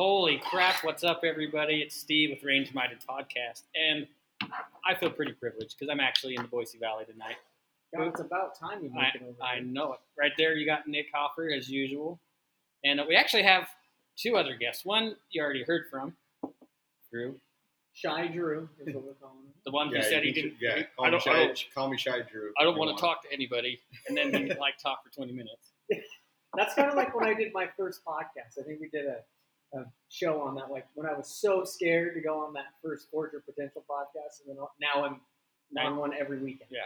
Holy crap, what's up, everybody? It's Steve with Range Minded Podcast. And I feel pretty privileged because I'm actually in the Boise Valley tonight. God, it's about time you I, make it over I here. know it. Right there, you got Nick Hoffer, as usual. And we actually have two other guests. One you already heard from, Drew, Shy Drew is what we're calling him. the one who Yeah, said he you didn't. should- Yeah, call I me don't, I shy. don't, Call me shy, Drew. I don't want to talk to anybody. And then he like talk for 20 minutes. That's kind of like when I did my first podcast. I think we did a, a show on that. Like when I was so scared to go on that first Forger Potential podcast, and then now I'm on one every weekend. Yeah.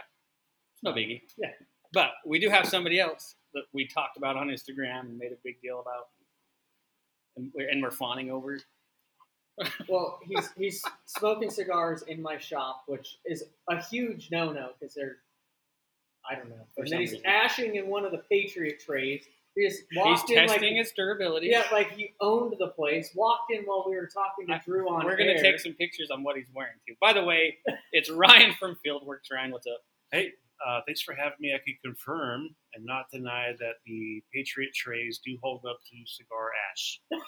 It's no biggie. Yeah. But we do have somebody else that we talked about on Instagram and made a big deal about. And we're, and we're fawning over. Well, he's he's smoking cigars in my shop, which is a huge no-no because they're I don't know. And then he's reason. ashing in one of the Patriot trays. He just He's walked in testing like its durability. yeah, like he owned the place. Walked in while we were talking to I- Drew on We're going air. to take some pictures on what he's wearing, too. By the way, it's Ryan from Fieldworks. Ryan, what's up? Hey, uh, thanks for having me. I can confirm and not deny that the Patriot trays do hold up to cigar ash.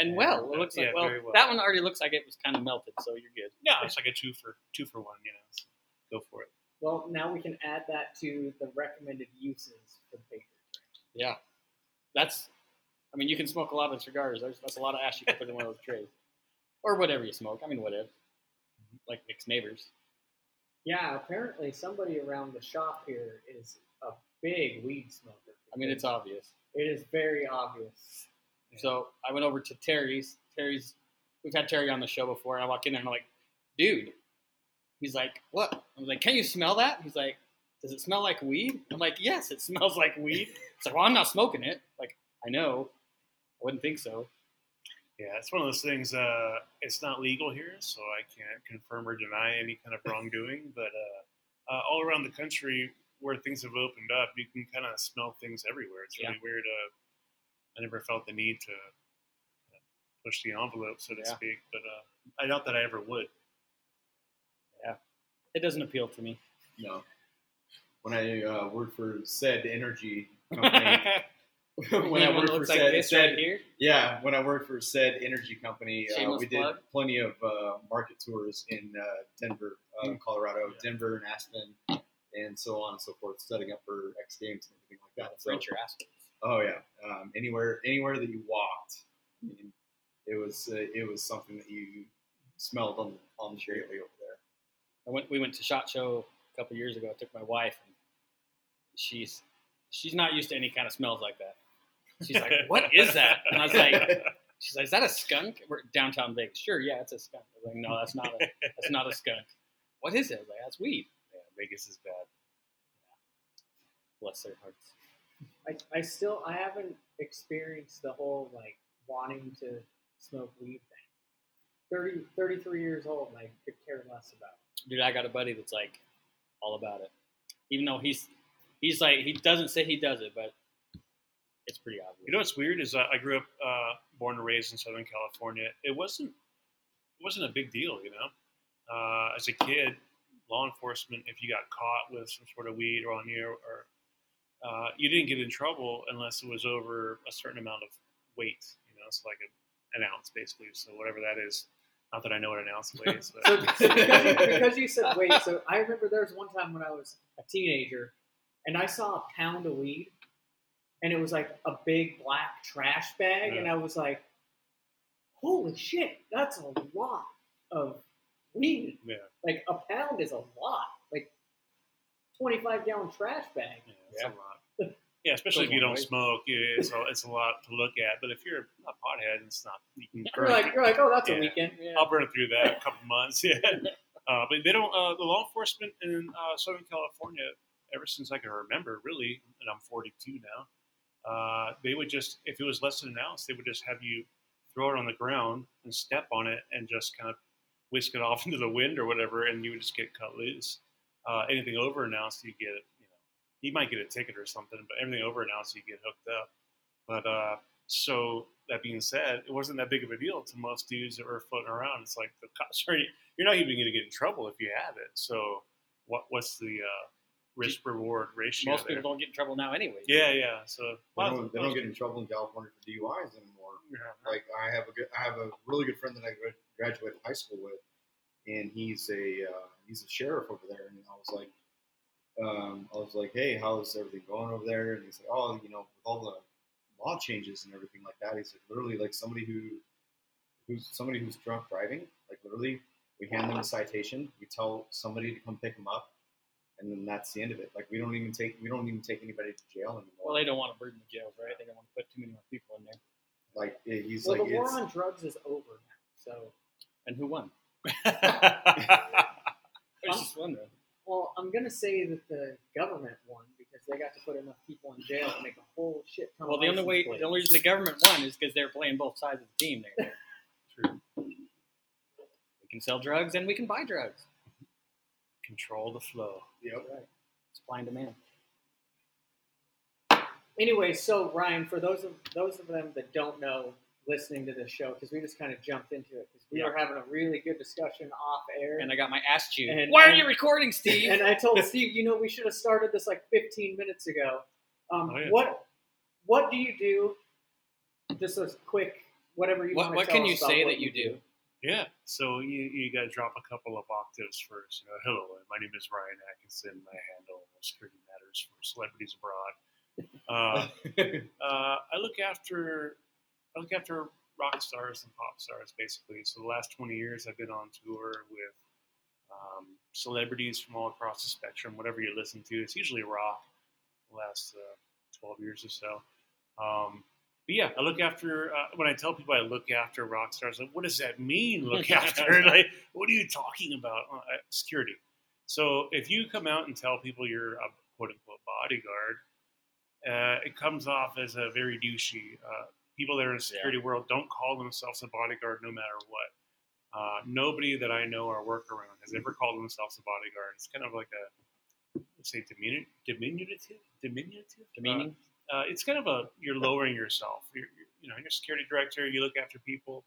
And well, it looks like, Yeah, well, well. that one already looks like it was kind of melted, so you're good. Yeah, it's like a two for two for one. You know, so go for it. Well, now we can add that to the recommended uses for the Patriot tray. Yeah. That's, I mean, you can smoke a lot of cigars. There's, that's a lot of ash you can put in one of those trays. Or whatever you smoke. I mean, whatever. Like Nick's neighbors. Yeah, apparently somebody around the shop here is a big weed smoker. I mean, it's obvious. it is very obvious. So I went over to Terry's. Terry's, we've had Terry on the show before, and I walk in there and I'm like, dude. He's like, what? I was like, can you smell that? He's like, does it smell like weed? I'm like, yes, it smells like weed. It's like, well, I'm not smoking it. Like, I know. I wouldn't think so. Yeah, it's one of those things. Uh, it's not legal here, so I can't confirm or deny any kind of wrongdoing. But uh, uh, all around the country, where things have opened up, you can kind of smell things everywhere. It's really weird. Uh, I never felt the need to uh, push the envelope, so to Yeah. speak. But uh, I doubt that I ever would. Yeah, it doesn't appeal to me. No. When I uh, worked for said energy company, when I worked for looks like said, this said right here. yeah, when I worked for said energy company, uh, we did plug. plenty of uh, market tours in uh, Denver, uh, Mm. Colorado, Yeah. Denver, and Aspen, and so on and so forth, setting up for X Games and everything like that. So- French or Aspen. Oh yeah, um, anywhere anywhere that you walked, I mean, it was uh, it was something that you smelled on on the over there. I went. We went to Shot Show a couple years ago. I took my wife, and she's she's not used to any kind of smells like that. She's like, "What is that?" And I was like, "She's like, is that a skunk?" We're downtown Vegas. Sure, yeah, it's a skunk. I was like, "No, that's not a that's not a skunk. What is it?" I was like, "That's weed." Yeah, Vegas is bad. Bless their hearts. I, I still I haven't experienced the whole like wanting to smoke weed thing. 30, 33 years old and I could care less about it. Dude, I got a buddy that's like all about it. Even though he's he's like he doesn't say he does it, but it's pretty obvious. You know what's weird is uh, I grew up uh, born and raised in Southern California. It wasn't it wasn't a big deal, you know. Uh, as a kid, law enforcement, if you got caught with some sort of weed or on you, or uh, you didn't get in trouble unless it was over a certain amount of weight. You know, it's like a, an ounce basically. So whatever that is. Not that I know what an ounce weighs. But So, so because, you, because you said weight, so I remember there was one time when I was a teenager and I saw a pound of weed and it was like a big black trash bag and I was like, holy shit, that's a lot of weed. yeah, Like a pound is a lot. Like 25 gallon trash bag. yeah, it's Yeah. a lot. Yeah, especially if you don't way. smoke, it's a, it's a lot to look at. But if you're a pothead, it's not. You can You're like, you're like, oh, that's Yeah. a weekend. Yeah. I'll burn through that a couple months. Yeah, uh, but they don't. Uh, the law enforcement in uh, Southern California, ever since I can remember, really, and I'm 42 now, uh, they would just, if it was less than an ounce, they would just have you throw it on the ground and step on it and just kind of whisk it off into the wind or whatever, and you would just get cut loose. Uh, anything over an ounce, you get, you know, you might get a ticket or something, but everything over an ounce, you get hooked up. But uh, so that being said, it wasn't that big of a deal to most dudes that were floating around. It's like the cops are, you're not even going to get in trouble if you have it. So what what's the uh, risk reward ratio? Most there? people don't get in trouble now anyway. Yeah, yeah. So They don't, they don't get in trouble in California for DUIs anymore. Yeah. Like I have a good, I have a really good friend that I graduated high school with, and he's a uh, he's a sheriff over there. And I was like, um, I was like, hey, how's everything going over there? And he's like, oh, you know, with all the law changes and everything like that, he's like literally like somebody who who's somebody who's drunk driving. Like literally, we hand them a citation, we tell somebody to come pick them up, and then that's the end of it. Like we don't even take we don't even take anybody to jail anymore. Well, they don't want to burden the jails, right? They don't want to put too many more people in there. like he's Well, like the war it's, on drugs is over now. So, And who won? I was just wondering. well, I'm gonna say that the government won because they got to put enough people in jail to make a whole shit ton. Well, of the only way, license plates. the only reason the government won is because they're playing both sides of the team there. True. We can sell drugs and we can buy drugs. Control the flow. Yep. Right. Supply and demand. Anyway, so Ryan, for those of those of them that don't know, listening to this show, because we just kind of jumped into it because we Yeah. were having a really good discussion off air, And I got my ass chewed. And- Why aren't you recording, Steve? and I told Steve, you know, we should have started this like 15 minutes ago. Um, Oh, yeah. What what do you do? Just a quick, whatever you what what can you say that you do? Yeah, so you, you got to drop a couple of octaves first. You know, hello, my name is Ryan Atkinson. I handle security matters for celebrities abroad. Uh, uh, I look after I look after rock stars and pop stars, basically. So the last 20 years, I've been on tour with um, celebrities from all across the spectrum. Whatever you listen to, it's usually rock. The last uh, 12 years or so. Um, but yeah, I look after. Uh, when I tell people I look after rock stars, like, what does that mean? Look after? like, what are you talking about? Uh, uh, security. So if you come out and tell people you're a quote unquote bodyguard, uh, it comes off as a very douchey. Uh, people that are in the security world don't call themselves a bodyguard no matter what. Uh, nobody that I know or work around has ever called themselves a bodyguard. It's kind of like a let's say diminu- diminutive, diminutive, Demeaning? Uh, uh, it's kind of a you're lowering yourself. You're, you're, you know, you're a security director. You look after people.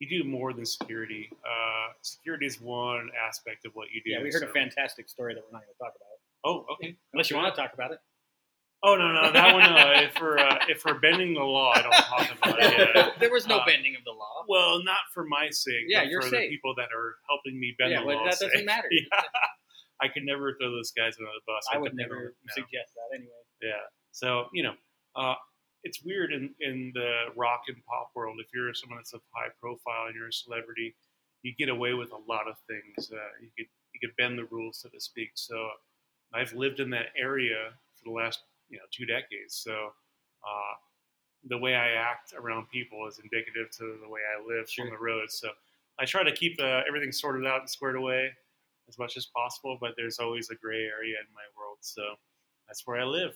You do more than security. Uh, security is one aspect of what you do. yeah, we heard a fantastic story that we're not going to talk about. Oh, okay. Unless you want to talk about it. Oh no, no, that one. No. if we're uh, if we're bending the law, I don't talk about it. Yeah. there was no Uh, bending of the law. Well, not for my sake. Yeah, but you're for safe. the people that are helping me bend Yeah, the well, law. that doesn't sake. matter. Yeah. I could never throw those guys under the bus. I could would never no. suggest that anyway. Yeah. So you know, uh, it's weird in in the rock and pop world. If you're someone that's of high profile and you're a celebrity, you get away with a lot of things. Uh, you could you could bend the rules, so to speak. So I've lived in that area for the last you know two decades. So uh, the way I act around people is indicative to the way I live Sure. on the road. So I try to keep uh, everything sorted out and squared away as much as possible. But there's always a gray area in my world. So that's where I live.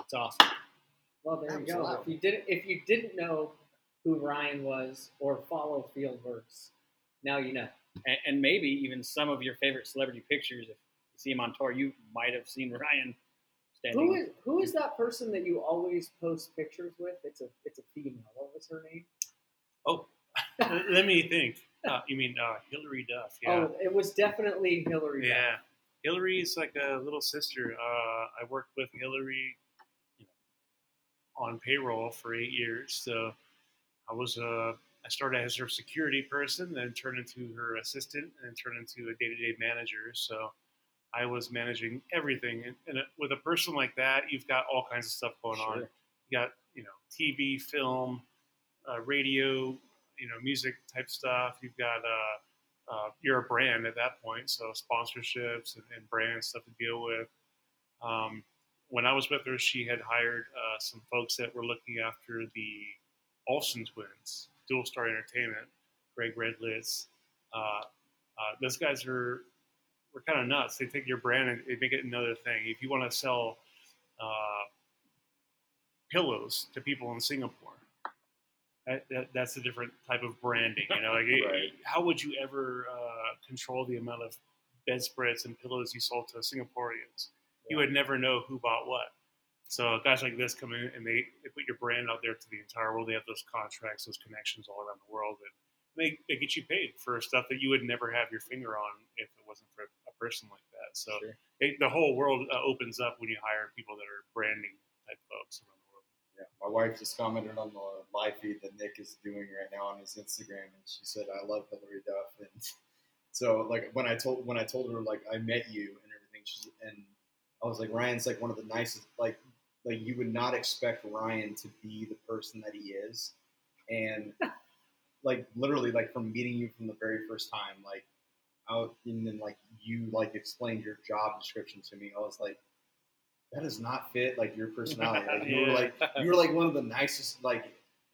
It's awesome. Well, there That you go. If you didn't, if you didn't know who Ryan was or follow Fieldworks, now you know. And, and maybe even some of your favorite celebrity pictures. If you see him on tour, you might have seen Ryan standing. Who is who is that person that you always post pictures with? It's a it's a female. What was her name? Oh, let me think. Uh, you mean uh, Hilary Duff? Yeah. Oh, it was definitely Hilary. Duff. Yeah, Hilary's like a little sister. Uh, I worked with Hilary you know, on payroll for eight years. So I was uh, I started as her security person, then turned into her assistant, and then turned into a day-to-day manager. So I was managing everything. And, and with a person like that, you've got all kinds of stuff going on. Sure. You got you know TV, film, uh, radio, you know music type stuff. You've got uh, uh, you're a brand at that point, so sponsorships and, and brand stuff to deal with. Um, when I was with her, she had hired uh, some folks that were looking after the Olsen twins, Dualstar Entertainment, Greg Redlitz. Uh, uh, those guys are were kind of nuts. They take your brand and they make it another thing. If you want to sell uh, pillows to people in Singapore, that, that, that's a different type of branding. You know, like it- how would you ever uh, control the amount of bedspreads and pillows you sold to Singaporeans? You would never know who bought what. So guys like this come in and they, they put your brand out there to the entire world. They have those contracts, those connections all around the world, and they, they get you paid for stuff that you would never have your finger on if it wasn't for a person like that. So Sure. it, the whole world uh, opens up when you hire people that are branding type folks around the world. Yeah, my wife just commented on the live feed that Nick is doing right now on his Instagram, and she said, "I love Hilary Duff." And so, like when I told when I told her like I met you and everything, she, and I was like, Ryan's like one of the nicest. Like like you would not expect Ryan to be the person that he is, and like literally like from meeting you from the very first time, like out and then like you like explained your job description to me, I was like, that does not fit like your personality. Like you were like you were like one of the nicest like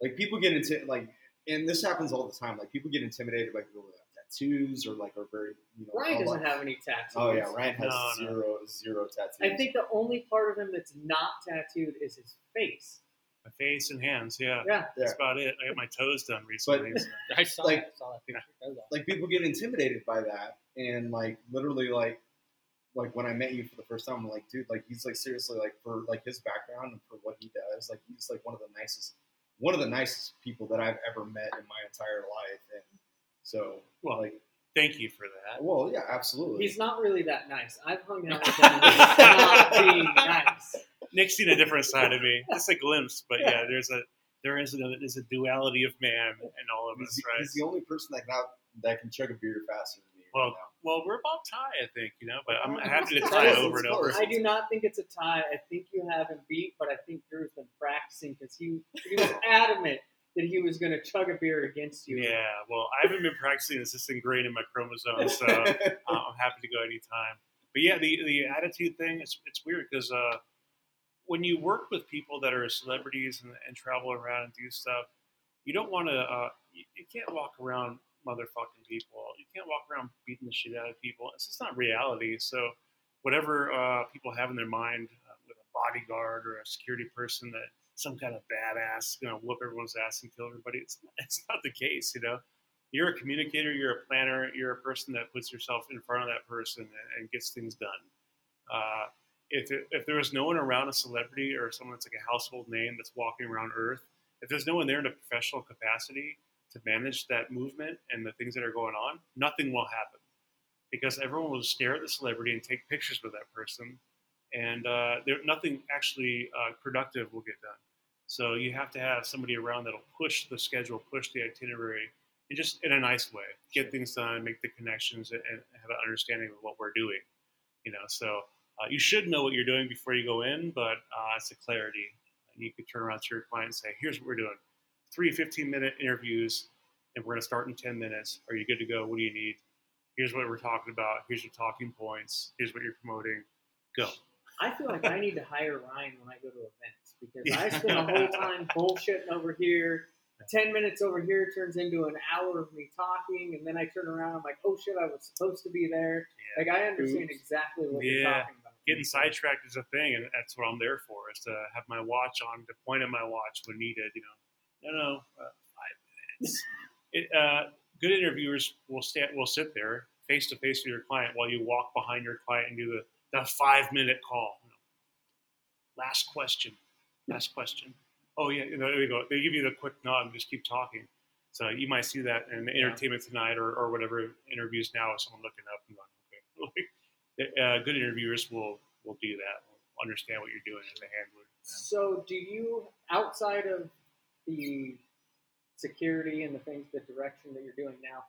like people get into like and this happens all the time. Like people get intimidated by people that tattoos or like are very you know Ryan doesn't like- have any tattoos. Oh yeah, Ryan has No, no. zero zero tattoos. I think the only part of him that's not tattooed is his face. My face and hands, yeah. Yeah. That's about it. I got my toes done recently. so- I saw Like- that. I saw that picture. That was awesome. like people get intimidated by that and like literally like like when I met you for the first time, I'm like, dude, like he's like seriously like for like his background and for what he does, like he's like one of the nicest one of the nicest people that I've ever met in my entire life. And so Well, like Thank you for that. well, yeah, absolutely. He's not really that nice. I've hung out with him he's not being nice. Nick's seen a different side of me. Just a glimpse, but yeah, there's a there is a there's a duality of man in all of he's, us, right? he's the only person that can out, that can chug a beer faster than me. Well, right now. Well, we're about tie, I think, you know, but I'm uh, happy to tie over and over. I do not think it's a tie. I think you have him beat, but I think Drew's been practicing because he, he was adamant that he was going to chug a beer against you. Yeah, well, I haven't been practicing. It's just ingrained in my chromosomes, so uh, I'm happy to go anytime. But yeah, the the attitude thing it's it's weird because uh, when you work with people that are celebrities and, and travel around and do stuff, you don't want to. Uh, you, you can't walk around motherfucking people. You can't walk around beating the shit out of people. It's just not reality. So whatever uh, people have in their mind uh, with a bodyguard or a security person that some kind of badass going to whoop everyone's ass and kill everybody, it's it's not the case. You know, you're a communicator, you're a planner, you're a person that puts yourself in front of that person and, and gets things done. Uh, if, if there was no one around a celebrity or someone that's like a household name that's walking around Earth, if there's no one there in a professional capacity to manage that movement and the things that are going on, nothing will happen because everyone will stare at the celebrity and take pictures with that person, and uh, there, nothing actually uh, productive will get done. So you have to have somebody around that'll push the schedule, push the itinerary, and just in a nice way, get things done, make the connections, and, and have an understanding of what we're doing. You know, so uh, you should know what you're doing before you go in, but uh, it's a clarity. You could turn around to your client and say, "Here's what we're doing: three 15-minute interviews, and we're going to start in 10 minutes. Are you good to go? What do you need? Here's what we're talking about. Here's your talking points. Here's what you're promoting. Go." I feel like I need to hire Ryan when I go to events because I spend the whole time bullshitting over here. Ten minutes over here turns into an hour of me talking, and then I turn around. I'm like, "Oh shit, I was supposed to be there." Yeah. Like I understand Oops. exactly what you're talking about. getting sidetracked is a thing, and that's what I'm there for. Is to have my watch on, to point at my watch when needed. You know, no, no, uh, five minutes. It, uh, good interviewers will stand, will sit there face to face with your client while you walk behind your client and do the, the five minute call. You know, last question, last question. Oh yeah, you know, there you go. They give you the quick nod and just keep talking. So you might see that in Yeah. Entertainment Tonight or, or whatever interviews now. Someone looking up and going, okay. uh, good interviewers will will do that. Will understand what you're doing as a handler. So, do you outside of the security and the things, the direction that you're doing now?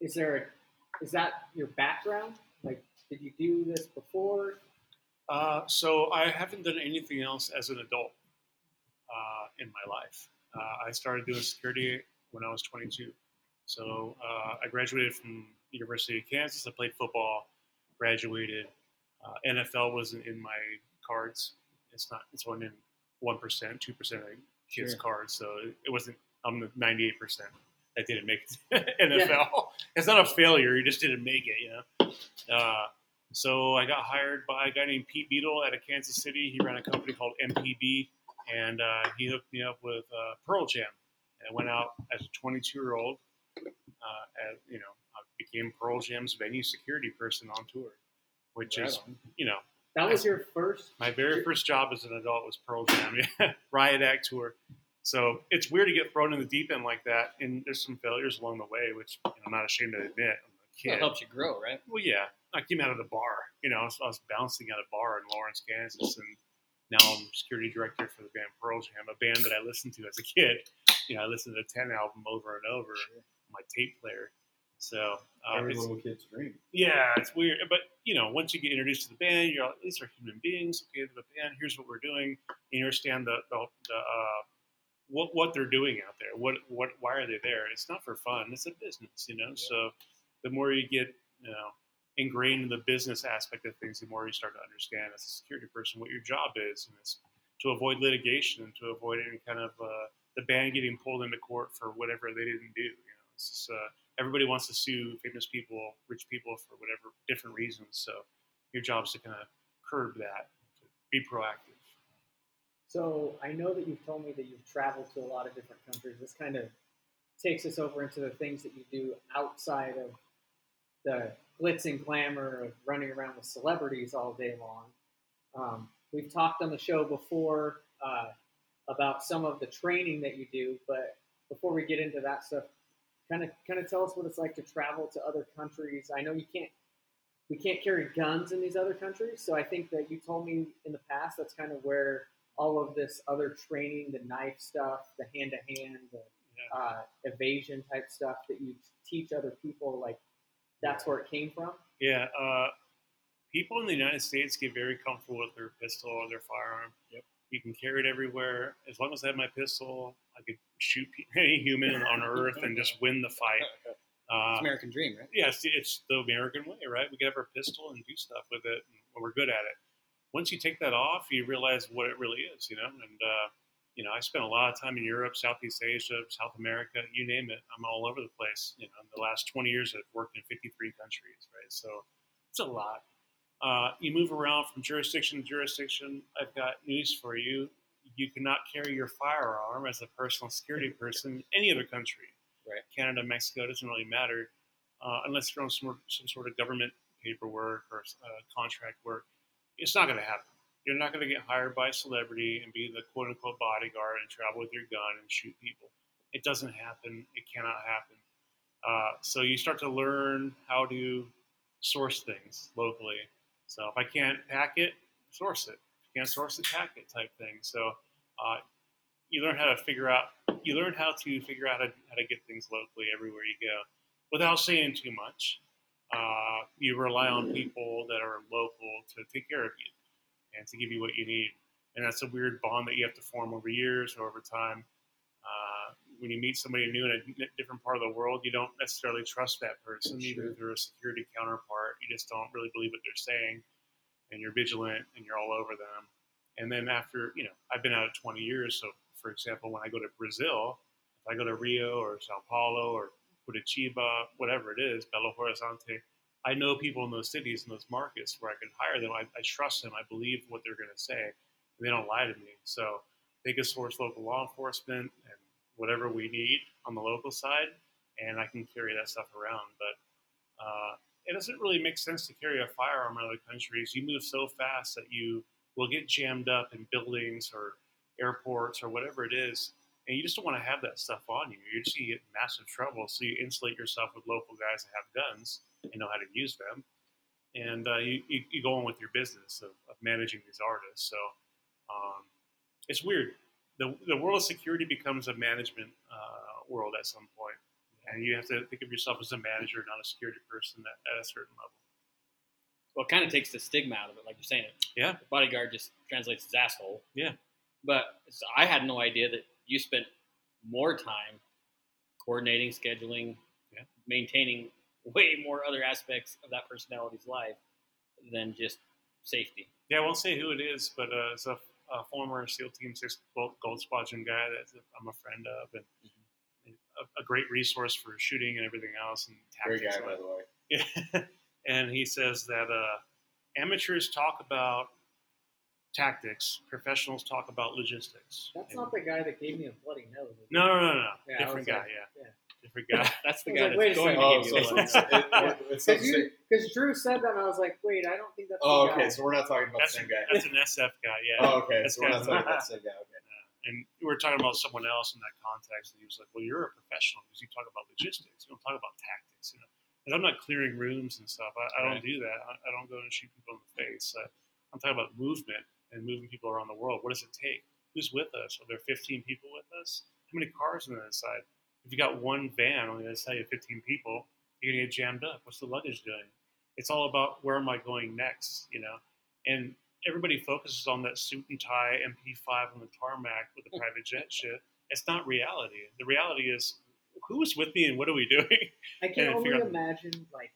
Is there a, is that your background? Like, did you do this before? Uh, so I haven't done anything else as an adult uh, in my life. Uh, I started doing security when I was 22. So uh, I graduated from University of Kansas. I played football, graduated. Uh, NFL wasn't in my cards. It's not. It's one in one percent, two percent of kids' Sure. cards. So it, wasn't. I'm the 98 percent that didn't make it to NFL. It's not a failure. You just didn't make it. You know. So I got hired by a guy named Pete Beadle out of Kansas City. He ran a company called MPB, and uh, he hooked me up with uh, Pearl Jam. And I went out as a 22 year old, uh, and you know, I became Pearl Jam's venue security person on tour, which Right is on. you know That was your first. my very first job as an adult was Pearl Jam, yeah, Riot Act tour. So it's weird to get thrown in the deep end like that, and there's some failures along the way, which you know, I'm not ashamed to admit. I'm a Well, kid. it helps you grow, right? Well, yeah, I came out of the bar. You know, I was, I was bouncing at a bar in Lawrence, Kansas, and now I'm security director for the band Pearl Jam, a band that I listened to as a kid. You know, I listened to the Ten album over and over on my tape player. So uh, Every little kid's dream. yeah, it's weird, but you know, once you get introduced to the band, you're like, these are human beings. Okay, the band. Here's what we're doing. You understand the the, the uh, what what they're doing out there. What what why are they there? It's not for fun. It's a business, you know. So the more you get, you know, ingrained in the business aspect of things, the more you start to understand as a security person what your job is, and it's to avoid litigation and to avoid any kind of uh, the band getting pulled into court for whatever they didn't do. You know, it's just, uh, everybody wants to sue famous people, rich people for whatever different reasons. So your job is to kind of curb that, be proactive. So I know that you've told me that you've traveled to a lot of different countries. This kind of takes us over into the things that you do outside of the glitz and glamour of running around with celebrities all day long. Um, we've talked on the show before uh, about some of the training that you do, but before we get into that stuff, kind of kind of tell us what it's like to travel to other countries. I know you can't we can't carry guns in these other countries, so I think that you told me in the past that's kind of where all of this other training, the knife stuff, the hand to hand, the uh, evasion type stuff that you teach other people, like that's where it came from. Yeah, uh, people in the United States get very comfortable with their pistol or their firearm. Yep. You can carry it everywhere. As long as I have my pistol, I could shoot any human on Earth and just win the fight. Uh, It's American dream, right? yeah, it's, it's the American way, right? We have our pistol and do stuff with it, and we're good at it. Once you take that off, you realize what it really is, you know. And uh, you know, I spent a lot of time in Europe, Southeast Asia, South America, you name it. I'm all over the place. You know, in the last 20 years, I've worked in 53 countries, right? So it's a lot. Uh, you move around from jurisdiction to jurisdiction. I've got news for you. You cannot carry your firearm as a personal security person in any other country. Right. Canada, Mexico doesn't really matter uh, unless you're on some, some sort of government paperwork or uh, contract work. It's not going to happen. You're not going to get hired by a celebrity and be the quote unquote bodyguard and travel with your gun and shoot people. It doesn't happen. It cannot happen. Uh, so you start to learn how to source things locally. So if I can't pack it, source it. If you can't source it, pack it type thing. So uh, you learn how to figure out. You learn how to figure out how to, how to get things locally everywhere you go, without saying too much. Uh, you rely on people that are local to take care of you and to give you what you need. And that's a weird bond that you have to form over years or over time. Uh, when you meet somebody new in a different part of the world, you don't necessarily trust that person, even Sure. if they're a security counterpart. You just don't really believe what they're saying, and you're vigilant and you're all over them. And then after, you know, I've been out of 20 years. So, for example, when I go to Brazil, if I go to Rio or Sao Paulo or Curitiba, whatever it is, Belo Horizonte, I know people in those cities and those markets where I can hire them. I, I trust them. I believe what they're going to say. And they don't lie to me. So they can source local law enforcement and whatever we need on the local side, and I can carry that stuff around. But uh, it doesn't really make sense to carry a firearm in other countries. You move so fast that you will get jammed up in buildings or airports or whatever it is, and you just don't want to have that stuff on you. You're just going to get massive trouble. So you insulate yourself with local guys that have guns and know how to use them, and uh, you, you, you go on with your business of, of managing these artists. So um, it's weird. The, the world of security becomes a management uh, world at some point, and you have to think of yourself as a manager, not a security person at, at a certain level. Well, it kind of takes the stigma out of it, like you're saying. It. Yeah. The bodyguard just translates as asshole. Yeah. But I had no idea that you spent more time coordinating, scheduling, Yeah. maintaining way more other aspects of that personality's life than just safety. Yeah, I won't say who it is, but uh, it's a, a former SEAL Team Six Gold, Squadron guy that I'm a friend of, and, and a, a great resource for shooting and everything else. And Great guy, by the way. Yeah. and he says that uh, amateurs talk about tactics, professionals talk about logistics. That's And- not the guy that gave me a bloody nose. no, no, no, no, Yeah, different guy. like- yeah. yeah. different guy. That's the guy like, that's going to Oh, give so you it's, a it's, it, Because something- Drew said that, and I was like, wait, I don't think that's. oh, the okay. guy. So we're not talking about that's, the same guy. that's an SF guy. Yeah. Oh, okay. That's So we're not talking about the same guy. Okay. And we were talking about someone else in that context, and he was like, "Well, you're a professional because you talk about logistics. You don't talk about tactics, you know." And I'm not clearing rooms and stuff. I, I don't Right. do that. I, I don't go and shoot people in the face. I, I'm talking about movement. And moving people around the world. What does it take? Who's with us? Are there 15 people with us? How many cars on the other side? If you got one van on the other side of 15 people, you're gonna get jammed up. What's the luggage doing? It's all about where am I going next, you know? And everybody focuses on that suit and tie MP5 on the tarmac with the private jet shit. It's not reality. The reality is who's with me and what are we doing? I can only imagine like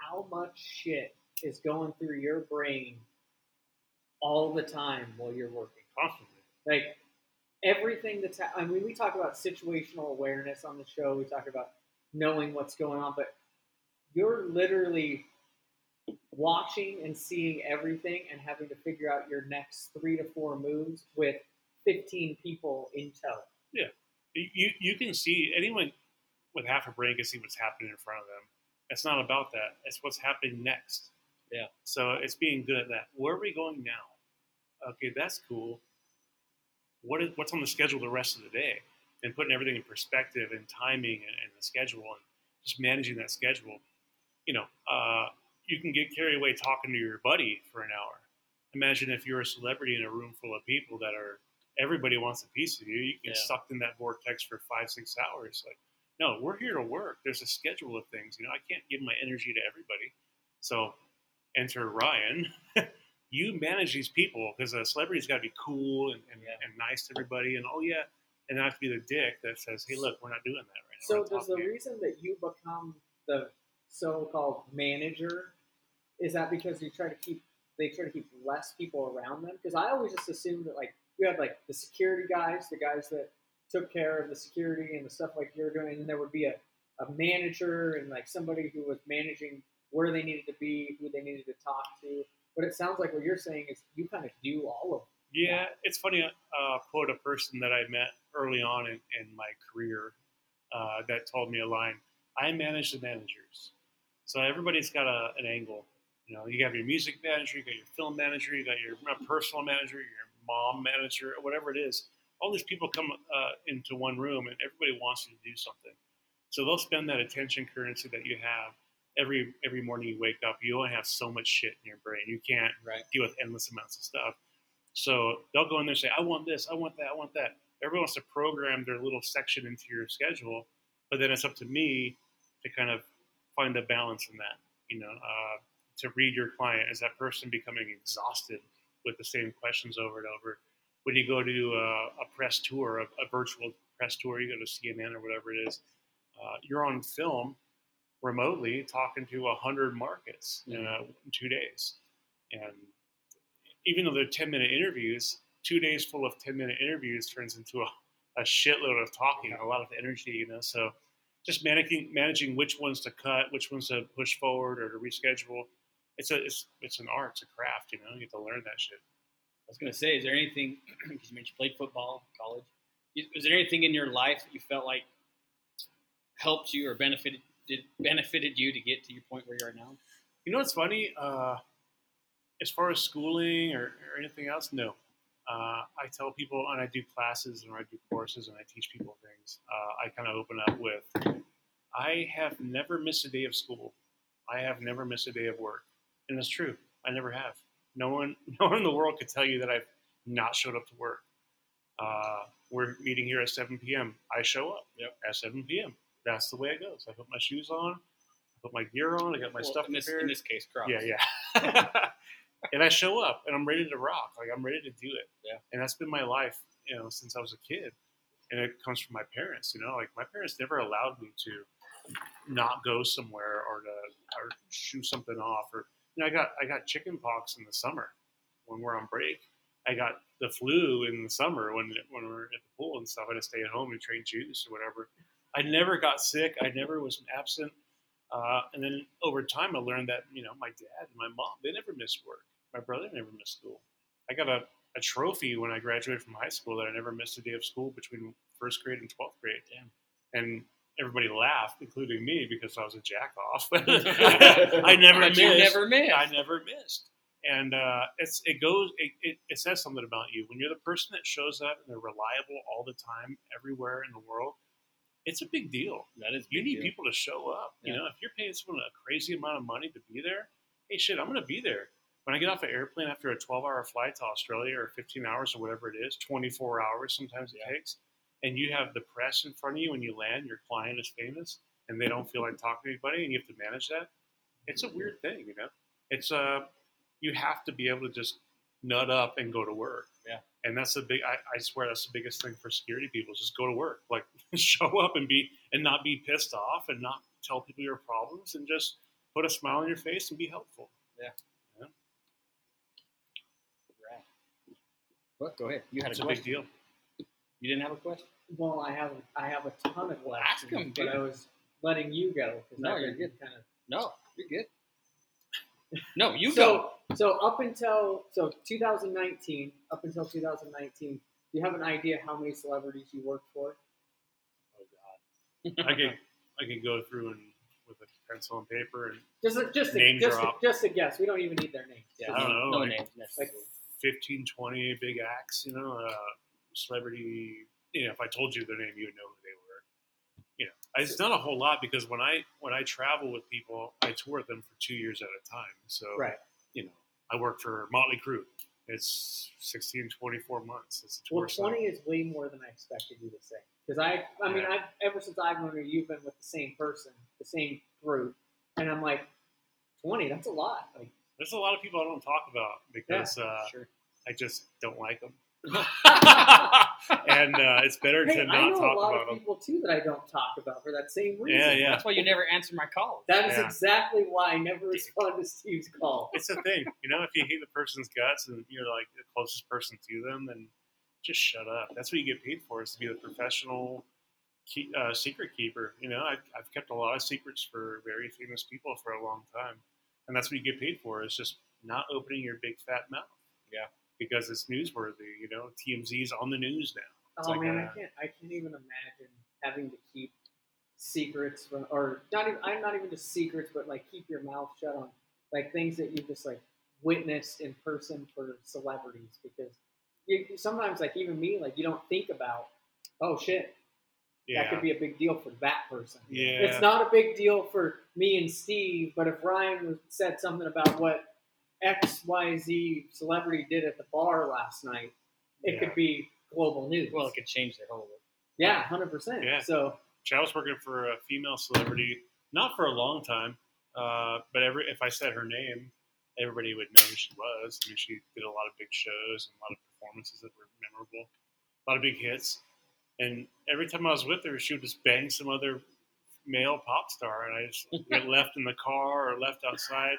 how much shit is going through your brain all the time while you're working. Constantly. Like everything that's ha- I mean, we talk about situational awareness on the show. We talk about knowing what's going on, but you're literally watching and seeing everything and having to figure out your next three to four moves with 15 people in tow. Yeah. You, you can see anyone with half a brain can see what's happening in front of them. It's not about that. It's what's happening next. Yeah. So it's being good at that. Where are we going now? Okay, that's cool. What is what's on the schedule the rest of the day? And putting everything in perspective and timing and, and the schedule and just managing that schedule. You know, uh, you can get carried away talking to your buddy for an hour. Imagine if you're a celebrity in a room full of people that are everybody wants a piece of you. You get Yeah. sucked in that vortex for five, six hours. Like, no, we're here to work. There's a schedule of things. You know, I can't give my energy to everybody. So, enter Ryan. you manage these people because a celebrity's got to be cool and, and, Yeah. and nice to everybody. And oh yeah, and not to be the dick that says, "Hey, look, we're not doing that right now." So does the here." reason that you become the so-called manager is that because you try to keep they try to keep less people around them? Because I always just assumed that like you had like the security guys, the guys that took care of the security and the stuff like you're doing, and there would be a, a manager and like somebody who was managing where they needed to be, who they needed to talk to. But it sounds like what you're saying is you kind of do all of Yeah, it's funny. Uh, quote a person that I met early on in, in my career uh, that told me a line. I manage the managers, so everybody's got a, an angle. You know, you have your music manager, you got your film manager, you got your personal manager, your mom manager, whatever it is. All these people come uh, into one room, and everybody wants you to do something. So they'll spend that attention currency that you have every every morning you wake up. You only have so much shit in your brain. You can't Right. deal with endless amounts of stuff. So they'll go in there and say, I want this, I want that, I want that. Everyone wants to program their little section into your schedule, but then it's up to me to kind of find a balance in that, you know, uh, to read your client. Is that person becoming exhausted with the same questions over and over? When you go to a, a press tour, a, a virtual press tour, you go to CNN or whatever it is, uh, you're on film remotely talking to 100 markets in, uh, in two days. And even though they're 10 minute interviews, two days full of 10 minute interviews turns into a, a shitload of talking, a lot of energy, you know. So just managing managing which ones to cut, which ones to push forward or to reschedule. It's a it's it's an art, it's a craft, you know. You have to learn that shit. I was going to say, is there anything, because you mentioned you played football in college, is, is there anything in your life that you felt like helped you or benefited did, benefited you to get to your point where you are now? You know what's funny? Uh, as far as schooling or, or anything else, no. Uh, I tell people, and I do classes and I do courses and I teach people things. Uh, I kind of open up with, I have never missed a day of school. I have never missed a day of work, and it's true. I never have. No one, no one in the world could tell you that I've not showed up to work. Uh, we're meeting here at 7 p.m. I show up Yep. at 7 p.m. That's the way it goes. I put my shoes on, I put my gear on, I got my Well, stuff in this, prepared. in this case. Yeah, yeah. and I show up and I'm ready to rock. Like I'm ready to do it. Yeah. And that's been my life, you know, since I was a kid. And it comes from my parents, you know, like my parents never allowed me to not go somewhere or to or shoot something off or you know, I got I got chicken pox in the summer when we're on break. I got the flu in the summer when when we we're at the pool and stuff. I had to stay at home and train juice or whatever. I never got sick. I never was absent. Uh, and then over time, I learned that you know my dad and my mom they never missed work. My brother never missed school. I got a, a trophy when I graduated from high school that I never missed a day of school between first grade and twelfth grade. Damn. And everybody laughed, including me, because I was a jack off. I never missed. never missed. I never missed. And uh, it's it goes it, it, it says something about you when you're the person that shows up and they're reliable all the time everywhere in the world. It's a big deal. That is You big need deal. people to show up. You know, if you're paying someone a crazy amount of money to be there, hey, shit, I'm going to be there. when I get off an airplane after a 12 hour flight to Australia or 15 hours or whatever it is, 24 hours sometimes it Yeah. takes, and you have the press in front of you when you land, your client is famous, and they don't feel like talking to anybody, and you have to manage that. It's a weird thing, you know. It's uh, you have to be able to just nut up and go to work. Yeah. And that's the big. I, I swear that's the biggest thing for security people. Just go to work, like show up and be and not be pissed off and not tell people your problems and just put a smile on your face and be helpful. Right. What? Go ahead. You had It's a a big deal. You didn't have a question? Well, I have I have a ton of questions, Ask 'em, but. I was letting you go. 'cause No, I've you're good. Kind of No, you're good. No, you so, go. So up until so 2019, up until 2019, do you have an idea how many celebrities you worked for? Oh God. I could I could go through and with a pencil and paper and Just a, just a, Name just a, drop. just a guess. We don't even need their names. Yeah, I don't know, No like- names necessarily. 15, 20 big acts, you know, uh, celebrity. You know, if I told you their name, you would know who they were. You know, it's not a whole lot because when I when I travel with people, I tour with them for two years at a time. So, Right. you know, I work for Motley Crue. It's 16, 24 months. It's. Well, cycle. 20 is way more than I expected you to say. Because I, I mean, Yeah. I've ever since I've known you, you've been with the same person, the same group, and I'm like, 20. That's a lot. Like, There's a lot of people I don't talk about because uh, Sure. I just don't like them. and uh, it's better hey, to I not know a talk lot about of them. people too that I don't talk about for that same reason. Yeah, yeah. That's why you never answer my calls. That is Yeah. exactly why I never respond to Steve's call. It's a thing, you know. If you hate the person's guts and you're like the closest person to them, then just shut up. That's what you get paid for, is to be the professional key, uh, secret keeper. You know, I've, I've kept a lot of secrets for very famous people for a long time, and that's what you get paid for. Is just not opening your big fat mouth. Yeah. Because it's newsworthy. You know, TMZ's on the news now. It's oh like man, a- I can't. I can't even imagine having to keep secrets from, or not even. I'm not even just secrets, but like keep your mouth shut on like things that you just like witnessed in person for celebrities because you, sometimes like even me like you don't think about oh shit Yeah. that could be a big deal for that person. yeah. It's not a big deal for me and Steve, but if Ryan said something about what X Y Z celebrity did at the bar last night, it Yeah. could be global news. Well, it could change their whole. yeah, hundred percent. Yeah. So I was working for a female celebrity, not for a long time, uh, but every if I said her name, everybody would know who she was. I mean, she did a lot of big shows and a lot of performances that were memorable, a lot of big hits. And every time I was with her, she would just bang some other male pop star, and I just get left in the car or left outside,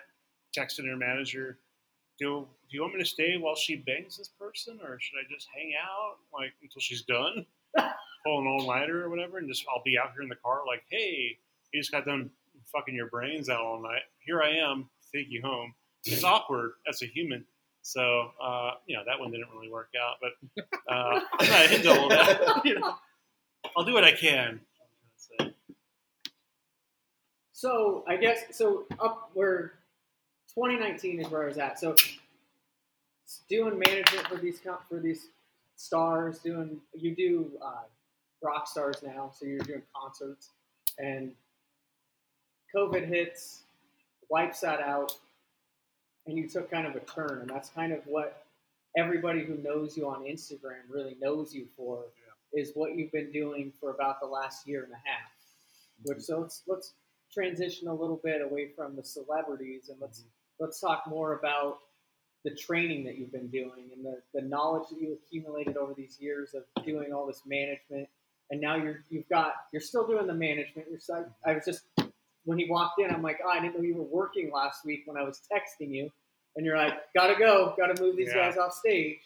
texting her manager. Do, do you want me to stay while she bangs this person, or should I just hang out like until she's done? pull an all nighter or whatever, and just I'll be out here in the car like, hey, you just got done fucking your brains out all night. Here I am, take you home. It's awkward as a human. So uh, you know that one didn't really work out, but uh, I'm not into all that. You know, I'll do what I can. so I guess so up where 2019 is where I was at. So doing management for these for these stars, doing you do uh, rock stars now, so you're doing concerts, and COVID hits, wipes that out, and you took kind of a turn, and that's kind of what everybody who knows you on Instagram really knows you for, is what you've been doing for about the last year and a half. Which so let's let's transition a little bit away from the celebrities and let's let's talk more about the training that you've been doing and the, the knowledge that you accumulated over these years of doing all this management. And now you're you've got you're still doing the management. You're so, I was just when he walked in I'm like oh I didn't know you were working last week when I was texting you. And you're like gotta go. Gotta move these Yeah. guys off stage.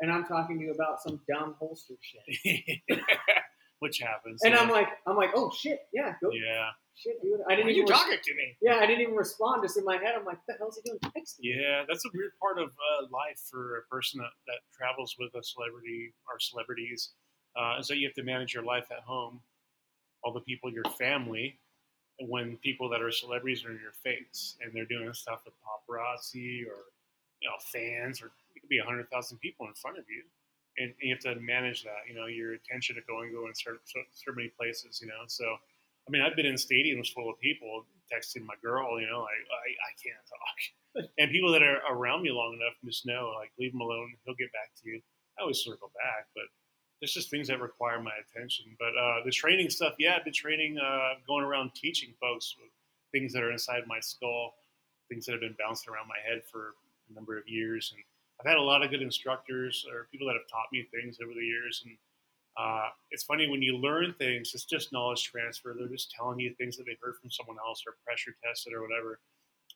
And I'm talking to you about some dumb holster shit. Which happens. and yeah. I'm like I'm like oh shit. Yeah go yeah, shit dude I didn't you even res- talking to me? yeah I didn't even respond just in my head I'm like what the hell's he doing texting yeah. That's a weird part of uh, life for a person that, that travels with a celebrity or celebrities. Uh, is that you have to manage your life at home, all the people, your family, when people that are celebrities are in your face and they're doing stuff with paparazzi or you know fans or it could be a hundred thousand people in front of you, and, and you have to manage that. You know your attention to go and go in so, so, so many places. You know, so I mean I've been in stadiums full of people texting my girl. You know, like I, I can't talk. and people that are around me long enough just know, like, leave him alone. He'll get back to you. I always circle back, but there's just things that require my attention. But uh, the training stuff, yeah, I've been training, uh, going around teaching folks things that are inside my skull, things that have been bouncing around my head for a number of years. And I've had a lot of good instructors or people that have taught me things over the years. And uh, it's funny when you learn things, it's just knowledge transfer. They're just telling you things that they heard from someone else or pressure tested or whatever.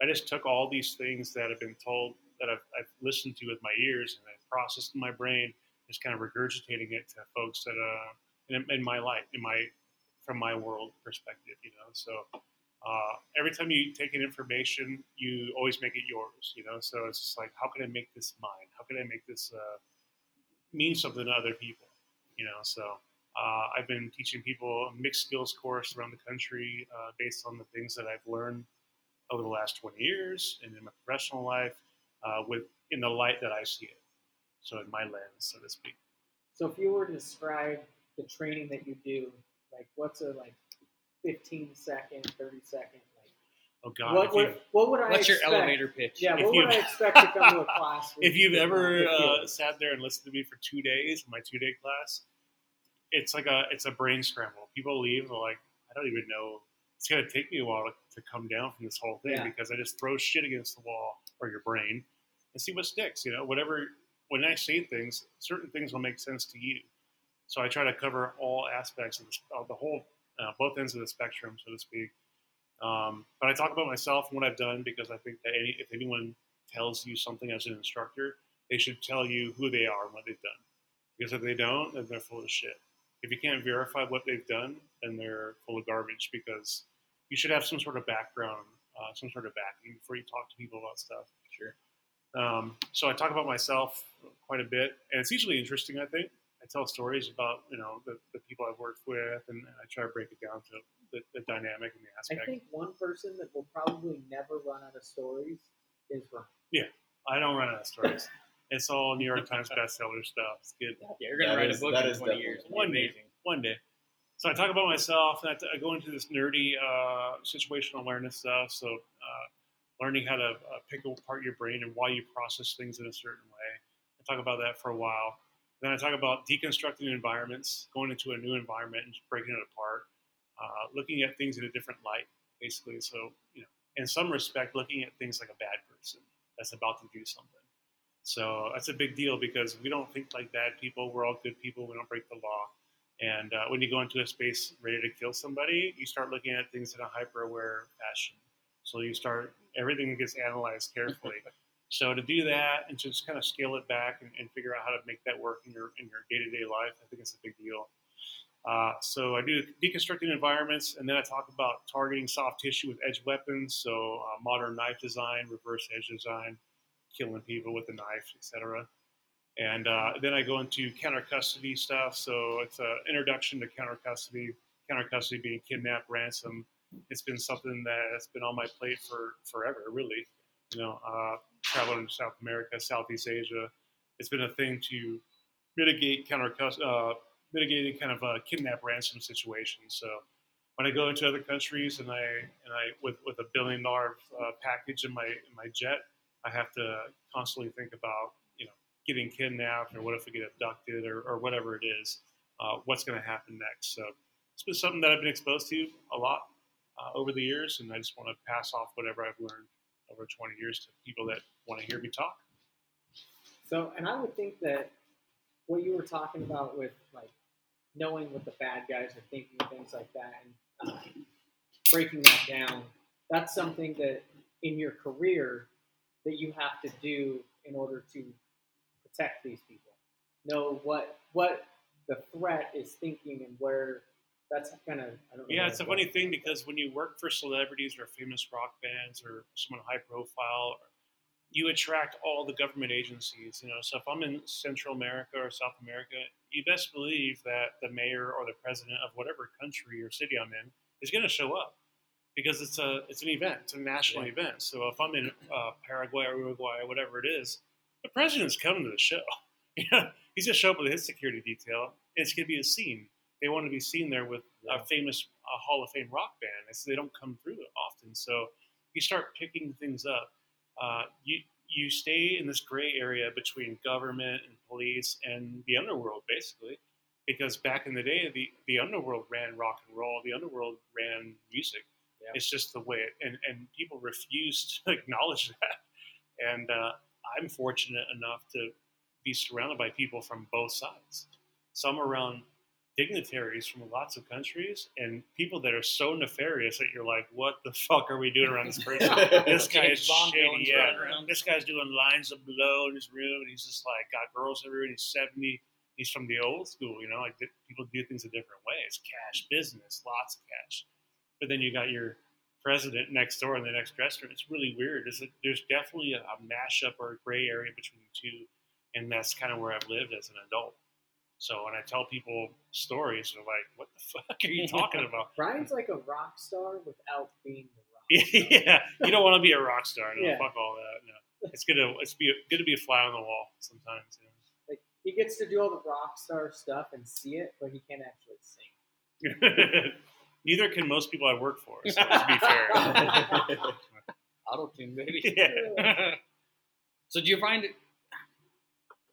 I just took all these things that have been told that I've, I've listened to with my ears and I've processed in my brain, just kind of regurgitating it to folks that uh, in, in my life, in my from my world perspective, you know. So uh, every time you take in information, you always make it yours, you know. So it's just like, how can I make this mine? How can I make this uh, mean something to other people, you know? So uh, I've been teaching people a mixed skills course around the country uh, based on the things that I've learned over the last 20 years and in my professional life, uh, with in the light that I see it. So in my lens, so to speak. So if you were to describe the training that you do, like what's a like 15 second, 30 second, Oh God! what would you- what would I What's your expect? elevator pitch? Yeah, if what would I expect to come to a class? if you've ever uh, sat there and listened to me for two days, in my two day class, it's like a it's a brain scramble. People leave, they're like, I don't even know. It's gonna take me a while to, to come down from this whole thing Yeah. because I just throw shit against the wall or your brain and see what sticks. You know, whatever. When I say things, certain things will make sense to you. So I try to cover all aspects of the, of the whole, uh, both ends of the spectrum, so to speak. Um, but I talk about myself and what I've done because I think that any, if anyone tells you something as an instructor, they should tell you who they are and what they've done. Because if they don't, then they're full of shit. If you can't verify what they've done, then they're full of garbage because you should have some sort of background, uh, some sort of backing before you talk to people about stuff. Sure. Um, so I talk about myself quite a bit, and it's usually interesting. I think I tell stories about you know the, the people I've worked with, and, and I try to break it down to the, the dynamic and the I aspect. think one person that will probably never run out of stories is Ryan. Yeah, I don't run out of stories. it's all New York Times bestseller stuff. It's good. Yeah, you're gonna That write is- a book that in is 20 years. One day. amazing. One day. So I talk about myself, and I, t- I go into this nerdy uh, situational awareness stuff. So uh, learning how to uh, pick apart your brain and why you process things in a certain way. I talk about that for a while. Then I talk about deconstructing environments, going into a new environment and just breaking it apart, uh, looking at things in a different light, basically. So, you know, in some respect, looking at things like a bad person that's about to do something. So that's a big deal because we don't think like bad people. We're all good people. We don't break the law. And uh, when you go into a space ready to kill somebody, you start looking at things in a hyper aware fashion. So you start, everything gets analyzed carefully. so to do that and to just kind of scale it back and, and figure out how to make that work in your in your day to day life, I think it's a big deal. Uh, so I do deconstructing environments, and then I talk about targeting soft tissue with edge weapons. So uh, modern knife design, reverse edge design, killing people with a knife, etc. And uh, then I go into counter custody stuff. So it's an introduction to counter custody. Counter custody being kidnap, ransom. It's been something that's been on my plate for forever, really. You know, uh, traveling to South America, Southeast Asia. It's been a thing to mitigate counter custody, uh, mitigating kind of a kidnap ransom situation. So when I go into other countries and I and I with with a billion dollar uh, package in my in my jet, I have to constantly think about you know getting kidnapped or what if we get abducted or, or whatever it is. Uh, what's going to happen next? So it's been something that I've been exposed to a lot uh, over the years, and I just want to pass off whatever I've learned over 20 years to people that want to hear me talk. So, and I would think that what you were talking about with like knowing what the bad guys are thinking, things like that, and uh, breaking that down, that's something that in your career that you have to do in order to protect these people. Know what what the threat is thinking and where that's kind of I don't know. Yeah, it's a funny thing because when you work for celebrities or famous rock bands or someone high profile, you attract all the government agencies. You know, so if I'm in Central America or South America, you best believe that the mayor or the president of whatever country or city I'm in is going to show up because it's a it's an event, it's a national Yeah. event. So if I'm in uh, Paraguay or Uruguay or whatever it is, the president's coming to the show. You know, he's going to show up with his security detail. And it's going to be a scene. They want to be seen there with Yeah. a famous uh, Hall of Fame rock band. It's, they don't come through often. So you start picking things up. Uh, you you stay in this gray area between government and police and the underworld, basically. Because back in the day, the, the underworld ran rock and roll, the underworld ran music. Yeah. It's just the way it, and, and people refuse to acknowledge that. And uh, I'm fortunate enough to be surrounded by people from both sides. Some around dignitaries from lots of countries and people that are so nefarious that you're like, what the fuck are we doing around this person? this guy is Bond shady. Yeah, around. this guy's doing lines of blow in his room, and he's just like got girls everywhere. And he's seventy. He's from the old school, you know. Like di- people do things a different way. It's cash business, lots of cash. But then you got your president next door in the next restaurant. It's really weird. There's, a, there's definitely a, a mashup or a gray area between the two, and that's kind of where I've lived as an adult. So when I tell people stories, they're like, "What the fuck are you talking about?" Brian's like a rock star without being the rock star. yeah, you don't want to be a rock star. No, Yeah. fuck all that. No, it's good to it's be good to be a fly on the wall sometimes. You Like he gets to do all the rock star stuff and see it, but he can't actually sing. Neither can most people I work for. So to be fair, Auto tune, baby. yeah. So do you find it?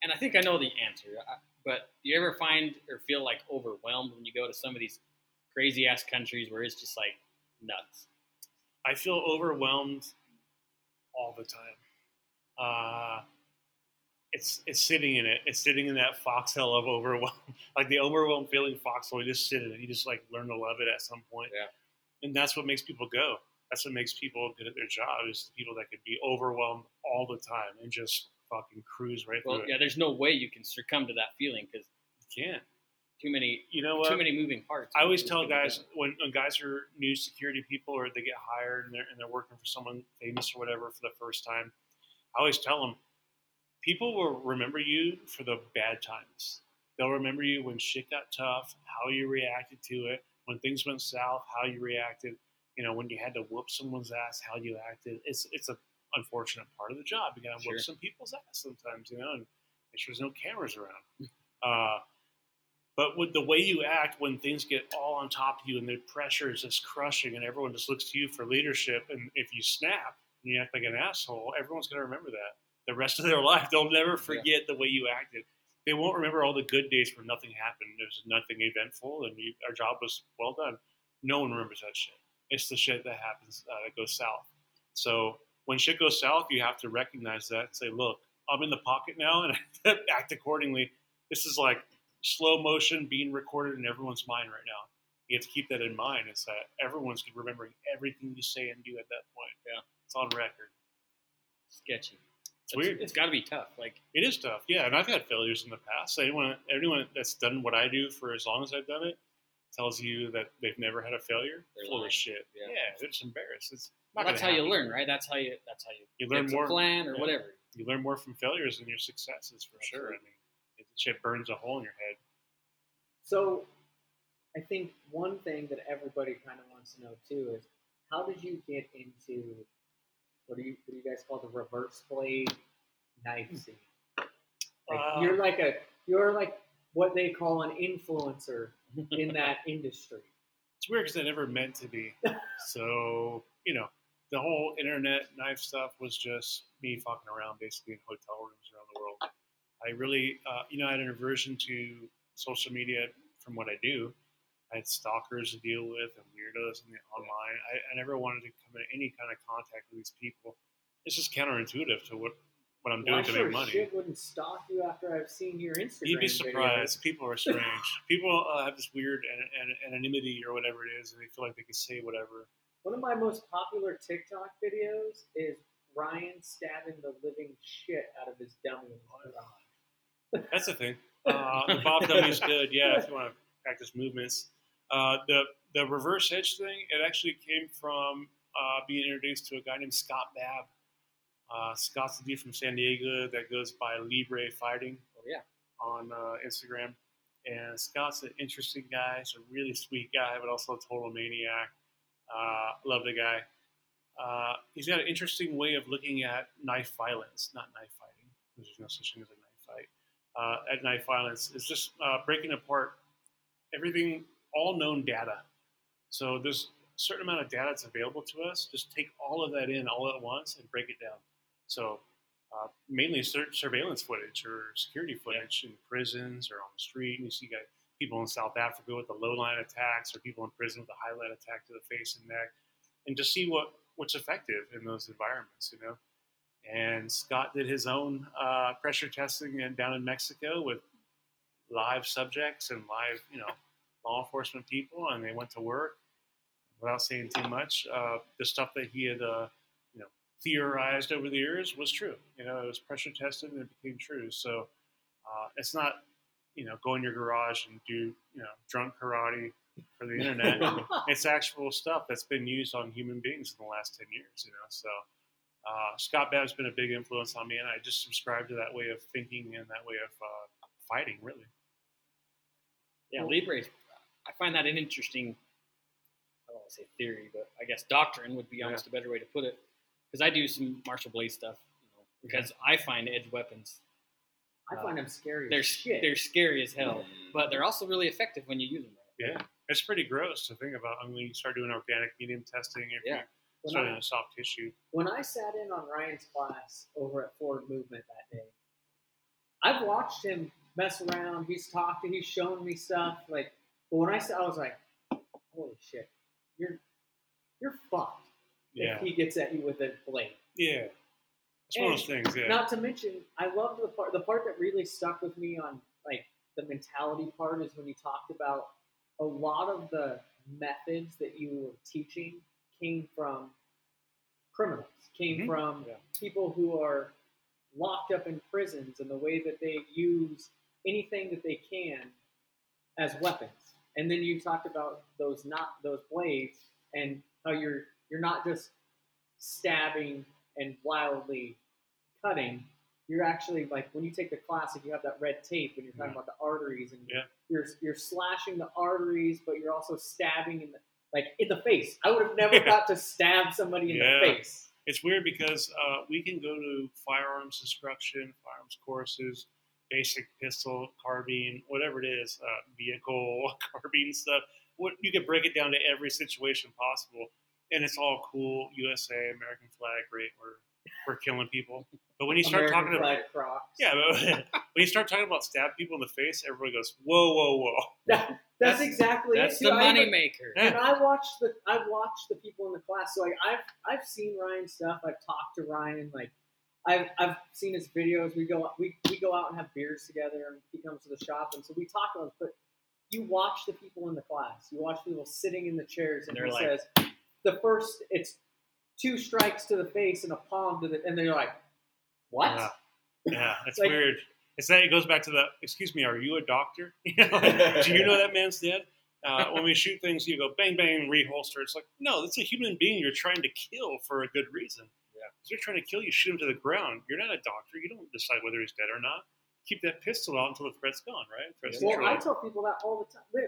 And I think I know the answer, I- but do you ever find or feel like overwhelmed when you go to some of these crazy ass countries where it's just like nuts? I feel overwhelmed all the time. Uh, it's it's sitting in it. It's sitting in that foxhole of overwhelm, like the overwhelmed feeling foxhole. You just sit in it. You just like learn to love it at some point. Yeah. And that's what makes people go. That's what makes people good at their job. Is the people that could be overwhelmed all the time and just fucking cruise right Well, through yeah, it. there's no way you can succumb to that feeling because You can't. too many You know what? too many moving parts. I always tell guys when, when guys are new security people or they get hired and they're, and they're working for someone famous or whatever for the first time, I always tell them people will remember you for the bad times. They'll remember you when shit got tough, how you reacted to it, when things went south, how you reacted. You know, when you had to whoop someone's ass, how you acted. It's it's a unfortunate part of the job. You gotta Sure. whoop some people's ass sometimes, you know, and make sure there's no cameras around. Uh, but with the way you act when things get all on top of you and the pressure is just crushing and everyone just looks to you for leadership, and if you snap and you act like an asshole, everyone's going to remember that the rest of their life. They'll never forget the way you acted. They won't remember all the good days where nothing happened. There's nothing eventful, and you, our job was well done. No one remembers that shit. It's the shit that happens uh, that goes south. So when shit goes south, you have to recognize that and say, "Look, I'm in the pocket now, and I have to act accordingly." This is like slow motion being recorded in everyone's mind right now. You have to keep that in mind. It's that everyone's remembering everything you say and do at that point. Yeah. it's on record. sketchy. It's weird. It's got to be tough. Like It is tough, yeah. And I've had failures in the past. Anyone, anyone that's done what I do for as long as I've done it tells you that they've never had a failure. They're Full lying. of shit. Yeah. Yeah, they're just embarrassed. It's that's gonna how you happen. learn, right? That's how you. That's how you. You learn more. plan or yeah. whatever. You learn more from failures than your successes, for sure. I mean, it, shit burns a hole in your head. So, I think one thing that everybody kind of wants to know too is how did you get into what do you what do you guys call the reverse blade knife scene? Like Uh, you're like a you're like what they call an influencer in that industry. It's weird because I never meant to be. so, you know, the whole internet knife stuff was just me fucking around basically in hotel rooms around the world. I really, uh, you know, I had an aversion to social media from what I do. I had stalkers to deal with and weirdos in the online. I, I never wanted to come in any kind of contact with these people. It's just counterintuitive to what, what I'm Well, doing to sure make money. shit wouldn't stalk you after I've seen your Instagram. You'd be videos. surprised. People are strange. People uh, have this weird an- an- anonymity or whatever it is, and they feel like they can say whatever. One of my most popular TikTok videos is Ryan stabbing the living shit out of his dummy. in his garage. That's the thing. Uh, the Bob dummy is good. Yeah, if you want to practice movements. Uh, the the reverse edge thing. It actually came from uh, being introduced to a guy named Scott Babb. Uh, Scott's a dude from San Diego that goes by Libre Fighting Oh yeah. on uh, Instagram. And Scott's an interesting guy. He's a really sweet guy, but also a total maniac. Uh, love the guy. Uh, he's got an interesting way of looking at knife violence, not knife fighting. There's no such thing as a knife fight. Uh, at knife violence is just uh, breaking apart everything, all known data. So there's a certain amount of data that's available to us. Just take all of that in all at once and break it down. So uh, mainly sur- surveillance footage or security footage in prisons or on the street. And you see guys, people in South Africa with the low line attacks, or people in prison with a high line attack to the face and neck, and to see what what's effective in those environments. You know. And Scott did his own uh, pressure testing in, down in Mexico with live subjects and live, you know, law enforcement people, and they went to work. Without saying too much, uh, the stuff that he had, uh, you know, theorized over the years was true. You know, it was pressure tested and it became true. So uh, it's not, you know, go in your garage and do, you know, drunk karate for the internet. it's actual stuff that's been used on human beings in the last ten years. You know, so. Uh, Scott Babb's been a big influence on me, and I just subscribe to that way of thinking and that way of uh, fighting, really. Yeah, Libre. I find that an interesting. I don't want to say theory, but I guess doctrine would be almost a better way to put it. Because I do some martial blade stuff, you know, because I find edge weapons I uh, find them scary. they're as shit. they're scary as hell, but they're also really effective when you use them right. Yeah, it's pretty gross to think about. I mean, you start doing organic medium testing, if Yeah. you're when, starting I, soft tissue. when I sat in on Ryan's class over at Forward Movement that day, I've watched him mess around. He's talking. he's shown me stuff. Like, but when I saw, I was like, "Holy shit, you're you're fucked Yeah, if he gets at you with a blade." yeah. It's one of those things. Yeah, Not to mention, I loved the part. The part that really stuck with me on like the mentality part is when you talked about a lot of the methods that you were teaching came from criminals, came Mhm. from Yeah. people who are locked up in prisons, and the way that they use anything that they can as weapons. And then you talked about those not those blades and how you're you're not just stabbing and wildly cutting. You're actually like when you take the class, if you have that red tape and you're talking Yeah. about the arteries and Yeah. you're you're slashing the arteries, but you're also stabbing in the like in the face. I would have never Yeah. thought to stab somebody in Yeah. the face. it's weird because uh, we can go to firearms instruction, firearms courses, basic pistol, carbine, whatever it is, uh, vehicle, carbine stuff. What you can break it down to every situation possible, and it's all cool. USA, American flag, great. We're we're killing people. But when you start American talking about flag Crocs. yeah, but when you start talking about stab people in the face, everybody goes, "Whoa, whoa, whoa!" That, that's, That's- exactly That's it. the too. I even- money maker. Yeah. And I watched the I watched the people in the class. So like I've I've seen Ryan's stuff. I've talked to Ryan. Like I've I've seen his videos. We go we, we go out and have beers together. And he comes to the shop, and so we talk about. But you watch the people in the class. You watch people sitting in the chairs, and They're he like- says the first it's two strikes to the face and a palm to the, and they're like, what? Yeah. Yeah, it's Like- weird. It's that it goes back to the. Excuse me, are you a doctor? You know, like, Do you know that man's dead? Uh, when we shoot things, you go bang bang reholster. It's like no, that's a human being you're trying to kill for a good reason. Yeah. If you're trying to kill, you shoot him to the ground. You're not a doctor. You don't decide whether he's dead or not. Keep that pistol out until the threat's gone, right? Threat's Well, I tell people that all the time.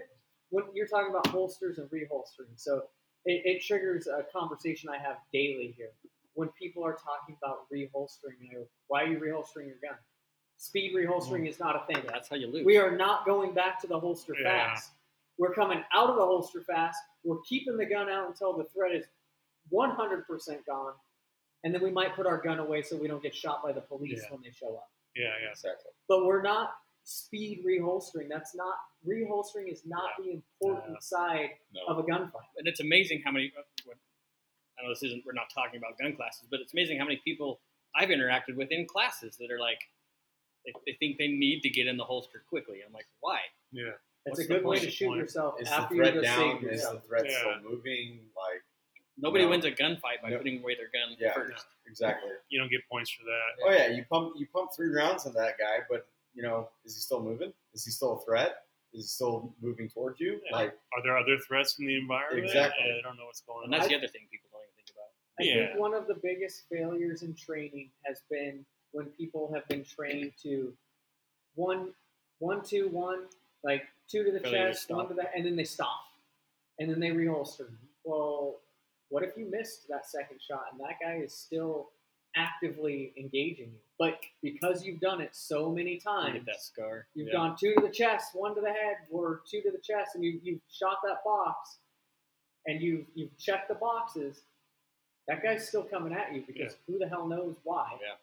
When you're talking about holsters and reholstering, so it, it triggers a conversation I have daily here. When people are talking about reholstering, you know, why are you reholstering your gun? Speed reholstering mm. is not a thing. That's how you lose. We are not going back to the holster Yeah. fast. We're coming out of the holster fast. We're keeping the gun out until the threat is 100% gone. And then we might put our gun away so we don't get shot by the police Yeah. when they show up yeah, yeah. Exactly. but we're not speed reholstering. That's not reholstering is not the important No. side No. of a gunfight. and it's amazing how many. what- I know this isn't. We're not talking about gun classes, but it's amazing how many people I've interacted with in classes that are like, they, they think they need to get in the holster quickly. I'm like, why? Yeah. It's What's a good way to shoot Point. yourself Is the after you threat just down? saved Is the threat Yeah. still moving? Like, Nobody No. wins a gunfight by No. putting away their gun Yeah. first. exactly. You don't get points for that. Oh yeah, you pump you pump three rounds on that guy, but you know, is he still moving? Is he still a threat? Is he still moving towards you? Yeah. Like, Are there other threats in the environment? Exactly. I don't know what's going And on. that's I- the other thing people don't even think about. I Yeah. think one of the biggest failures in training has been when people have been trained to one, one, two, one, like two to the Failure to chest, one to the, and then they stop, and then they reholster. Well, what if you missed that second shot and that guy is still actively engaging you? But because you've done it so many You times, get that scar. You've Yeah. gone two to the chest, one to the head, or two to the chest, and you you've shot that box, and you you've checked the boxes. that guy's still coming at you because who the hell knows why. Yeah.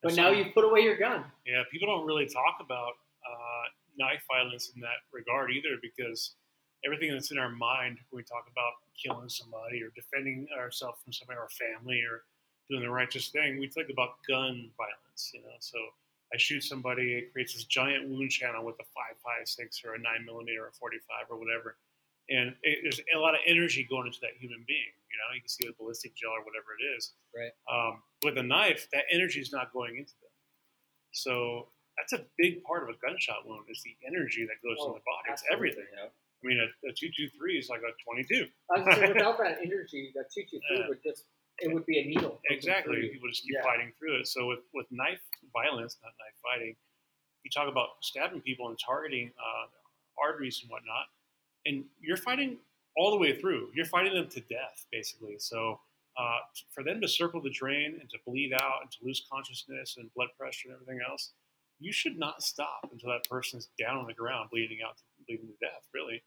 But That's now you've put away your gun. Yeah, people don't really talk about uh, knife violence in that regard either because everything that's in our mind when we talk about killing somebody or defending ourselves from somebody, our family, or doing the righteous thing, we think about gun violence, you know. So I shoot somebody, it creates this giant wound channel with a 5.56 or a 9 millimeter or 45 or whatever. And it, there's a lot of energy going into that human being. You know, you can see with ballistic gel or whatever it is. Right. Um, with a knife, that energy is not going into them. So that's a big part of a gunshot wound is the energy that goes Oh, in the body. It's everything. I mean, a, a two two three is like a twenty two. I was gonna say, without that energy, that two two three Yeah. would just it would be a needle. Exactly. you. People just keep Yeah. fighting through it. So with with knife violence, not knife fighting, you talk about stabbing people and targeting uh, arteries and whatnot, and you're fighting all the way through. You're fighting them to death, basically. So. Uh, for them to circle the drain and to bleed out and to lose consciousness and blood pressure and everything else, you should not stop until that person's down on the ground, bleeding out, bleeding to death. Really.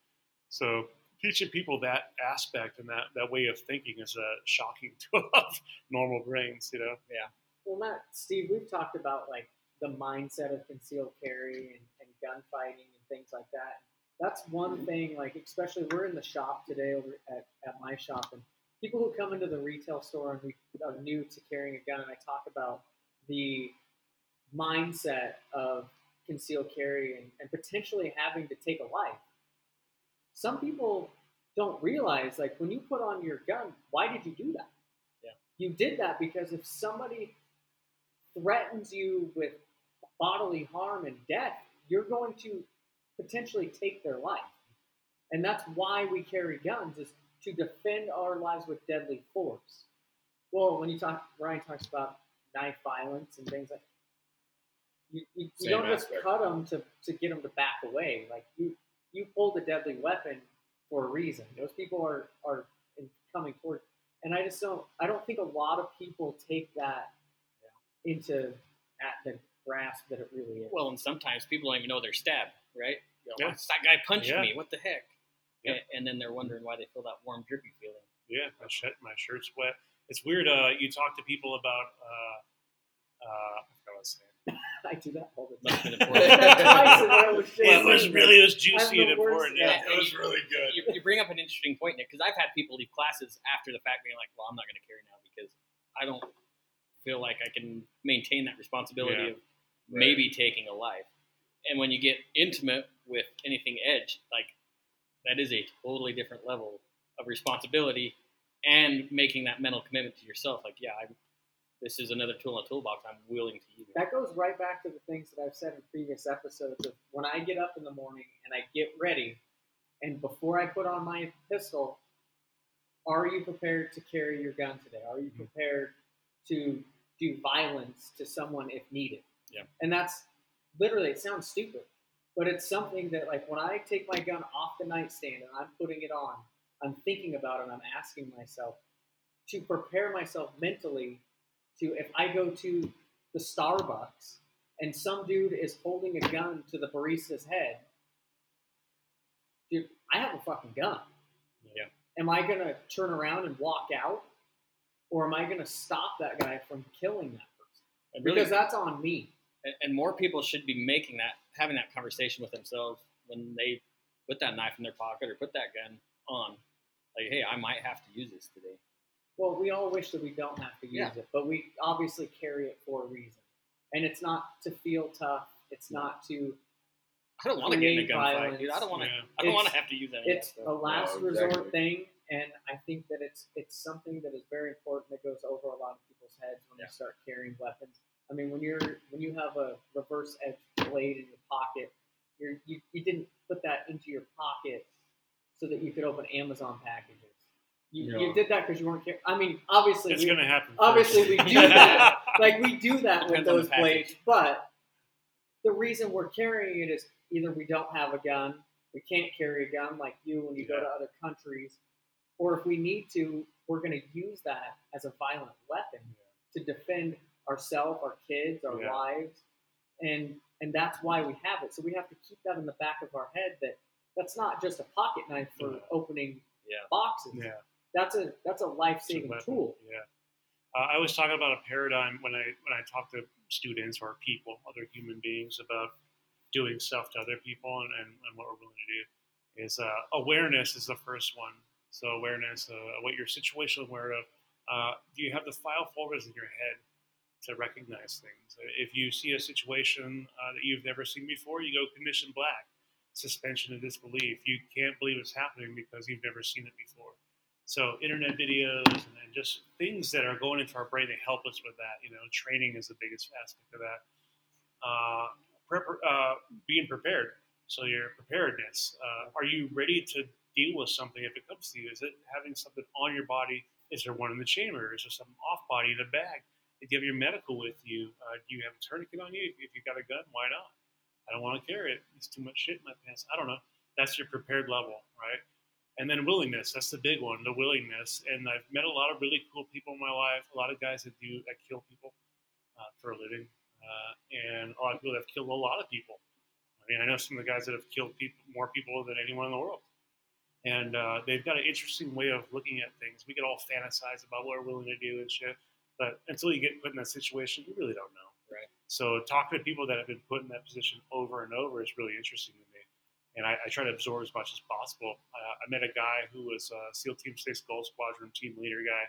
So teaching people that aspect and that, that way of thinking is uh, shocking to a lot of normal brains, you know. Yeah. Well, Matt, Steve, we've talked about like the mindset of concealed carry and, and gunfighting and things like that. That's one thing, like especially we're in the shop today over at, at my shop, and people who come into the retail store and we are new to carrying a gun, and I talk about the mindset of concealed carry and, and potentially having to take a life. Some people don't realize, like, when you put on your gun, why did you do that? Yeah. You did that because if somebody threatens you with bodily harm and death, you're going to potentially take their life. And that's why we carry guns is to defend our lives with deadly force. Well, when you talk, Ryan talks about knife violence and things like, you, you, you don't just cut them to, to get them to back away. Like you, you pulled a deadly weapon for a reason. Those people are are in- coming toward, and I just don't. I don't think a lot of people take that into at the grasp that it really is. Well, and sometimes people don't even know they're stabbed, right? You know, Yeah. That guy punched Yeah. me. What the heck? Yeah. A- And then they're wondering why they feel that warm, drippy feeling. Yeah, my shirt, my shirt's wet. It's weird. Uh, you talk to people about. Uh, uh, I forgot what I was saying. I do that all the Must time. have been did important. that twice and I was Well, it was really it was juicy and important. Yeah. yeah. It was really good. you, you bring up an interesting point, Nick, because I've had people leave classes after the fact being like, well, I'm not going to carry now because I don't feel like I can maintain that responsibility Yeah. of maybe taking a life. And when you get intimate with anything edge, like that is a totally different level of responsibility and making that mental commitment to yourself. Like, yeah, I'm, this is another tool in the toolbox I'm willing to use. That goes right back to the things that I've said in previous episodes of when I get up in the morning and I get ready, and before I put on my pistol, are you prepared to carry your gun today? Are you mm-hmm. prepared to do violence to someone if needed? Yeah. And that's literally, it sounds stupid, but it's something that, like, when I take my gun off the nightstand and I'm putting it on, I'm thinking about it and I'm asking myself to prepare myself mentally to if I go to the Starbucks and some dude is holding a gun to the barista's head, dude, I have a fucking gun. Yeah. Am I gonna turn around and walk out, or am I gonna stop that guy from killing that person? Really, Because that's on me. and, and more people should be making that, having that conversation with themselves when they put that knife in their pocket or put that gun on. Like, hey, I might have to use this today. Well, we all wish that we don't have to use Yeah. it, but we obviously carry it for a reason. And it's not to feel tough. It's not to. I don't want to get in a gunfight, dude. I don't want to. Yeah. I don't want to have to use any It's of a that stuff. last No, resort thing, and I think that it's it's something that is very important that goes over a lot of people's heads when Yeah. you start carrying weapons. I mean, when you're when you have a reverse edge blade in your pocket, you're, you you didn't put that into your pocket so that you could open Amazon packages. You, No. you did that because you weren't. Car- I mean, obviously, It's we, gonna happen. obviously we do that. like we do that with Depends on those blades, but the reason we're carrying it is either we don't have a gun, we can't carry a gun like you when you go to other countries, or if we need to, we're going to use that as a violent weapon to defend ourselves, our kids, our Yeah. lives, and and that's why we have it. So we have to keep that in the back of our head that that's not just a pocket knife for Yeah. opening Yeah. boxes. That's a that's a life saving tool. Yeah. Uh, I was talking about a paradigm when I when I talk to students or people, other human beings, about doing stuff to other people and, and, and what we're willing to do. Is uh, awareness is the first one. So awareness, uh, what you're situationally aware of. Uh, do you have the file folders in your head to recognize things? If you see a situation uh, that you've never seen before, you go condition black, suspension of disbelief. You can't believe it's happening because you've never seen it before. So internet videos and, and just things that are going into our brain that help us with that. You know, training is the biggest aspect of that. Uh, prep- uh, being prepared. So your preparedness. Uh, are you ready to deal with something if it comes to you? Is it having something on your body? Is there one in the chamber? Is there something off body in a bag? Do you have your medical with you? Uh, do you have a tourniquet on you? If you've got a gun, why not? I don't want to carry it. It's too much shit in my pants. I don't know. That's your prepared level, right? And then willingness. That's the big one, the willingness. And I've met a lot of really cool people in my life. A lot of guys that do that kill people uh, for a living, uh, and a lot of people that have killed a lot of people. I mean, I know some of the guys that have killed people, more people than anyone in the world. And uh, they've got an interesting way of looking at things. We can all fantasize about what we're willing to do and shit, but until you get put in that situation, you really don't know. Right. So talking to people that have been put in that position over and over is really interesting to and I, I try to absorb as much as possible. Uh, I met a guy who was a SEAL Team Six Gold Squadron team leader guy,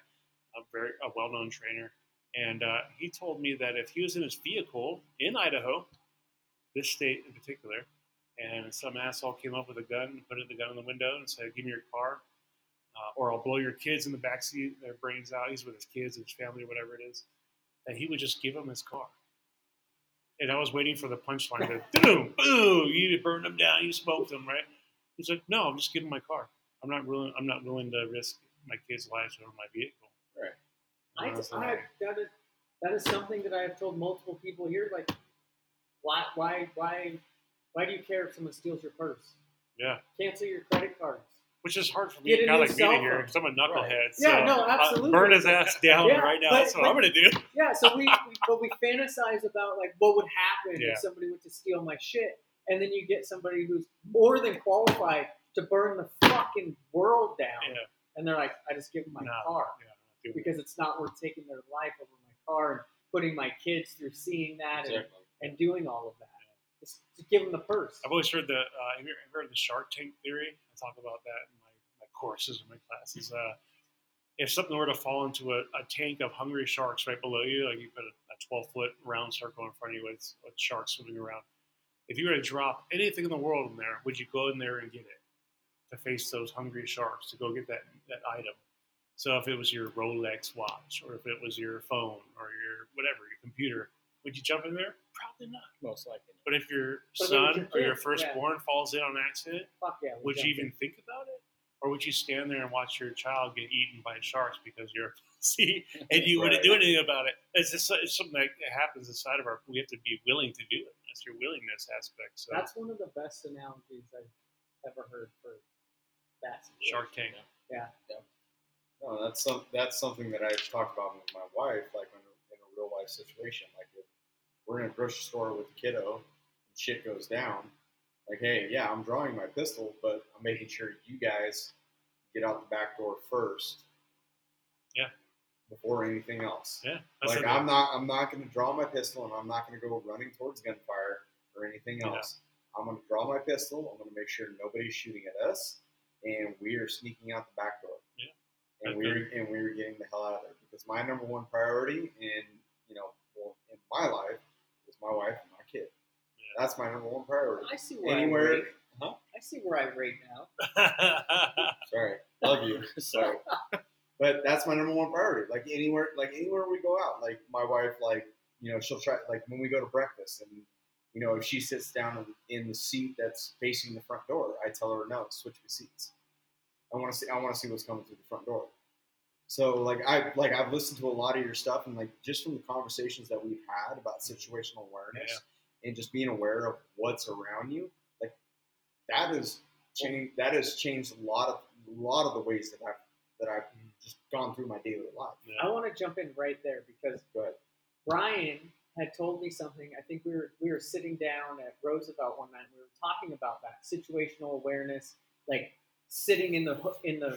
a very a well-known trainer, and uh, he told me that if he was in his vehicle in Idaho, this state in particular, and some asshole came up with a gun and put the gun in the window and said, "Give me your car." Uh, or I'll blow your kids in the backseat, their brains out. He's with his kids, and his family, or whatever it is. And he would just give them his car and I was waiting for the punchline to boom, boom, you burned them down, you smoked them, right? He's like, no, I'm just giving my car. I'm not willing. I'm not willing to risk my kids' lives over my vehicle. Right. I, And was I, that is that is something that I have told multiple people here. Like, why, why, why, why do you care if someone steals your purse? yeah, Cancel your credit cards. Which is hard for me, Get a a guy new like me to cell hear phone. because I'm a knucklehead. Yeah, so no, I'll absolutely. burn his ass down Yeah, right now. but- That's what I'm gonna do. Yeah, so we, we but we fantasize about like what would happen Yeah. if somebody went to steal my shit, and then you get somebody who's more than qualified to burn the fucking world down, Yeah, and they're like, I just give them my no, car yeah, I'm not doing it. because it's not worth taking their life over my car and putting my kids through seeing that and, and doing all of that. Just, give them the purse. I've always heard the. Uh, have you ever heard the Shark Tank theory? I talk about that in my, my courses and my classes. Uh, if something were to fall into a, a tank of hungry sharks right below you, like you put a, a 12 foot round circle in front of you with, with sharks swimming around, if you were to drop anything in the world in there, would you go in there and get it to face those hungry sharks to go get that, that item? So if it was your Rolex watch, or if it was your phone, or your whatever, your computer, would you jump in there? Probably not. Most likely. But if your But if it was son your or your kid, firstborn falls in on accident, Fuck yeah. would you even in. think about it? Or would you stand there and watch your child get eaten by sharks because you're see, and you wouldn't do anything about it? It's just it's something that happens inside of our. We have to be willing to do it. That's your willingness aspect. So That's one of the best analogies I've ever heard for that. situation. Shark Tank. Yeah. No, that's some that's something that I've talked about with my wife, like in a, in a real life situation. Like if we're in a grocery store with a kiddo, and shit goes down. Like, hey, yeah, I'm drawing my pistol, but I'm making sure you guys get out the back door first. Yeah. Before anything else. Yeah, like. I'm not I'm not going to draw my pistol and I'm not going to go running towards gunfire or anything Yeah. else. I'm going to draw my pistol. I'm going to make sure nobody's shooting at us, and we are sneaking out the back door. Yeah. And we are and we are getting the hell out of there because my number one priority in you know well, in my life my wife and my kid. Yeah. That's my number one priority. I see where I Anywhere, rate. huh? I see where I rate now. Sorry, love you. Sorry. But that's my number one priority. Like anywhere, like anywhere we go out, like my wife, like you know, she'll try. Like when we go to breakfast, and you know, if she sits down in, in the seat that's facing the front door, I tell her no, switch me seats. I want to see. I want to see what's coming through the front door. So like I like I've listened to a lot of your stuff, and like just from the conversations that we've had about situational awareness and just being aware of what's around you, like that is changed. That has changed a lot of a lot of the ways that I've that I've just gone through my daily life. I want to jump in right there because Brian had told me something. I think we were we were sitting down at Roosevelt one night. And we were talking about that situational awareness, like sitting in the in the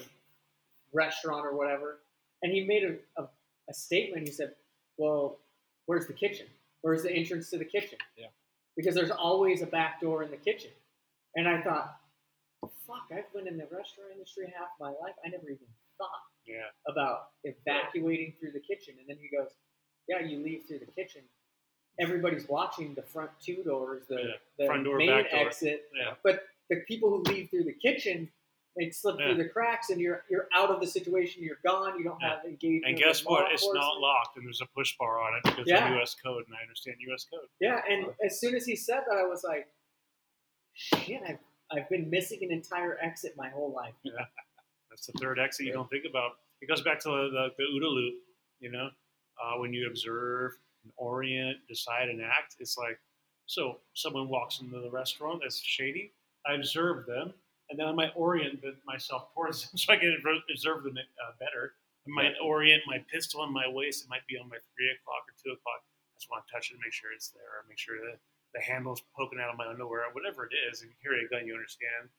restaurant or whatever. And he made a, a a statement. He said, "Well, where's the kitchen? Where's the entrance to the kitchen? Yeah. because there's always a back door in the kitchen." And I thought, "Fuck! I've been in the restaurant industry half my life. I never even thought Yeah. about evacuating through the kitchen." And then he goes, "Yeah, you leave through the kitchen." Everybody's watching the front two doors, the, Yeah. the Front door, main exit, Yeah. but the people who leave through the kitchen, they slipped Yeah. through the cracks, and you're you're out of the situation. You're gone. You don't Yeah. have engagement. And guess what? It's not locked, and there's a push bar on it because Yeah. of U.S. code, and I understand U.S. code. Yeah, and as soon as he said that, I was like, "Shit! I've I've been missing an entire exit my whole life." That's the third exit you don't think about. It goes back to the, the, the OODA loop, you know, uh, when you observe and orient, decide, and act. It's like, so someone walks into the restaurant that's shady. I observe them, and then I might orient myself towards them so I can observe them uh, better. I might orient my pistol on my waist. It might be on my three o'clock or two o'clock. I just want to touch it, make sure it's there, make sure that the handle's poking out of my underwear, whatever it is. If you carry a gun, you understand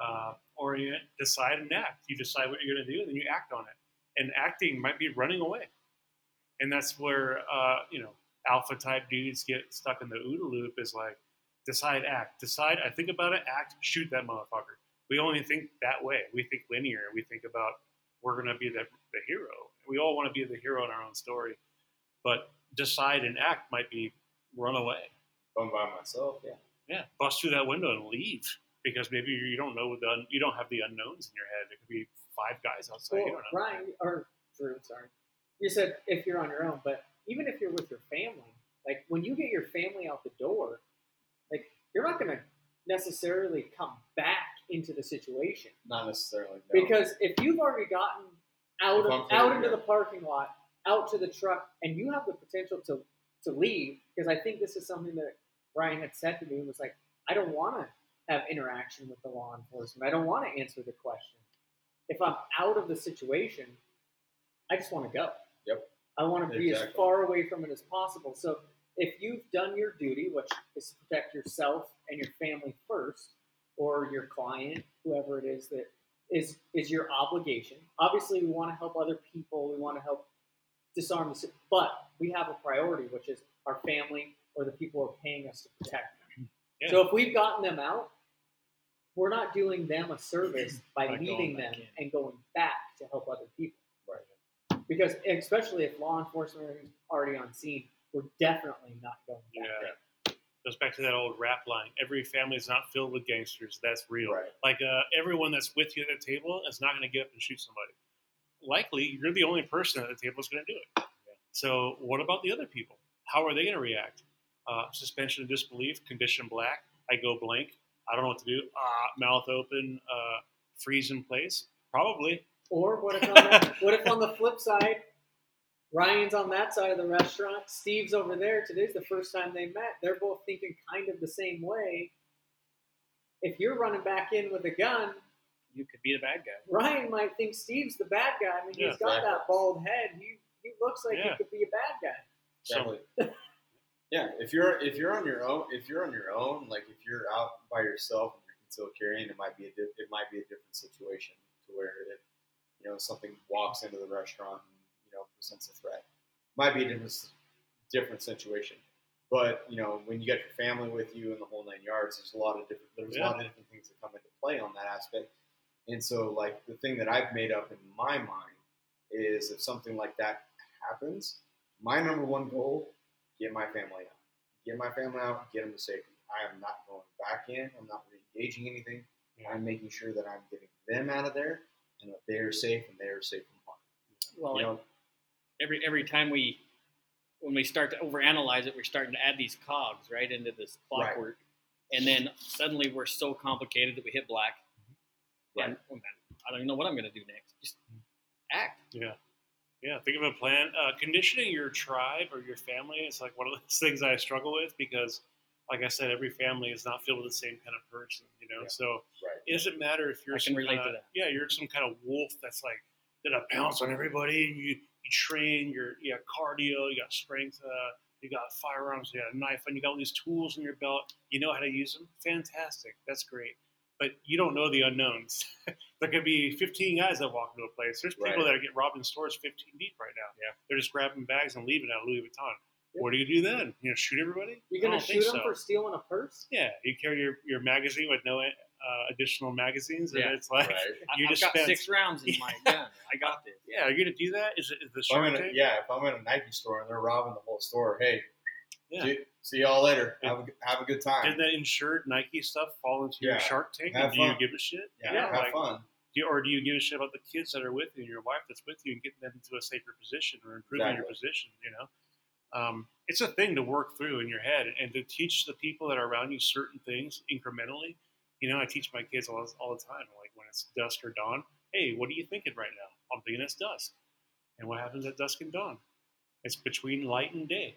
uh, orient, decide, and act. You decide what you're going to do, and then you act on it. And acting might be running away, and that's where uh, you know alpha type dudes get stuck in the OODA loop. Is like decide, act, decide. I think about it, act, shoot that motherfucker. We only think that way. We think linear. We think about we're going to be the, the hero. We all want to be the hero in our own story, but decide and act might be run away. Run by myself, yeah. Yeah, bust through that window and leave because maybe you don't know the you don't have the unknowns in your head. There could be five guys outside. you Well, don't know. Ryan or Drew, sorry, you said if you're on your own, but even if you're with your family, like when you get your family out the door, like you're not going to necessarily come back into the situation Not necessarily. No. because if you've already gotten out If of out into the parking lot, out to the truck, and you have the potential to to leave, because I think this is something that Ryan had said to me was like, I don't want to have interaction with the law enforcement. I don't want to answer the question. If I'm out of the situation, I just want to go. Yep. I want to be as far away from it as possible. So if you've done your duty, which is to protect yourself and your family first, or your client, whoever it is that is is your obligation. Obviously, we want to help other people. We want to help disarm the, but we have a priority, which is our family or the people who are paying us to protect them. Yeah. So if we've gotten them out, we're not doing them a service by leaving them in. and going back to help other people. Right. Because especially if law enforcement is already on scene, we're definitely not going back. Yeah. Goes back to that old rap line. Every family is not filled with gangsters. That's real. Right. Like uh, everyone that's with you at the table is not going to get up and shoot somebody. Likely, you're the only person at the table that's going to do it. So, what about the other people? How are they going to react? Uh, suspension of disbelief, condition black. I go blank. I don't know what to do. Ah, mouth open, uh, freeze in place. Probably. Or what if on the, what if on the flip side, Ryan's on that side of the restaurant, Steve's over there. Today's the first time they met. They're both thinking kind of the same way. If you're running back in with a gun, You could be the bad guy. Ryan might think Steve's the bad guy. I mean, Yeah, he's got exactly. that bald head. He he looks like Yeah. he could be a bad guy. So, Exactly. yeah, if you're if you're on your own, if you're on your own, like if you're out by yourself and you're still carrying, it might be a di- it might be a different situation to where if you know something walks into the restaurant and you know presents a threat, might be a different different situation. But you know when you got your family with you and the whole nine yards, there's a lot of different there's a lot of different things that come into play on that aspect. And so like the thing that I've made up in my mind is if something like that happens, my number one goal get my family out. Get my family out, get them to safety. I am not going back in. I'm not re-engaging anything. Yeah. I'm making sure that I'm getting them out of there and that they're safe and they're safe from harm. Well, You like know, every every time we when we start to overanalyze it, we're starting to add these cogs right into this Right. clockwork, and then suddenly we're so complicated that we hit black. And oh, man, I don't even know what I'm going to do next. Just act. Yeah. Yeah. Think of a plan. Uh, conditioning your tribe or your family is like one of those things I struggle with because, like I said, every family is not filled with the same kind of person, you know? Yeah. So right. it doesn't matter if you're I can some to that. Yeah, you're some kind of wolf that's like, gonna pounce on everybody and you, you train your, you got cardio, you got strength, uh, you got firearms, you got a knife, and you got all these tools in your belt. You know how to use them. Fantastic. That's great. but you don't know the unknowns. there could be 15 guys that walk into a place. There's people Right. that get robbed in stores 15 deep right now. Yeah. they're just grabbing bags and leaving out of Louis Vuitton. What do you do then? You know, shoot everybody? You I gonna shoot them so. for stealing a purse? Yeah, you carry your, your magazine with no uh, additional magazines, and Yeah. it's like Right. you I've just got spent. six rounds in my gun. I got this. Yeah, are you gonna do that? Is it is the If I'm Shark a, Tank? yeah, if I'm in a Nike store and they're robbing the whole store, hey, Yeah. see, see y'all later. Yeah. Have a, have a good time. Did that insured Nike stuff fall into your Shark Tank? Have and do you give a shit? yeah, Yeah, have like- fun. Do you, or do you give a shit about the kids that are with you and your wife that's with you and getting them into a safer position or improving your position? You know, um, it's a thing to work through in your head and to teach the people that are around you certain things incrementally. You know, I teach my kids all, all the time, like when it's dusk or dawn. Hey, what are you thinking right now? I'm thinking it's dusk. And what happens at dusk and dawn? It's between light and day.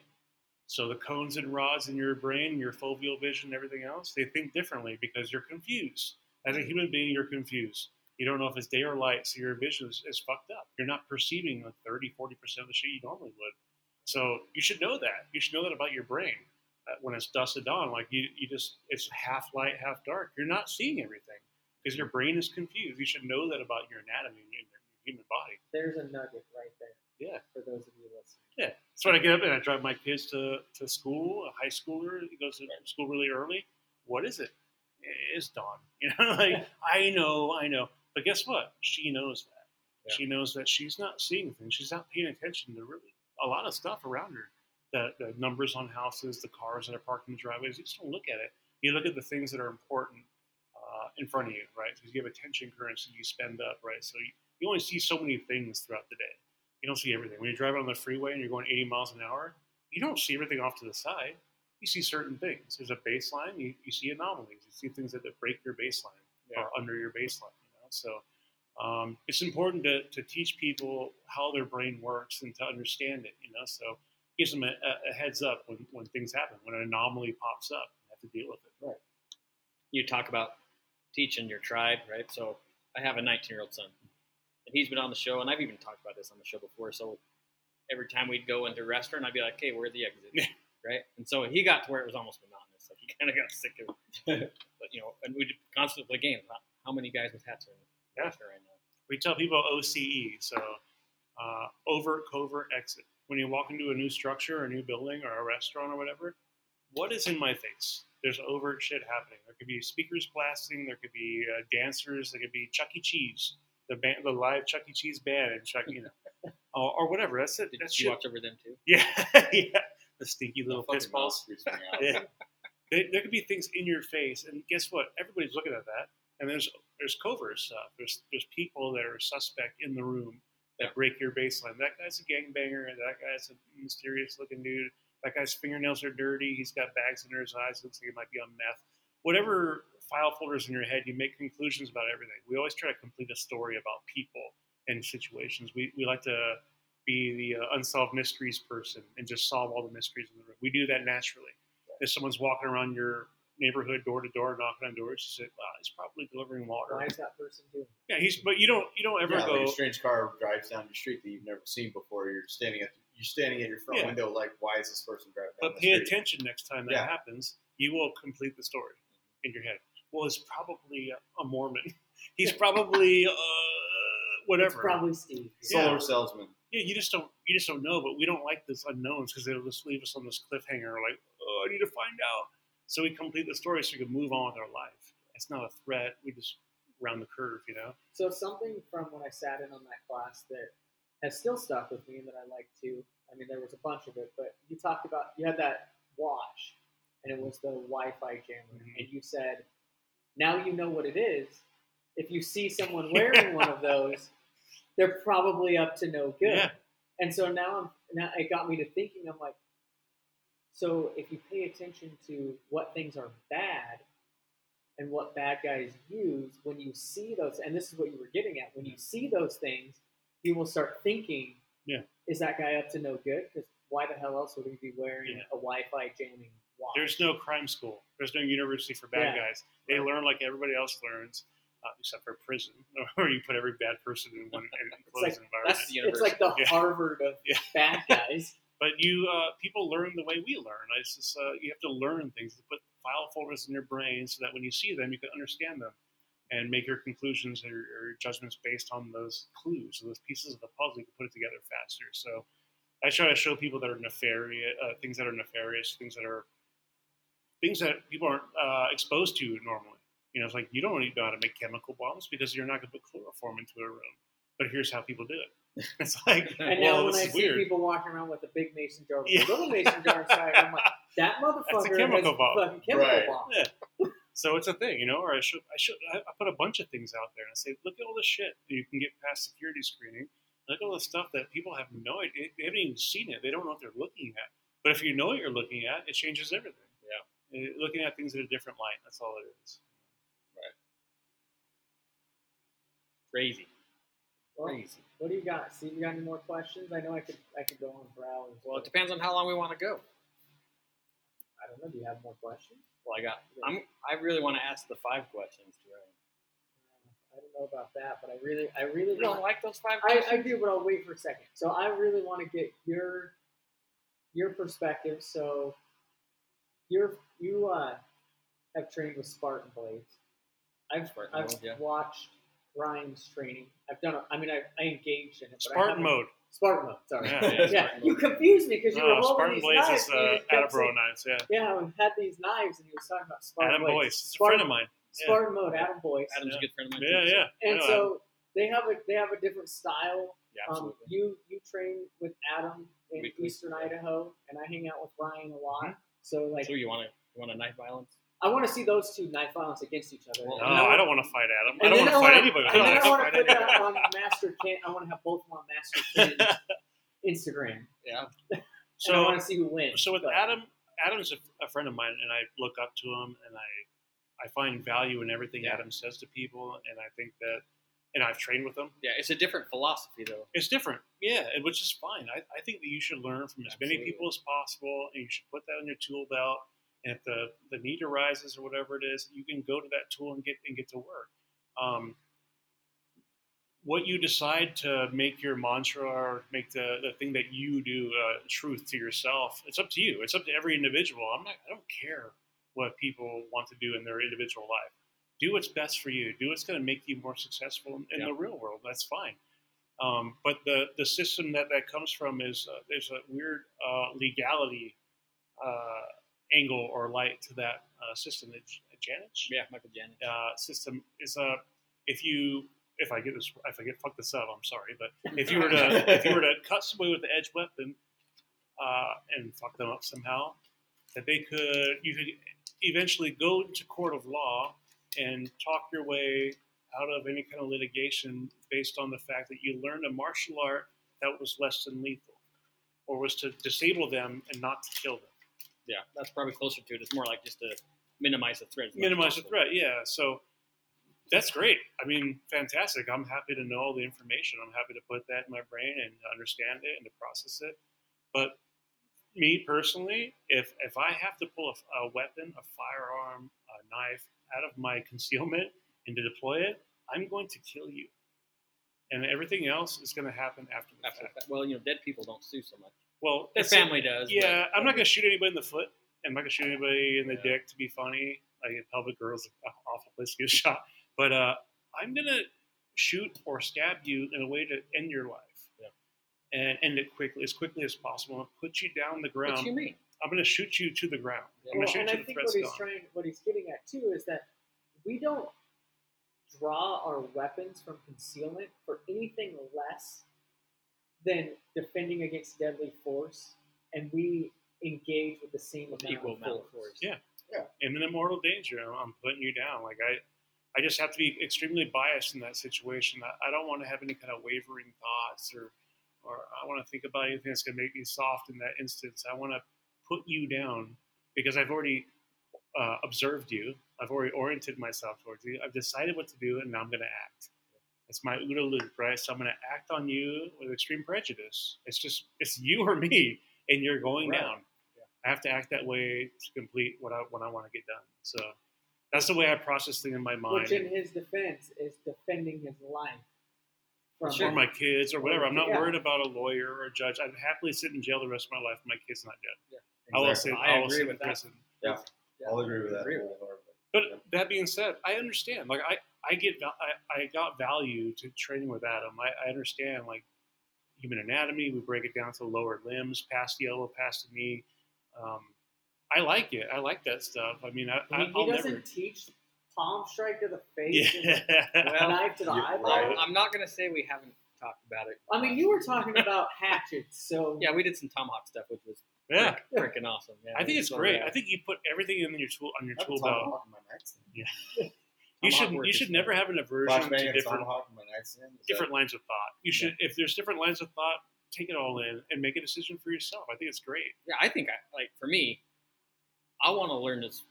So the cones and rods in your brain, your foveal vision, everything else, they think differently because you're confused. As a human being, you're confused. You don't know if it's day or light, so your vision is, is fucked up. You're not perceiving like 30, 40% of the shit you normally would. So you should know that. You should know that about your brain. Uh, when it's dusk to dawn, like you, you just, it's half light, half dark. You're not seeing everything because your brain is confused. You should know that about your anatomy and your human body. There's a nugget right there. Yeah. For those of you listening. Yeah. So when I get up and I drive my kids to, to school, a high schooler he goes to school really early. What is it? It's dawn. You know, like I know, I know. But guess what? She knows that. Yeah. She knows that she's not seeing things. She's not paying attention to really a lot of stuff around her. The, the numbers on houses, the cars that are parked in the driveways. You just don't look at it. You look at the things that are important uh, in front of you, right? Because you have attention currency you spend up, right? So you, you only see so many things throughout the day. You don't see everything. When you're driving on the freeway and you're going 80 miles an hour, you don't see everything off to the side. You see certain things. There's a baseline. You, you see anomalies. You see things that, that break your baseline Yeah. or under your baseline. You know, so um, it's important to, to teach people how their brain works and to understand it. You know, so gives them a, a, a heads up when, when things happen, when an anomaly pops up, you have to deal with it. Right. You talk about teaching your tribe, right? So I have a 19 year old son, and he's been on the show, and I've even talked about this on the show before. So every time we'd go into a restaurant, I'd be like, "Okay, where's the exit?" right? And so he got to where it was almost monotonous. Like he kind of got sick of it. but you know, and we'd constantly play games. How, how many guys with hats are in the Yeah. restaurant right now? we tell people OCE, so uh, overt, covert, exit. When you walk into a new structure, or a new building, or a restaurant, or whatever, what is in my face? There's overt shit happening. There could be speakers blasting. There could be uh, dancers. There could be Chuck E. Cheese, the band, the live Chuck E. Cheese band, and Chuck, you know, or, or whatever. That's it. Did That's you shit. watch over them too? Yeah, yeah. The stinky little piss balls. mouth freaks me out. Yeah. There, there could be things in your face, and guess what? Everybody's looking at that. And there's there's covert stuff. There's there's people that are suspect in the room that break your baseline. That guy's a gangbanger. That guy's a mysterious looking dude. That guy's fingernails are dirty. He's got bags under his eyes. Looks like he might be on meth. Whatever file folders in your head, you make conclusions about everything. We always try to complete a story about people and situations. We, we like to be the uh, unsolved mysteries person and just solve all the mysteries in the room. We do that naturally. If someone's walking around your neighborhood door to door, knocking on doors, you say, "Wow, he's probably delivering water." Why is that person doing? Yeah, he's. But you don't. You don't ever yeah, go. like a strange car drives down the street that you've never seen before. You're standing at you're standing at your front Yeah. window, like, why is this person driving down But the pay street? attention next time that Yeah. happens. You will complete the story in your head. Well, he's probably a, a Mormon. He's probably uh, whatever. It's probably Steve. Solar Yeah. salesman. yeah, you just don't. You just don't know. But we don't like this unknowns because they'll just leave us on this cliffhanger. Like, oh, I need to find out. So we complete the story so we can move on with our life. It's not a threat. We just round the curve. You know. So something from when I sat in on that class that has still stuck with me and that I like to. I mean, there was a bunch of it, but you talked about you had that watch, and it was the Wi-Fi jammer, Mhm. and you said, "Now you know what it is. If you see someone wearing one of those, they're probably up to no good." Yeah. And so now, I'm, now it got me to thinking. I'm like, so if you pay attention to what things are bad and what bad guys use, when you see those, and this is what you were getting at, when you see those things, you will start thinking, Yeah. is that guy up to no good? Because why the hell else would he be wearing Yeah. a Wi-Fi jamming watch? There's no crime school. There's no university for bad Yeah. guys. They Right. learn like everybody else learns, uh, except for prison, where you put every bad person in one enclosed like- environment. That's the it's like the Yeah. Harvard of bad guys. But you, uh, people learn the way we learn. It's just uh, you have to learn things. To put file folders in your brain so that when you see them, you can understand them. and make your conclusions or, judgments based on those clues, those pieces of the puzzle. You can put it together faster. So I try to show people that are nefarious, uh, things that are nefarious, things that are things that people aren't uh, exposed to normally. You know, it's like you don't to know how to make chemical bombs because you're not going to put chloroform into a room. But here's how people do it. It's like, And well, now when I is see weird. people walking around with a big mason jar, with Yeah. a little mason jar inside, I'm like, that motherfucker chemical has bomb. fucking chemical Right. bomb. Yeah. So it's a thing, you know. Or I should, I should, I, I put a bunch of things out there and I say, look at all this shit you can get past security screening. Look at all the stuff that people have no idea. They haven't even seen it. They don't know what they're looking at. But if you know what you're looking at, it changes everything. Yeah. Eh, looking at things in a different light. That's all it is. Right. Crazy. Well, Crazy. what do you got? Steve, you got any more questions? I know I could I could go on for hours. Well, it depends on how long we want to go. I don't know. Do you have more questions? Well, I got. I'm. I really want to ask the five questions. To Ryan. Uh, I don't know about that, but I really I really You don't like those five I, questions? I do, but I'll wait for a second. So I really want to get your your perspective. So you're you uh, have trained with Spartan Blades. I've Spartan I've yeah. watched Ryan's training. I've done. it. I mean, I, I engaged in it. Spartan mode. Spartan mode. Sorry. Yeah, Yeah, yeah, Spartan you confused me because you were No, holding Spartan these Blades knives. is and you uh, just kept Adabro saying- knives. Yeah. Yeah, we had these knives, and he was talking about Spartan mode. Adam Blades. Boyce. He's a Spartan, friend of mine. Yeah. Spartan mode, Adam Boyce. Adam's Yeah. a good friend of mine. Yeah, too, so- yeah. I And know so they have a they have a different style. Yeah, Um, absolutely. you you train with Adam in Weekly. Eastern Idaho, and I hang out with Ryan a lot. Mm-hmm. So like, so you want to you want a knife violence? I want to see those two knife violence against each other. Well, No, And I don't want to fight Adam. I don't want to fight anybody. with And then. I want to put that on Master Ken. I want to have both of them on Master Ken's Instagram. Yeah. So I want to see who wins. so with But- Adam, Adam's a, a friend of mine, and I look up to him, and I, I find value in everything Yeah. Adam says to people, and I think that, and I've trained with him. Yeah, it's a different philosophy though. It's different, yeah, and which is fine. I, I think that you should learn from as many people as possible, and you should put that in your tool belt. And if the, the need arises or whatever it is, you can go to that tool and get and get to work. Um, what you decide to make your mantra or make the, the thing that you do uh, truth to yourself, it's up to you. It's up to every individual. I'm not. I don't care what people want to do in their individual life. Do what's best for you. Do what's going to make you more successful in, in Yeah. the real world. That's fine. Um, but the, the system that that comes from is uh, there's a weird uh, legality uh, angle or light to that uh, system. That Janich Yeah, Michael Janich. uh, system is a if you if I get this if I get fucked this up, I'm sorry, but if you were to if you were to cut somebody with the edge weapon uh, and fuck them up somehow, that they could you could eventually go to court of law and talk your way out of any kind of litigation based on the fact that you learned a martial art that was less than lethal, or was to disable them and not to kill them. Yeah, that's probably closer to it. It's more like just to minimize the threat. as much as minimize the threat. Yeah, so that's great. I mean, fantastic. I'm happy to know all the information. I'm happy to put that in my brain and understand it and to process it. But me personally, if if I have to pull a, a weapon, a firearm, a knife out of my concealment and to deploy it, I'm going to kill you. And everything else is going to happen after the After fact. that. Well, you know, dead people don't sue so much. Well, Their it's- family does. yeah, but- I'm not going to shoot anybody in the foot. I'm not going to shoot anybody in the Yeah. dick to be funny. Like pelvic girls, an awful place to get shot. But uh, I'm going to shoot or stab you in a way to end your life. Yeah. And end it quickly, as quickly as possible, and put you down the ground. What ground. do you mean? I'm going to shoot you to the ground. Yeah. I'm going Well, to shoot and you I to the think threat's what he's gone. trying, what he's getting at too, is that we don't draw our weapons from concealment for anything less than defending against deadly force, and we engage with the same With amount equal of amount of force. force. Yeah. imminent mortal danger. I'm- I'm putting you down. Like I, I just have to be extremely biased in that situation. I, I don't want to have any kind of wavering thoughts or, or I want to think about anything that's going to make me soft in that instance. I want to put you down because I've already uh, observed you. I've already oriented myself towards you. I've decided what to do, and now I'm going to act. It's my OODA loop, right? So I'm going to act on you with extreme prejudice. It's just it's you or me, and you're going Right. down. I have to act that way to complete what I what I want to get done. So that's the way I process things in my mind. Which, in his defense, is defending his life from or my kids or whatever. I'm not Yeah. worried about a lawyer or a judge. I'd happily sit in jail the rest of my life if my kid's not dead. I will sit. Exactly. I, I will agree sit with in that. prison. Yeah. I'll agree with that. Agree with wholeheartedly. But that being said, I understand. Like I, I get I, I got value to training with Adam. I, I understand like human anatomy. We break it down to the lower limbs, past the elbow, past the knee. Um, I like it. I like that stuff. I mean, I, I mean, I, I'll he doesn't never. teach palm strike to the face Yeah. the Well, knife to the eyeball. right. I'm not gonna say we haven't talked about it. I mean, you were talking about hatchets, so Yeah, we did some tomahawk stuff, which was yeah. freaking awesome. Yeah, I think it's great. rad. I think you put everything in your tool on your I tool belt. tomahawk in my nightstand. You should you should never have an aversion Flashbang to and different tomahawk in my nightstand. Is different lines of thought. You should if there's different lines of thought, take it all in and make a decision for yourself. I think it's great. yeah, I think I like for me, I want to learn as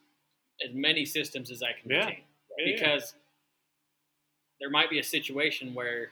as many systems as I can Yeah. retain Yeah, yeah. because there might be a situation where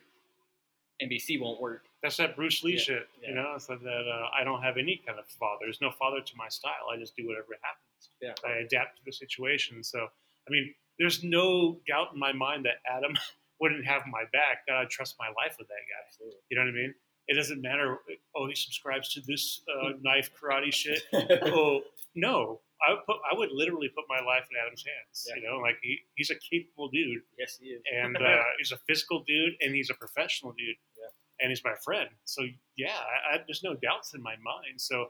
MBC won't work. That's that Bruce Lee Yeah, shit. yeah. You know, it's like that uh, I don't have any kind of father. There's no father to my style. I just do whatever happens. Yeah. I adapt to the situation. So, I mean, there's no doubt in my mind that Adam wouldn't have my back. God, I trust my life with that guy. Absolutely. You know what I mean? It doesn't matter. Oh, he subscribes to this uh, knife karate shit. oh no, I would put I would literally put my life in Adam's hands. Yeah. You know, like he, he's a capable dude, Yes, he is. and uh, he's a physical dude, and he's a professional dude, Yeah. and he's my friend. So yeah, I, I, there's no doubts in my mind. So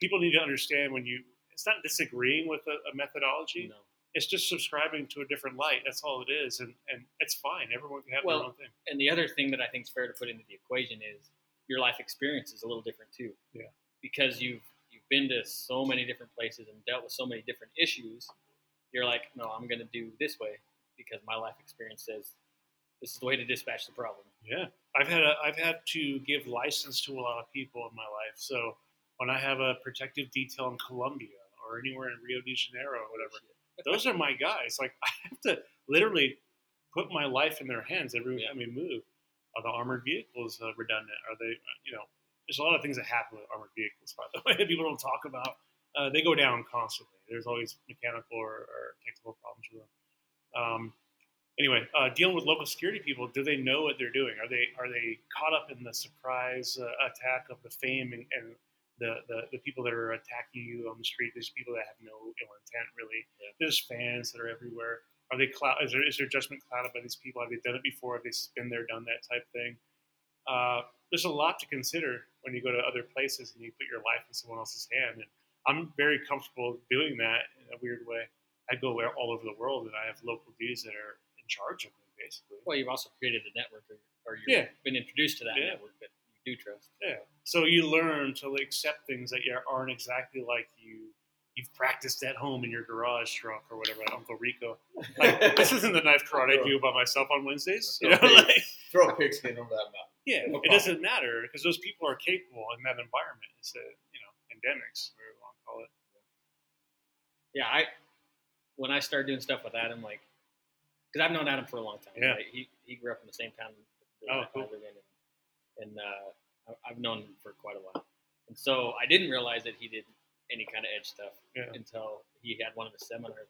people need to understand when you it's not disagreeing with a, a methodology. no. It's just subscribing to a different light. That's all it is, and and it's fine. Everyone can have Well, their own thing. And the other thing that I think is fair to put into the equation is your life experience is a little different too. Yeah. Because you've you've been to so many different places and dealt with so many different issues, you're like, no, I'm going to do this way because my life experience says this is the way to dispatch the problem. Yeah, I've had a, I've had to give license to a lot of people in my life. So when I have a protective detail in Colombia or anywhere in Rio de Janeiro or whatever, those are my guys. Like I have to literally put my life in their hands every Yeah. time we move. Are the armored vehicles uh, redundant? Are they, uh, you know, there's a lot of things that happen with armored vehicles. By the way, that people don't talk about. Uh, they go down constantly. There's always mechanical or, or technical problems with them. Um, anyway, uh, dealing with local security people, do they know what they're doing? Are they are they caught up in the surprise uh, attack of the fame and, and the, the the people that are attacking you on the street? There's people that have no ill intent, really. Yeah. There's fans that are everywhere. Are they cloud? Is, there, is their judgment clouded by these people? Have they done it before? Have they been there, done that type thing? Uh, there's a lot to consider when you go to other places and you put your life in someone else's hand. And I'm very comfortable doing that in a weird way. I go all over the world, and I have local dudes that are in charge of me, basically. Well, you've also created a network or, or you've Yeah. been introduced to that Yeah. network that do trust. Yeah. So you learn to accept things that you aren't exactly like you. You've practiced at home in your garage truck or whatever at Uncle Rico. Like, this isn't the knife karate I do by myself on Wednesdays. You know, Okay. like, Throw a pigskin over that mountain. yeah, No it doesn't matter because those people are capable in that environment. It's a you know endemics, whatever you want to call it. Yeah, I when I started doing stuff with Adam, like, because I've known Adam for a long time. Yeah. right? He he grew up in the same town that Oh, I cool. live in, and, and uh, I- I've known him for quite a while. And so I didn't realize that he did any kind of edge stuff Yeah. until he had one of his seminars.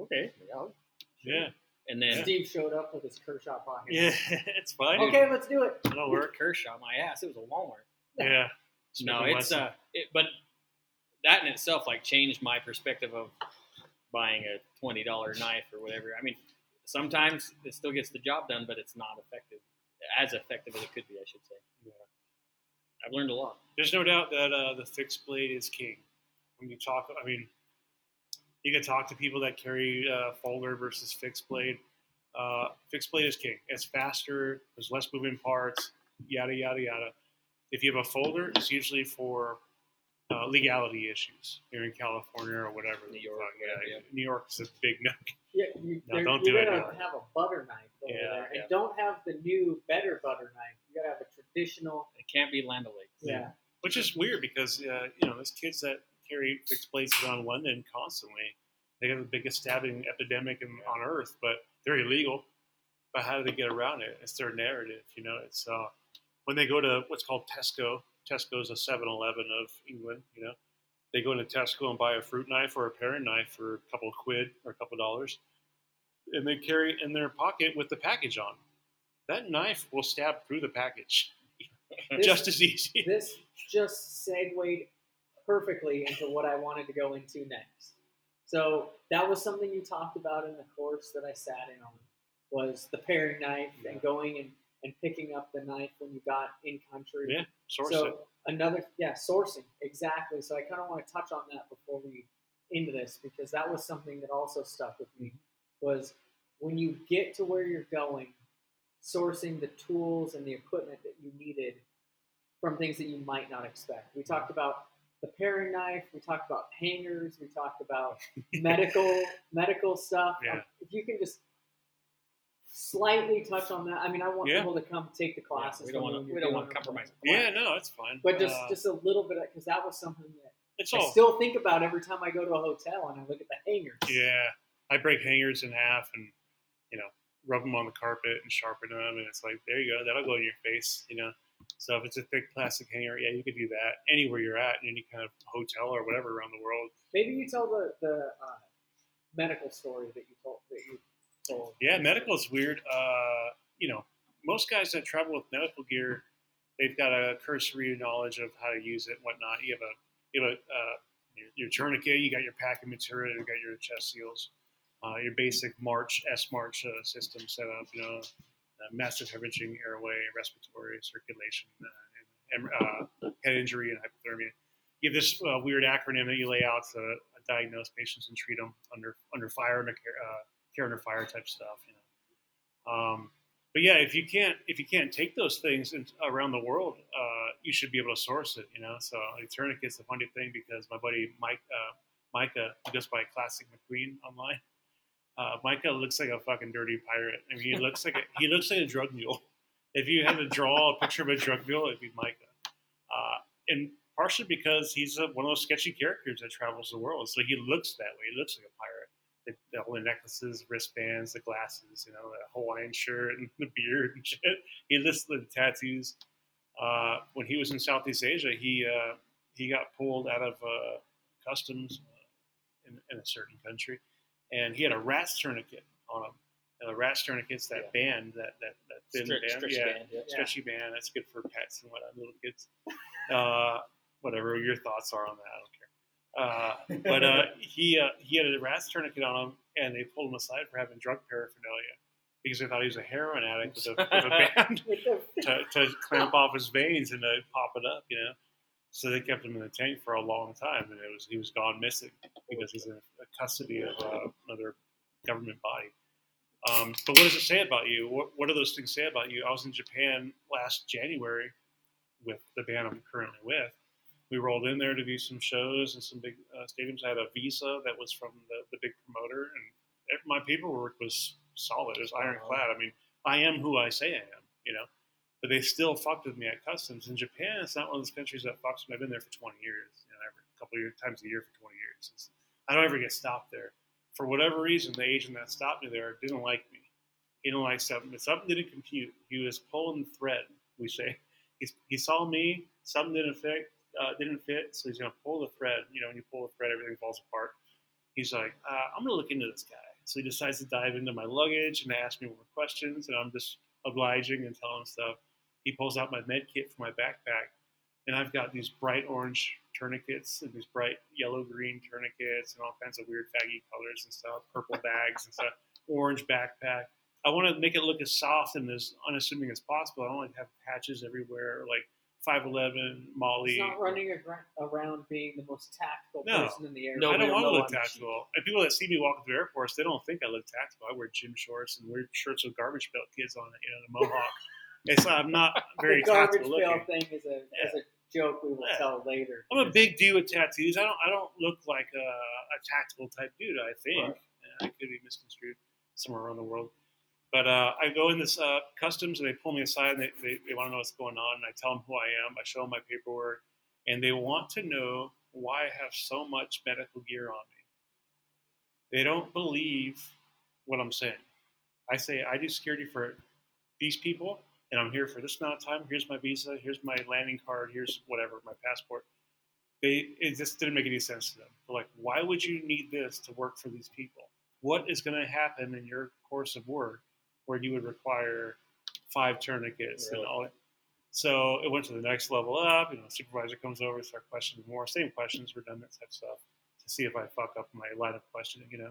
Okay, yeah, I'll- Yeah, and then Steve showed up with his Kershaw pocket. yeah, it's fine. Okay, let's do it. it'll work. Kershaw, my ass, it was a Walmart. Yeah. No, Smith it's Wesson. uh, it, but that in itself like changed my perspective of buying a twenty dollar knife or whatever. I mean, sometimes it still gets the job done, but it's not effective, as effective as it could be, I should say. Yeah. I've learned a lot. There's no doubt that uh, the fixed blade is king. When you talk, I mean, you can talk to people that carry uh, folder versus fixed blade. Uh, fixed blade is king. It's faster. There's less moving parts. Yada yada yada. If you have a folder, it's usually for uh, legality issues here in California or whatever. New York, yeah, yeah. New York is a big no. Yeah, you, No, don't you do it gotta now. have a butter knife over Yeah, there, and yeah. don't have the new better butter knife. You gotta have a traditional. It can't be Land O'Lakes. Yeah, which is weird because uh, you know there's kids that carry fixed blades around London constantly. They have the biggest stabbing epidemic in, on earth, but they're illegal. But how do they get around it? It's their narrative, you know. It's uh, when they go to what's called Tesco. Tesco is a 7-Eleven of England, you know. They go into Tesco and buy a fruit knife or a paring knife for a couple of quid or a couple of dollars, and they carry it in their pocket with the package on. That knife will stab through the package This- just as easy. this just segued perfectly into what I wanted to go into next. So that was something you talked about in the course that I sat in on. was the paring knife Yeah. and going and, and picking up the knife when you got in country. Yeah, source so another yeah sourcing exactly so i kind of want to touch on that before we into this because that was something that also stuck with me was when you get to where you're going sourcing the tools and the equipment that you needed from things that you might not expect we talked about the paring knife we talked about hangers we talked about medical medical stuff Yeah. if you can just slightly touch on that i mean i want Yeah. people to come take the Yeah, classes we don't want to. We don't want to compromise. the Yeah, no, it's fine. But just Uh, just a little bit because that was something that it's I all still think about every time I go to a hotel and I look at the hangers. Yeah, I break hangers in half and you know rub them on the carpet and sharpen them, and it's like there you go, that'll go in your face, you know. So if it's a thick plastic hanger, yeah, you could do that anywhere you're at in any kind of hotel or whatever around the world. Maybe you tell the the uh, medical story that you told that you Yeah, medical is weird. Uh, you know, most guys that travel with medical gear, they've got a cursory knowledge of how to use it and whatnot. You have a you have a uh, your, your tourniquet, you got your packing material, you got your chest seals, uh, your basic March S March uh, system set up. You know, uh, massive hemorrhaging, airway, respiratory, circulation, uh, and, head injury, and hypothermia. You have this weird acronym that you lay out to diagnose patients and treat them under under fire, care, under fire type stuff. You know. Um, but yeah, if you can't if you can't take those things in, around the world, uh, you should be able to source it. You know, so like, tourniquet's a funny thing because my buddy Mike uh, Micah who goes by Classic McQueen online. Uh, Micah looks like a fucking dirty pirate. I mean, he looks like a, he looks like a drug mule. If you had to draw a picture of a drug mule, it'd be Micah. Uh, and partially because he's a, one of those sketchy characters that travels the world, so he looks that way. He looks like a pirate the, the, all necklaces, wristbands, the glasses, you know, the Hawaiian shirt and the beard and shit. He listed the tattoos. Uh, when he was in Southeast Asia, he uh, he got pulled out of uh, customs uh, in, in a certain country, and he had a RATS tourniquet on him. And the RATS tourniquet's that band, that that that thin Stretch- band, stretchy yeah, band, yeah. stretchy band. That's good for pets and whatnot, little kids. Uh, whatever your thoughts are on that, I don't. Uh, but uh, he uh, he had a RATS tourniquet on him, and they pulled him aside for having drug paraphernalia because they thought he was a heroin addict with a, with a band to, to clamp off his veins and to pop it up, you know. So they kept him in the tank for a long time, and it was he was gone missing because he's in custody of uh, another government body. Um, but what does it say about you? What, what do those things say about you? I was in Japan last January with the band I'm currently with. We rolled in there to do some shows and some big uh, stadiums. I had a visa that was from the, the big promoter, and my paperwork was solid. It was ironclad. I mean, I am who I say I am, you know. But they still fucked with me at customs. In Japan, it's not one of those countries that fucks me. I've been there for 20 years, you know, every couple of years, times a year for 20 years. It's, I don't ever get stopped there. For whatever reason, the agent that stopped me there didn't like me. He didn't like something. Something didn't compute. He was pulling the thread. We say he, he saw me. Something didn't fit. Uh, didn't fit. So he's gonna pull the thread. You know, when you pull the thread, everything falls apart. He's like, uh, I'm gonna look into this guy. So he decides to dive into my luggage and ask me more questions, and I'm just obliging and telling him stuff. He pulls out my med kit from my backpack, and I've got these bright orange tourniquets and these bright yellow green tourniquets and all kinds of weird faggy colors and stuff, purple bags and stuff, orange backpack. I want to make it look as soft and as unassuming as possible. I don't like to have patches everywhere, like 511, MOLLE. He's not running around being the most tactical No. person in the air. No, I don't want to look tactical. And people that see me walking through airports, they don't think I look tactical. I wear gym shorts and weird shirts with Garbage Pail Kids on it, you know, the mohawk. it's not, I'm not very the garbage tactical pail looking. thing is a, is a joke we will Yeah. tell later. I'm a big dude with tattoos. I don't I don't look like a, a tactical type dude. I think Right. Yeah, I could be misconstrued somewhere around the world. But uh, I go in this uh, customs and they pull me aside and they, they, they want to know what's going on. And I tell them who I am. I show them my paperwork, and they want to know why I have so much medical gear on me. They don't believe what I'm saying. I say I do security for these people, and I'm here for this amount of time. Here's my visa. Here's my landing card. Here's whatever my passport. They it just didn't make any sense to them. They're like, why would you need this to work for these people? What is going to happen in your course of work where you would require five tourniquets Really? and all that? So it went to the next level up. You know, supervisor comes over, start questioning more, same questions, redundant type stuff, to see if I fuck up my line of questioning. You know,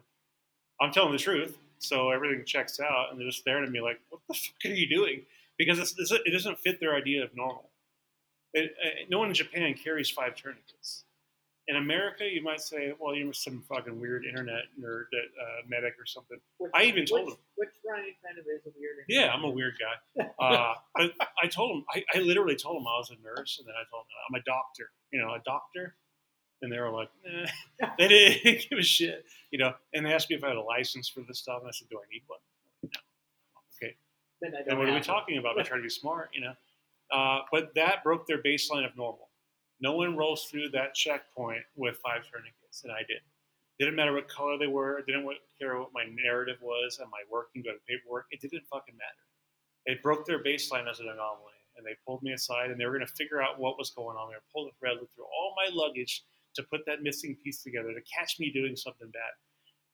I'm telling the truth, so everything checks out, and they're just staring at me like, "What the fuck are you doing?" Because it's, it's, it doesn't fit their idea of normal. It, uh, no one in Japan carries five tourniquets. In America, you might say, "Well, you're some fucking weird internet nerd, that, uh, medic or something." Which, I even told which, him. Which Ryan kind of is a weird. Yeah, I'm a weird guy. Uh, I, I told him, I, I literally told him I was a nurse, and then I told him I'm a doctor. You know, a doctor. And they were like, eh. they didn't give a shit. You know, and they asked me if I had a license for this stuff, and I said, Do I need one? No. Okay. Then I Then don't what are we it. talking about? I try to be smart, you know. Uh, but that broke their baseline of normal. No one rolls through that checkpoint with five tourniquets, and I did. Didn't matter what color they were. Didn't care what my narrative was. Am I working? Have paperwork? It didn't fucking matter. It broke their baseline as an anomaly, and they pulled me aside, and they were going to figure out what was going on. They were pull the thread, through all my luggage to put that missing piece together to catch me doing something bad.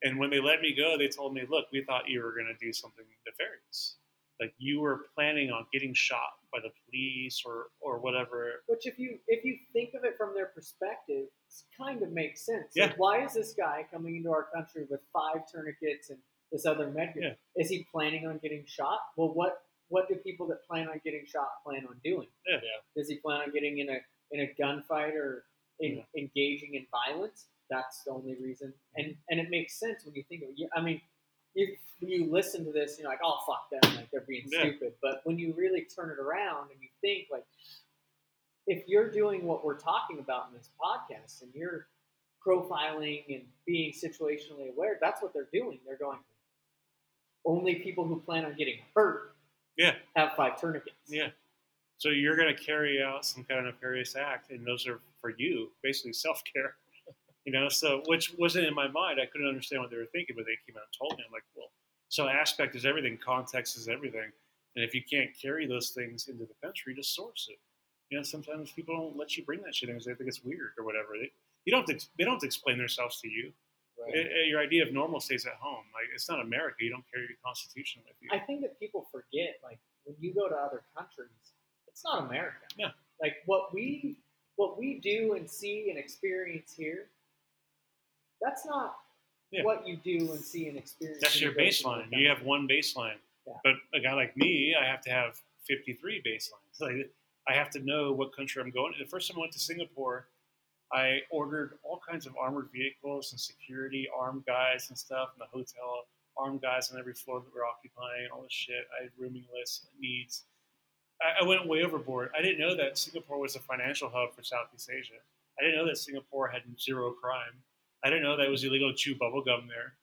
And when they let me go, they told me, "Look, we thought you were going to do something nefarious." Like you were planning on getting shot by the police or or whatever. Which, if you if you think of it from their perspective, it kind of makes sense. Yeah. Like, why is this guy coming into our country with five tourniquets and this other med? Yeah. Is he planning on getting shot? Well, what what do people that plan on getting shot plan on doing? Yeah. Yeah. Does he plan on getting in a in a gunfight or in, engaging in violence? That's the only reason, and and it makes sense when you think of it. I mean, you you listen to this, you're like, oh fuck them, like they're being Yeah. stupid. But when you really turn it around and you think like, if you're doing what we're talking about in this podcast and you're profiling and being situationally aware, that's what they're doing. They're going. Only people who plan on getting hurt Yeah. have five tourniquets. Yeah. So you're going to carry out some kind of nefarious act, and those are for you, basically self care. You know, so which wasn't in my mind. I couldn't understand what they were thinking, but they came out and told me. I'm like, well, so aspect is everything, context is everything, and if you can't carry those things into the country, just source it. You know, sometimes people don't let you bring that shit in because they think it's weird or whatever. They, you don't. They don't explain themselves to you. Right. Eh, eh, your idea of normal stays at home. Like it's not America. You don't carry your constitution with you. I think that people forget, like when you go to other countries, it's not America. Yeah. Like what we what we do and see and experience here, that's not Yeah. what you do and see and experience. That's your you go to baseline. You have one baseline. Yeah. But a guy like me, I have to have 53 baselines. Like, I have to know what country I'm going to. The first time I went to Singapore, I ordered all kinds of armored vehicles and security, armed guys and stuff in the hotel, armed guys on every floor that we're occupying, all this shit. I had rooming lists, needs. I, I went way overboard. I didn't know that Singapore was a financial hub for Southeast Asia. I didn't know that Singapore had zero crime. I didn't know that it was illegal to chew bubble gum there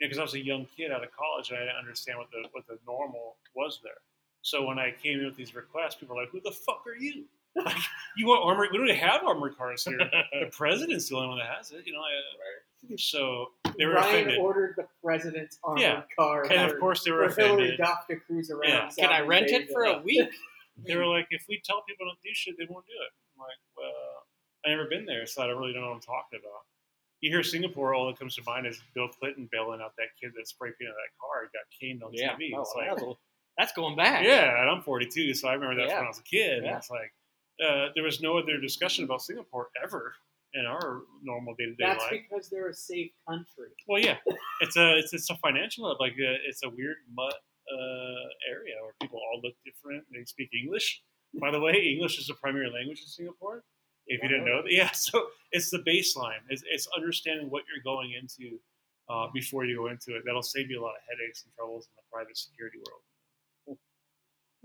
because I was a young kid out of college and I didn't understand what the what the normal was there. So when I came in with these requests, people were like, "Who the fuck are you? Like, you want armored? We don't even have armored cars here. the president's the only one that has it. You know." I, uh, So they were Ryan offended, ordered the president's armored Yeah. car. and of course they were for Hilary offended. Duff to cruise around. Yeah. Can I rent it for a week? They were like, "If we tell people don't do shit, they won't do it." I'm like, "Well, I never been there, so I really don't know what I'm talking about." You hear Singapore, all that comes to mind is Bill Clinton bailing out that kid that spray painted that car. He got caned on Yeah. TV. Oh, It's like, that's, that's going back. Yeah, and I'm 42, so I remember that Yeah. when I was a kid. Yeah. And it's like uh, there was no other discussion about Singapore ever in our normal day to day life. That's because they're a safe country. Well, yeah, it's a it's, it's a financial hub. Like uh, it's a weird mutt uh, area where people all look different. They speak English. By the way, English is the primary language in Singapore. If you didn't know that, yeah. So it's the baseline. It's, it's understanding what you're going into uh, mm-hmm. before you go into it. That'll save you a lot of headaches and troubles in the private security world.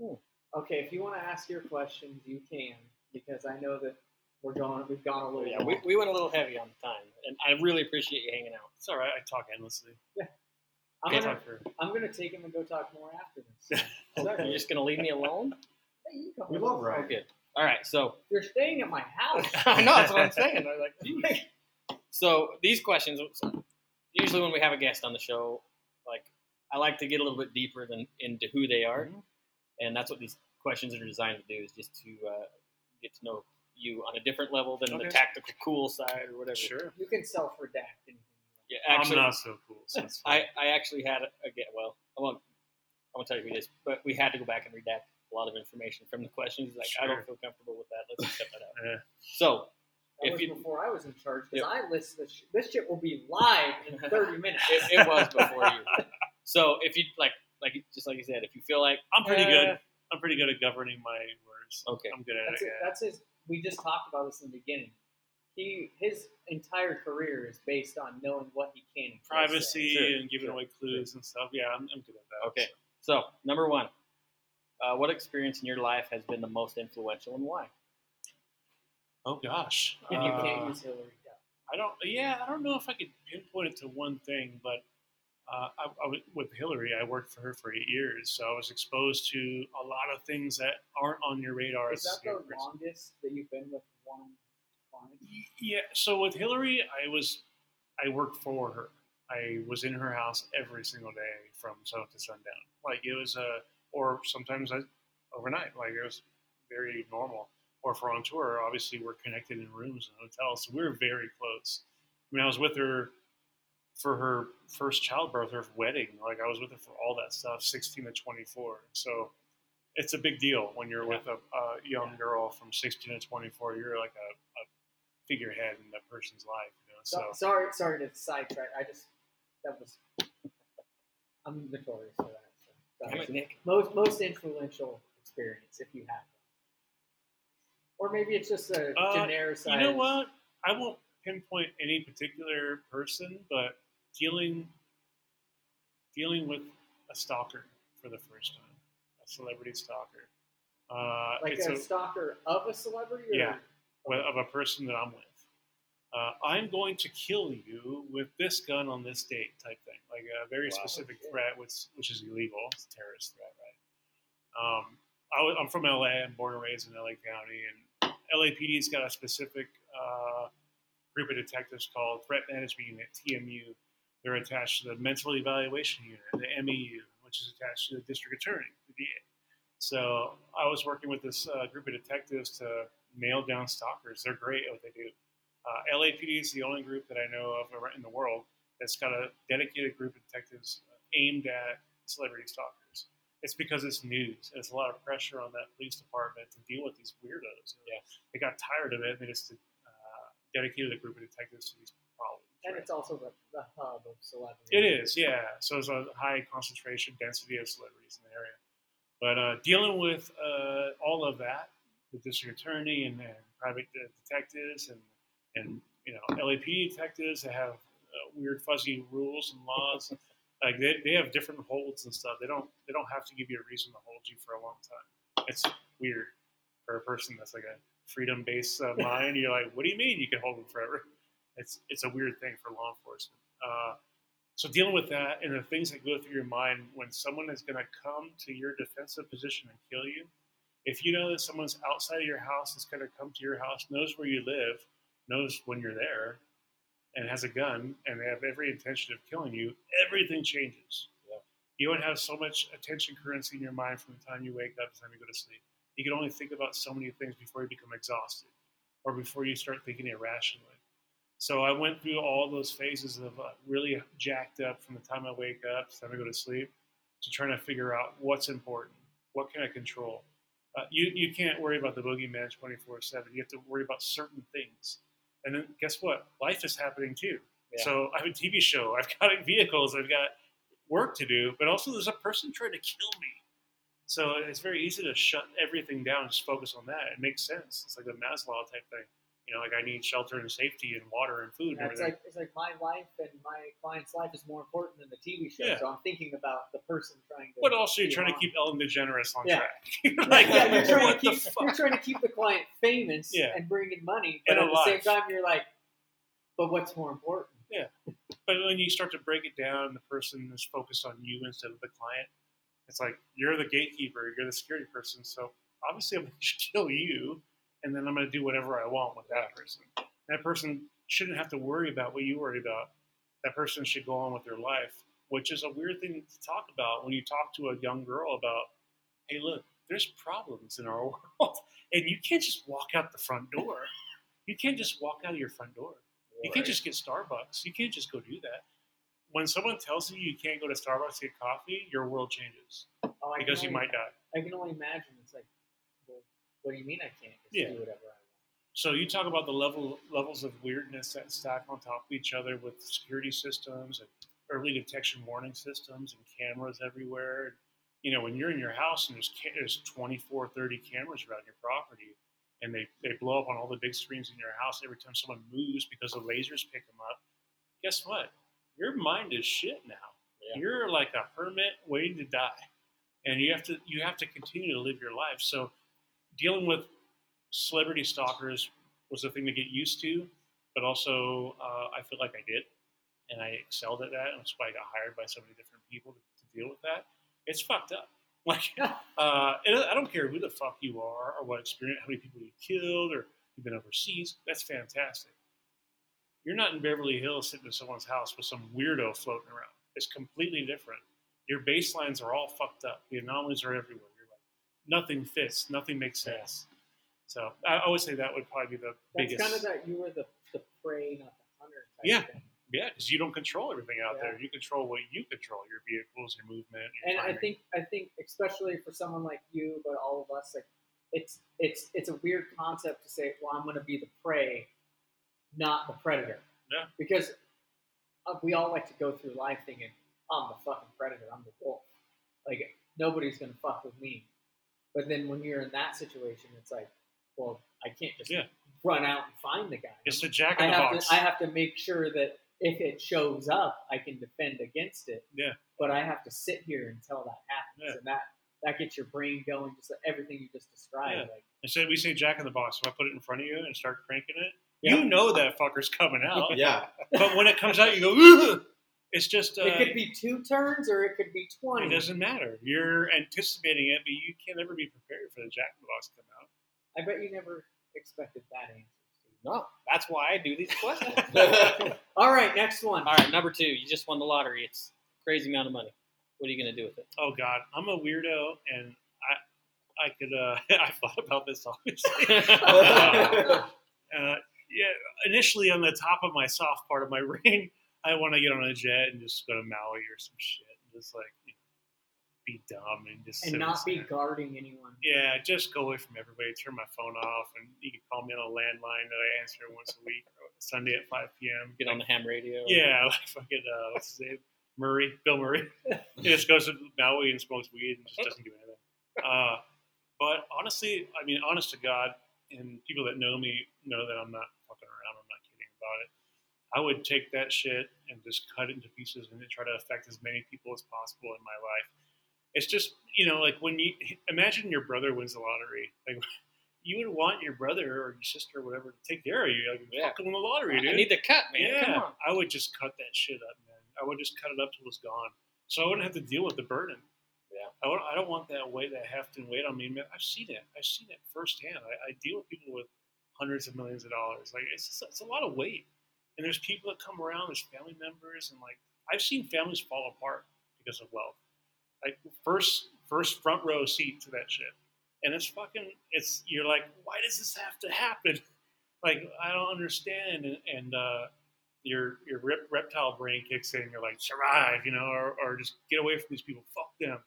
Hmm. Hmm. Okay, if you want to ask your questions, you can because I know that we're going. We've gone a little. Yeah, we, we went a little heavy on the time, and I really appreciate you hanging out. It's all right. I talk endlessly. Yeah. I'm Can't gonna talk for I'm gonna take him and go talk more after this. You're just gonna leave me alone? Hey, you come We love us. Ryan. Good. All right. So You're staying at my house. I know that's what I'm saying. I'm like, geez. So these questions, usually when we have a guest on the show, like I like to get a little bit deeper than into who they are, and that's what these questions are designed to do is just to uh, get to know you on a different level than the tactical cool side or whatever. Sure. You can self-redact anything. Yeah, actually, I'm not so cool. So I. I actually had a, a get well. I won't. I won't tell you who it is, but we had to go back and redact a lot of information from the questions. He's like, I don't feel comfortable with that. Let's just cut that out. Yeah. So, That If was you- before I was in charge because Yep. I list this. Sh- this shit will be live in 30 minutes. It, it was before you. So if you like, like just like you said, if you feel like I'm pretty eh, good. I'm pretty good at governing my words. Okay. I'm good at That's, it. it, yeah. that's his. We just talked about this in the beginning. He his entire career is based on knowing what he can and can't say. Privacy Sure, and giving sure, away clues and stuff. Yeah, I'm, I'm good at that. Okay. So number one, uh, what experience in your life has been the most influential and why? Oh gosh. And you Uh, can't use Hilary. I don't. Yeah, I don't know if I could pinpoint it to one thing, but uh, I, I with Hilary, I worked for her for eight years, so I was exposed to a lot of things that aren't on your radar. Is that the person. longest that you've been with one client? Yeah. So with Hilary, I was, I worked for her. I was in her house every single day from sun up to sundown. Like it was a, or sometimes I, overnight. Like it was very normal. Or if we're on tour, obviously we're connected in rooms and hotels, so we're very close. I mean, I was with her for her first childbirth, her wedding. Like I was with her for all that stuff, 16 to 24. So it's a big deal when you're with a, a young girl from 16 to 24. You're like a, a figurehead in that person's life. You know? So, So sorry, sorry to sidetrack. I just that was. I'm notorious for that. So, Damn it, Nick. most most influential experience if you have one, or maybe it's just a Uh, genericized. you know what? I won't pinpoint any particular person, but dealing dealing with a stalker for the first time, a celebrity stalker. Uh, Like it's a, a, stalker of a celebrity. Or, Yeah. of a person that I'm with. Uh, I'm going to kill you with this gun on this date, type thing. Like a very Wow. specific Yeah. threat, which which is illegal. It's a terrorist threat, right? Um, I was, I'm from LA. I'm born and raised in LA County, and LAPD's got a specific uh, group of detectives called Threat Management Unit (TMU). They're attached to the Mental Evaluation Unit, the MEU, which is attached to the District Attorney, the DA. So I was working with this uh, group of detectives to nail down stalkers. They're great at what they do. Uh, LAPD is the only group that I know of in the world that's got a dedicated group of detectives aimed at celebrity stalkers. It's because it's news. There's a lot of pressure on that police department to deal with these weirdos. Yeah. They got tired of it and they just uh, dedicated a group of detectives to these problems. and right? it's also the, the hub of celebrities. It is, yeah. So there's a high concentration density of celebrities in the area. But uh, dealing with uh, all of that, the district attorney and, and private detectives and and you know LAPD detectives that have uh, weird fuzzy rules and laws, like they, they have different holds and stuff. They don't they don't have to give you a reason to hold you for a long time. It's weird for a person that's like a freedom based uh, mind. You're like, what do you mean you can hold them forever? It's it's a weird thing for law enforcement. Uh, so dealing with that and the things that go through your mind when someone is going to come to your defensive position and kill you, if you know that someone's outside of your house is going to come to your house, knows where you live, knows when you're there, and has a gun, and they have every intention of killing you, everything changes. Yeah. You don't have so much attention currency in your mind from the time you wake up to the time you go to sleep. You can only think about so many things before you become exhausted, or before you start thinking irrationally. So I went through all those phases of uh, really jacked up from the time I wake up to the time I go to sleep to trying to figure out what's important, what can I control. Uh, you you can't worry about the boogeyman twenty four seven. You have to worry about certain things, and then guess what? Life is happening too. Yeah. So I have a TV show. I've got vehicles. I've got work to do, but also there's a person trying to kill me. So it's very easy to shut everything down and just focus on that. It makes sense. It's like the Maslow type thing. You know, like I need shelter and safety and water and food and it's like it's like my life and my client's life is more important than the TV show. Yeah. So I'm thinking about the person trying to. but also, you're trying to keep Ellen DeGeneres on Yeah. track. Like, yeah, you're trying what to the keep fuck? you're trying to keep the client famous Yeah. and bring in money, but And at the same time, you're like, but what's more important? Yeah, but when you start to break it down, the person is focused on you instead of the client. It's like you're the gatekeeper, you're the security person. So obviously, I'm going to kill you, and then I'm going to do whatever I want with that person. That person shouldn't have to worry about what you worry about. That person should go on with their life, which is a weird thing to talk about when you talk to a young girl about, hey, look, there's problems in our world, and you can't just walk out the front door. You can't just walk out of your front door. You can't just get Starbucks. You can't just go do that. When someone tells you you can't go to Starbucks to get coffee, your world changes Oh, because you might die. I can only imagine. It's like, what do you mean I can't just Yeah. do whatever I want? So you talk about the level levels of weirdness that stack on top of each other with security systems and early detection warning systems and cameras everywhere. You know, when you're in your house and there's there's 24, 30 cameras around your property, and they, they blow up on all the big screens in your house every time someone moves because the lasers pick them up. Guess what? Your mind is shit now. Yeah. You're like a hermit waiting to die, and you have to you have to continue to live your life. So, dealing with celebrity stalkers was a thing to get used to, but also uh, I feel like I did, and I excelled at that, and that's why I got hired by so many different people to, to deal with that. It's fucked up. Like, uh, and I don't care who the fuck you are or what experience, how many people you killed or you've been overseas. That's fantastic. You're not in Beverly Hills sitting in someone's house with some weirdo floating around. It's completely different. Your baselines are all fucked up. The anomalies are everywhere. Nothing fits. Nothing makes sense. So I always say that would probably be the That's biggest. kind of that you were the, the prey, not the hunter. Type Yeah. Thing. Yeah, because you don't control everything out Yeah. there. You control what you control: your vehicles, your movement. Your And I think I think especially for someone like you, but all of us, like it's it's it's a weird concept to say, well, I'm going to be the prey, not the predator. Yeah. Because uh, we all like to go through life thinking, I'm the fucking predator. I'm the wolf. Like nobody's going to fuck with me. But then when you're in that situation, it's like, well, I can't just Yeah. run out and find the guy. it's the jack I in the have box. to I have to make sure that if it shows up, I can defend against it. Yeah. But I have to sit here until that happens, Yeah. and that that gets your brain going. Just like everything you just described. Yeah. Like Instead, we say jack in the box. If I put it in front of you and start cranking it, Yeah. you know that fucker's coming out. Yeah. but when it comes out, you go, Ugh! It's just. Uh, it could be two turns or it could be twenty. it doesn't matter. You're anticipating it, but you can never be prepared for the jack in the box to come out. I bet you never expected that answer. No, that's why I do these questions. All right, next one. All right, number two. You just won the lottery. It's a crazy amount of money. What are you going to do with it? Oh God, I'm a weirdo, and I, I could. Uh, I thought about this obviously. uh, uh, yeah, initially on the top of my soft part of my ring, I want to get on a jet and just go to Maui or some shit, and just like you know, be dumb and just and not be the guarding anyone. Yeah, just go away from everybody. Turn my phone off, and you can call me on a landline that I answer once a week, Sunday at 5 p.m. Get on the ham radio? Yeah, like fucking uh, what's his name? Murray, Bill Murray. he just goes to Maui and smokes weed and just doesn't do anything. Uh, but honestly, I mean, honest to God, and people that know me know that I'm not fucking around. I'm not kidding about it. I would take that shit and just cut it into pieces and then try to affect as many people as possible in my life. It's just, you know, like when you imagine your brother wins the lottery, like you would want your brother or your sister or whatever to take care of you. Like, Yeah. fucking win the lottery, dude. I need the cut, man. Yeah. I would just cut that shit up, man. I would just cut it up till it's gone, so I wouldn't have to deal with the burden. Yeah. I, would, I don't want that weight, that heft and weight on me, man. I've seen it. I've seen it firsthand. I, I deal with people with hundreds of millions of dollars. Like it's just, it's a lot of weight, and there's people that come around. There's family members, and like I've seen families fall apart because of wealth. Like first, first front row seat to that shit, and it's fucking. It's you're like, why does this have to happen? Like I don't understand, and, and uh, your your rep, reptile brain kicks in. You're like, survive, you know, or, or just get away from these people. Fuck them.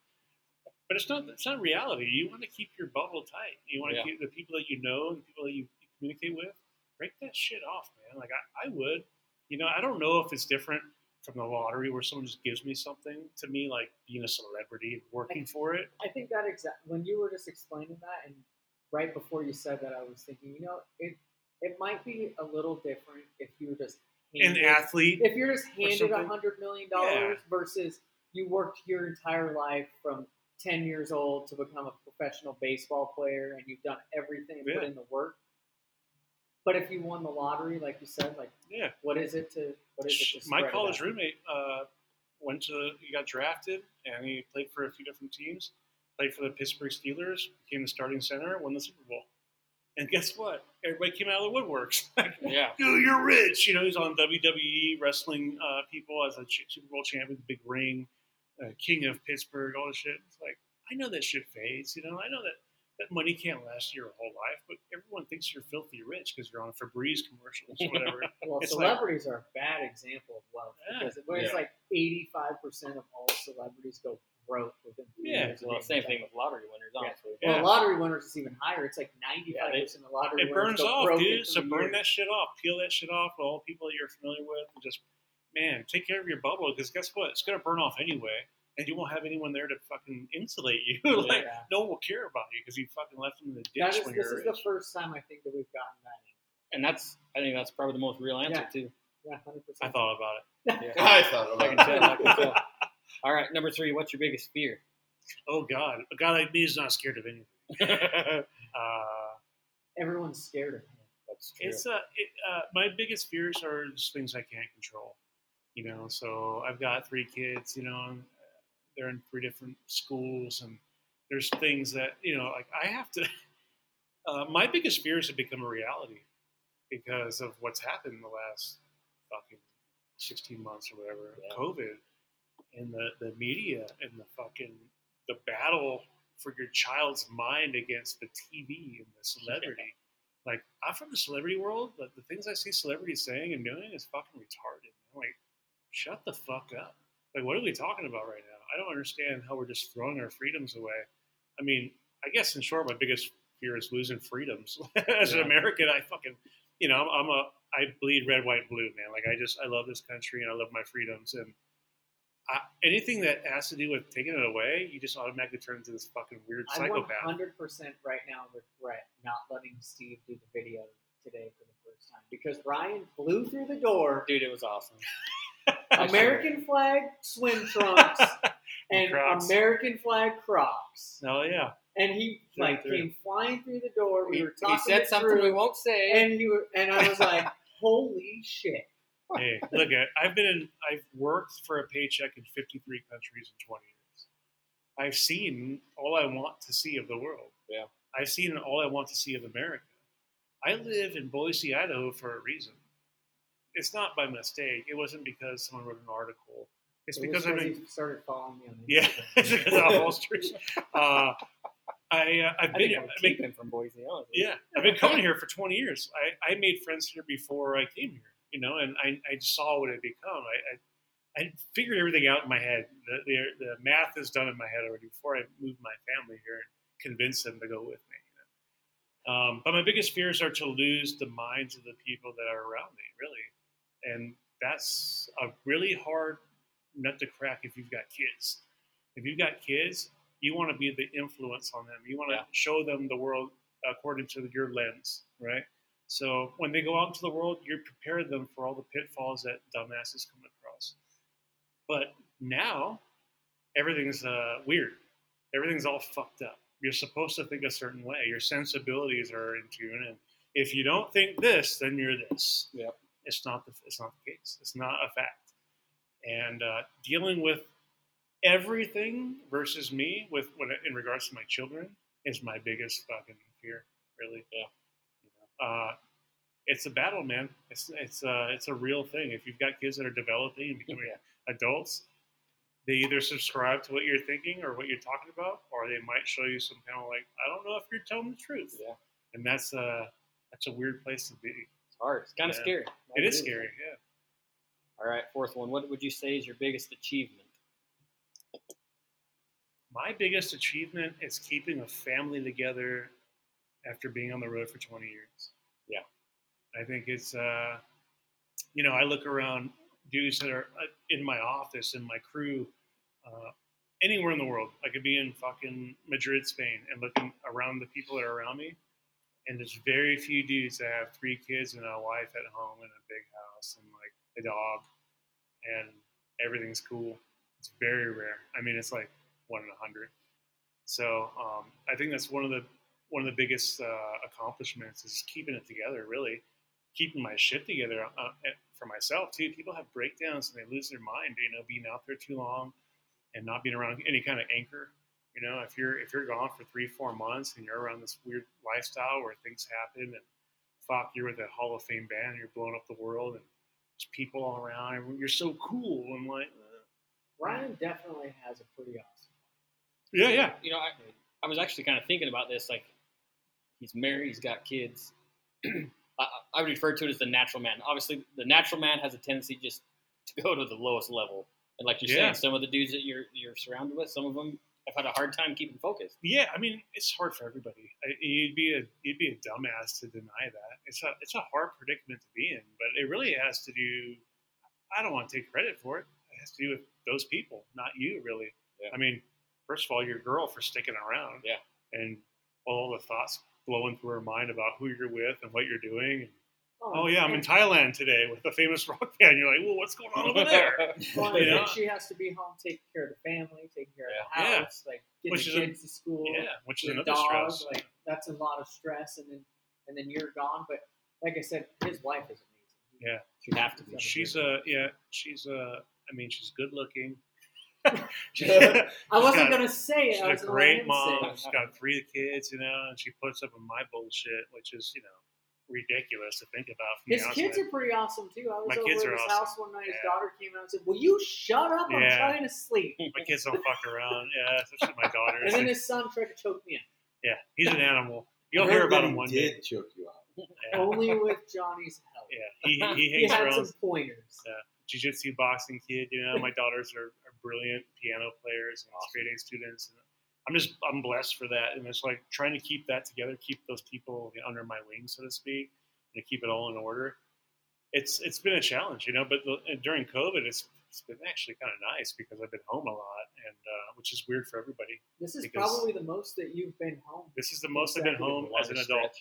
But it's not. It's not reality. You want to keep your bubble tight. You want to Yeah. keep the people that you know and the people that you communicate with. Break that shit off, man. Like I, I would. You know, I don't know if it's different from the lottery where someone just gives me something to me, like being a celebrity and working for it. I think that exact when you were just explaining that, and right before you said that, I was thinking, you know, it it might be a little different if you were just An athlete, if you're just handed a hundred million dollars versus you worked your entire life from ten years old to become a professional baseball player and you've done everything and put in the work. But if you won the lottery, like you said, like yeah. what is it to what is it to My college roommate uh, went to he got drafted and he played for a few different teams. Played for the Pittsburgh Steelers, became the starting center, won the Super Bowl. And guess what? Everybody came out of the woodworks. Like, Yeah. dude, you're rich. You know, he's on WWE wrestling uh, people as a ch- Super Bowl champion, big ring, uh, king of Pittsburgh, all this shit. It's like I know that shit fades. You know, I know that that money can't last you your whole life, but everyone thinks you're filthy rich because you're on Febreze commercials or whatever. Well, It's like- celebrities are a bad example of wealth Yeah. because when it's Yeah. like eighty-five percent of all celebrities go broke within three Yeah. years. of Well, same in thing with lottery winners, honestly. Well, Yeah. lottery winners is even higher. It's like ninety-five percent of lottery it winners burns go off, broke dude. So burn years. that shit off. Peel that shit off. with All the people that you're familiar with, and just man, take care of your bubble because guess what? It's gonna burn off anyway, and you won't have anyone there to fucking insulate you. like Yeah. no one will care about you because you fucking left them in the ditch That is, when this you're is the first time I think that we've gotten that. And that's, I think that's probably the most real answer Yeah. too. Yeah, 100%. I thought about Yeah. I thought I can about tell. it. I can tell. All right, number three. What's your biggest fear? Oh God, a guy like me is not scared of anything. Uh, Everyone's scared of him. That's true. It's uh, it, uh, my biggest fears are just things I can't control. You know, so I've got three kids. You know, and they're in three different schools, and there's things that you know, like I have to. Uh, my biggest fears have become a reality because of what's happened in the last fucking 16 months or whatever, Yeah. COVID, and the the media and the fucking the battle for your child's mind against the TV and the celebrity. Like I'm from the celebrity world, but the things I see celebrities saying and doing is fucking retarded. I'm like, shut the fuck up. Like, what are we talking about right now? I don't understand how we're just throwing our freedoms away. I mean, I guess in short, my biggest fear is losing freedoms. As an American, I fucking, you know, I'm, I'm a, I bleed red, white, and blue, man. Like, I just, I love this country and I love my freedoms. And I, anything that has to do with taking it away, you just automatically turn into this fucking weird I one psychopath. hundred percent right now regret not letting Steve do the video today for the first time because Ryan flew through the door, Dude, it was awesome. American flag swim trunks and Crocs. American flag Crocs, Oh yeah. and he Through like through. came flying through the door. We He, were he talking said it something through, we won't say. and he were, and I was like, "Holy shit!" hey, look at I've been in I've worked for a paycheck in 53 countries in 20 years. I've seen all I want to see of the world. Yeah. I've seen all I want to see of America. I live in Boise, Idaho for a reason. It's not by mistake. It wasn't because someone wrote an article. It's It because I've been he started following me on yeah, it's because of holsters. Uh, I uh, I've I been I've been- keeping from Boise, honestly. yeah, I've been coming here for 20 years. I, I made friends here before I came here, you know, and I, I saw what it had become. I, I, I figured everything out in my head. The, the, the math is done in my head already before I moved my family here and convinced them to go with me. You know? um, but my biggest fears are to lose the minds of the people that are around me, really. And that's a really hard nut to crack if you've got kids. If you've got kids, you want to be the influence on them. You want to Yeah. show them the world according to your lens, right? So when they go out into the world, you prepare them for all the pitfalls that dumbasses come across. But now, everything's uh, weird. Everything's all fucked up. You're supposed to think a certain way. Your sensibilities are in tune, and if you don't think this, then you're this. Yep. It's not the it's not the case. It's not a fact. And uh, dealing with everything versus me with when in regards to my children is my biggest fucking fear. Really. Yeah. Uh, it's a battle, man. It's it's uh, it's a real thing. If you've got kids that are developing and becoming adults, they either subscribe to what you're thinking or what you're talking about, or they might show you some kind of like, I don't know if you're telling the truth. Yeah. And that's uh that's a weird place to be. It's hard. It's kind of Yeah. scary. It is scary, yeah. All right, fourth one. What would you say is your biggest achievement? My biggest achievement is keeping a family together after being on the road for 20 years. Yeah. I think it's, uh, you know, I look around dudes that are uh, in my office, and my crew, uh, anywhere in the world. I could be in fucking Madrid, Spain, and looking around the people that are around me. And there's very few dudes that have three kids and a wife at home and a big house and like a dog and everything's cool. It's very rare. I mean, it's like one in a hundred. So um, I think that's one of the one of the biggest uh, accomplishments is keeping it together. Really, keeping my shit together uh, for myself too. People have breakdowns and they lose their mind. You know, being out there too long and not being around any kind of anchor. You know, if you're if you're gone for three four months and you're around this weird lifestyle where things happen and fuck, you're with a Hall of Fame band and you're blowing up the world and there's people all around and you're so cool and like. uh, Ryan definitely has a pretty awesome. yeah, yeah. You know, I, I was actually kind of thinking about this. Like, he's married, he's got kids. I, I would refer to it as the natural man. Obviously, the natural man has a tendency just to go to the lowest level. And like you're Yeah. saying, some of the dudes that you're you're surrounded with, some of them have had a hard time keeping focused. Yeah, I mean, it's hard for everybody. I, you'd be a you'd be a dumbass to deny that. It's a it's a hard predicament to be in, but it really has to do. I don't want to take credit for it. It has to do with those people, not you, really. Yeah. I mean, first of all, your girl for sticking around. Yeah. And all the thoughts blowing through her mind about who you're with and what you're doing. And, Oh, oh yeah, I'm in Thailand today with a famous rock band. You're like, well, what's going on over there? Well, You and know? she has to be home taking care of the family, taking care of the Yeah. house, like getting Which the is a- kids to school, yeah, which is another dog. stress. Like that's a lot of stress, and then and then you're gone. But like I said, his wife is amazing. Yeah. You have to be. She's a yeah. She's a. I mean, she's good looking. She's I wasn't got- gonna say it. She's I a was gonna great mom. She's got three kids, you know, and she puts up with my bullshit, which is, you know, ridiculous to think about. His kids are pretty awesome too. I was My over kids at are his awesome. house one night. His Yeah. daughter came out and said, "Will you shut up? I'm trying to sleep." My kids don't fuck around. Yeah, especially my daughter. And then his son tried to choke me out. yeah, he's an animal. You'll hear about him he one did day. choke you out. Yeah, Only with Johnny's help. yeah. He, he He had around. some pointers. Yeah. jiu-jitsu boxing kid. You know, my daughters are, are brilliant piano players and straight A students. And I'm just I'm blessed for that, and it's like trying to keep that together, keep those people under my wing, so to speak, and keep it all in order. It's it's been a challenge, you know. But the, during COVID, it's it's been actually kind of nice because I've been home a lot, and uh, which is weird for everybody. This is probably the most that you've been home. This is the most I've been home as an adult.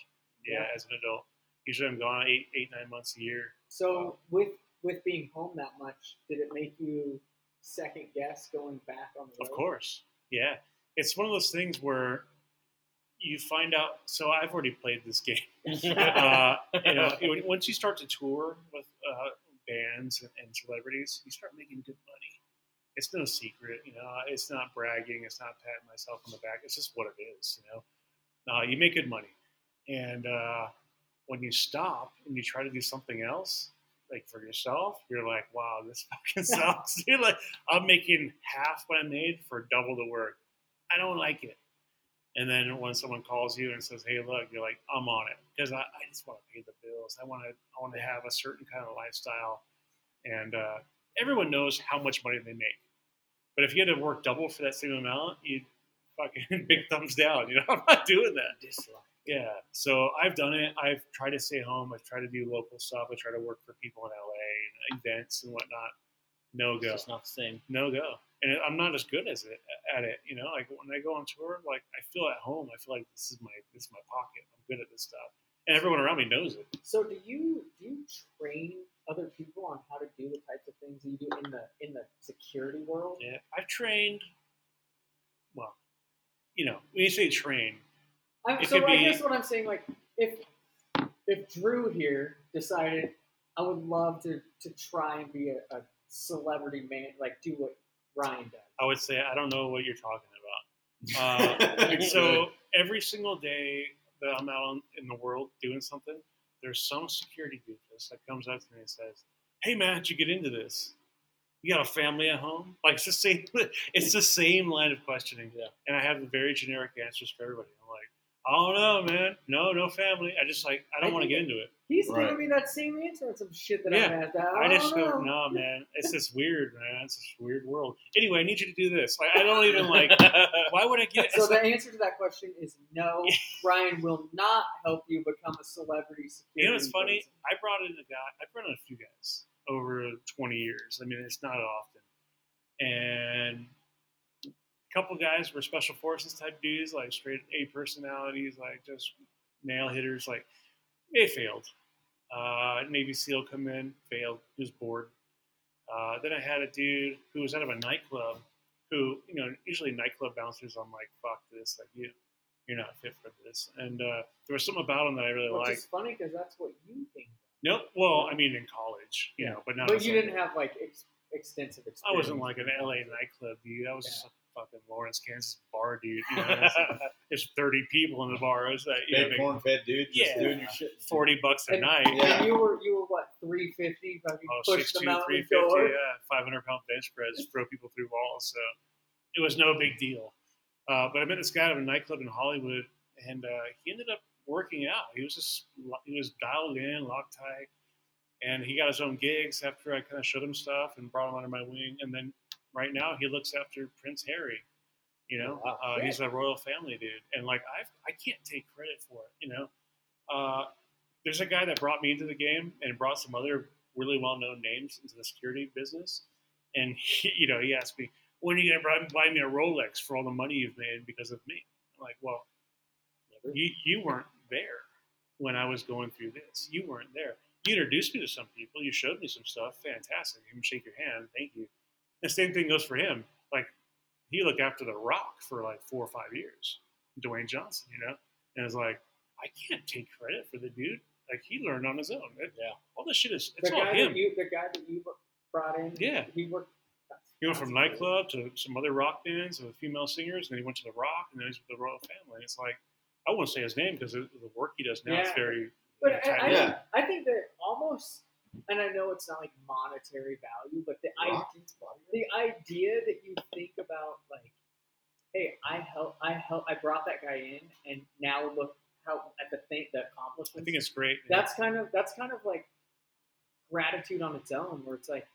Yeah, Yeah. as an adult. Usually, I'm gone eight eight nine months a year. So with with being home that much, did it make you second guess going back on the road? Of course. Yeah. It's one of those things where you find out. So I've already played this game. uh, you know, once you start to tour with uh, bands and, and celebrities, you start making good money. It's no secret, you know. It's not bragging. It's not patting myself on the back. It's just what it is, you know. Uh, you make good money, and uh, when you stop and you try to do something else, like for yourself, you're like, "Wow, this fucking sucks." you're like, "I'm making half what I made for double the work. I don't like it." And then when someone calls you and says, "Hey, look," you're like, "I'm on it," because I, I just want to pay the bills. I want to I want to have a certain kind of lifestyle, and uh, everyone knows how much money they make. But if you had to work double for that same amount, you fucking big thumbs down. You know, I'm not doing that. Dislike. Yeah, so I've done it. I've tried to stay home. I've tried to do local stuff. I try to work for people in LA and events and whatnot. No It's go, just not the same. no go. And I'm not as good as it at it. You know, like when I go on tour, like I feel at home. I feel like this is my this is my pocket. I'm good at this stuff, and everyone around me knows it. So do you do you train other people on how to do the types of things that you do in the in the security world? Yeah, I've trained. Well, you know, when you say train, I'm, so I be- guess what I'm saying, like, if if Drew here decided I would love to to try and be a, a celebrity man, like do what Ryan does. I would say I don't know what you're talking about. Uh, and so every single day that I'm out on- in the world doing something, there's some security doofus that comes up to me and says, "Hey man, how'd you get into this? You got a family at home?" Like it's the same. It's the same line of questioning. Yeah. And I have very generic answers for everybody. I'm don't know, man. No, no family. I just like I don't want to get into it. He's Right. giving me that same answer on some shit that Yeah. I've asked. I, I don't just know. go, no, man. It's this weird, man. It's this weird world. Anyway, I need you to do this. Like I don't even like. Why would I get? So the like- answer to that question is no. Ryan will not help you become a celebrity security. You know what's funny? person. I brought in a guy. I brought in a few guys over 20 years. I mean, it's not often. And a couple guys were special forces type dudes, like straight A personalities, like just nail hitters. Like they failed. Uh, Navy SEAL come in, failed. He was bored. Uh, then I had a dude who was out of a nightclub. Who you know, usually nightclub bouncers. I'm like, fuck this. Like you, you're not fit for this. And uh, there was something about him that I really Which liked. is funny because that's what you think. Nope. well, I mean in college, you know, but not. But you didn't have like ex- extensive experience. I wasn't like an LA nightclub dude. I was Yeah. just fucking Lawrence, Kansas bar dude. You know, there's, there's 30 people in the bar. It was like, you know, Big corn fed dude just Yeah. doing your shit. 40 bucks a And- night. Yeah. And you were you were what three fifty? Fucking Oh, push the 6'2", mountain 350, door. yeah, 500 pound bench press, throw people through walls. So it was no big deal. Uh, but I met this guy at a nightclub in Hollywood, and uh, he ended up working out. He was just he was dialed in, locked tight, and he got his own gigs after I kind of showed him stuff and brought him under my wing. And then right now he looks after Prince Harry. You know, Wow. uh, he's a royal family dude, and like I I can't take credit for it. You know, uh, there's a guy that brought me into the game and brought some other really well known names into the security business, and he, you know he asked me when are you gonna buy, buy me a Rolex for all the money you've made because of me? I'm like, well, Never. you you weren't there when I was going through this. You weren't there. You introduced me to some people. You showed me some stuff. Fantastic. You can shake your hand. Thank you. The same thing goes for him. Like he looked after The Rock for like four or five years, Dwayne Johnson. You know, and it's like I can't take credit for the dude. Like he learned on his own. It- Yeah. all this shit is The it's all guy him. that you, the guy that you brought in, Yeah. he worked. He went from nightclub to some other rock bands with female singers, and then he went to the rock, and then he's with the royal family. It's like I won't say his name because the the work he does now is very. But you know, I, I, tight. Yeah. I think that almost, and I know it's not like monetary value, but the I, Rockets, body. the idea that you think about like, hey, I help, I help, I brought that guy in, and now look how at the thing, the accomplishment. I think it's great. that's kind of that's kind of like gratitude on its own, where it's like.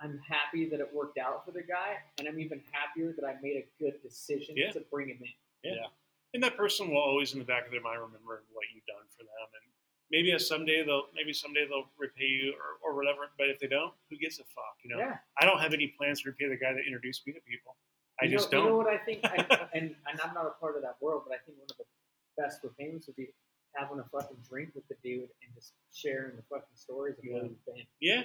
I'm happy that it worked out for the guy, and I'm even happier that I made a good decision Yeah. to bring him in. Yeah, and that person will always in the back of their mind remember what you've done for them, and maybe someday they'll maybe someday they'll repay you or, or whatever. But if they don't, who gives a fuck? You know, Yeah. I don't have any plans to repay the guy that introduced me to people. I you just know, don't. You know what I think, I, and and I'm not a part of that world, but I think one of the best repayments would be having a fucking drink with the dude and just sharing the fucking stories of where Yeah. you've been. Yeah,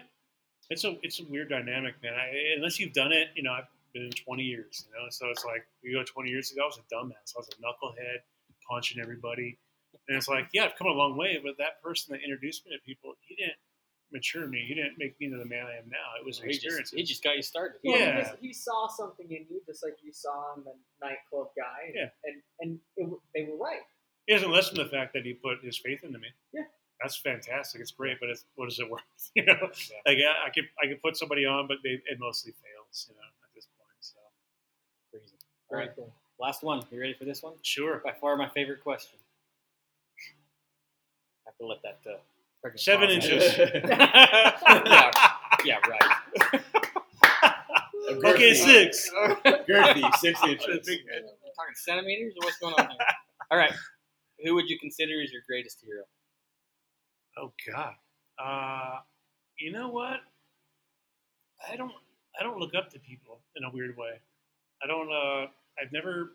it's a it's a weird dynamic, man. I, unless you've done it, you know, I've been in 20 years, you know, so it's like you go 20 years ago, I was a dumbass, I was a knucklehead, punching everybody, and it's like, yeah, I've come a long way, but that person that introduced me to people, he didn't mature me, he didn't make me into the man I am now. It was an He just, experience. he just got you started. Well, Yeah. he, just, he saw something in you, just like you saw in the nightclub guy. And, Yeah. and and it, they were right. It doesn't lessen the fact that he put his faith into me. Yeah. That's fantastic. It's great, but it's, what is it worth? You know, like I, I could I could put somebody on, but they, it mostly fails. You know, at this point. So Crazy. All right, Very cool. last one. You ready for this one? sure. By far my favorite question. I have to let that uh, Seven pause inches. yeah, yeah, right. Okay, six. Girthy, six inches. Big- Talking centimeters or what's going on here? All right. Who would you consider as your greatest hero? Oh God. Uh, you know what? I don't. I don't look up to people in a weird way. I don't. Uh, I've never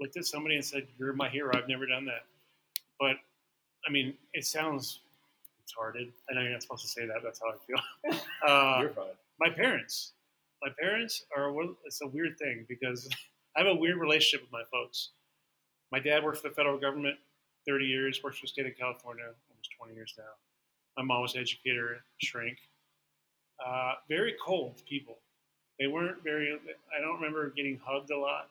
looked at somebody and said, "You're my hero." I've never done that. But I mean, it sounds retarded. I know you're not supposed to say that. That's how I feel. Uh, You're fine. my parents. My parents are. It's a weird thing because I have a weird relationship with my folks. My dad worked for the federal government 30 years, works for the state of California almost 20 years now. My mom was an educator, shrink. Uh, very cold people. They weren't very, I don't remember getting hugged a lot.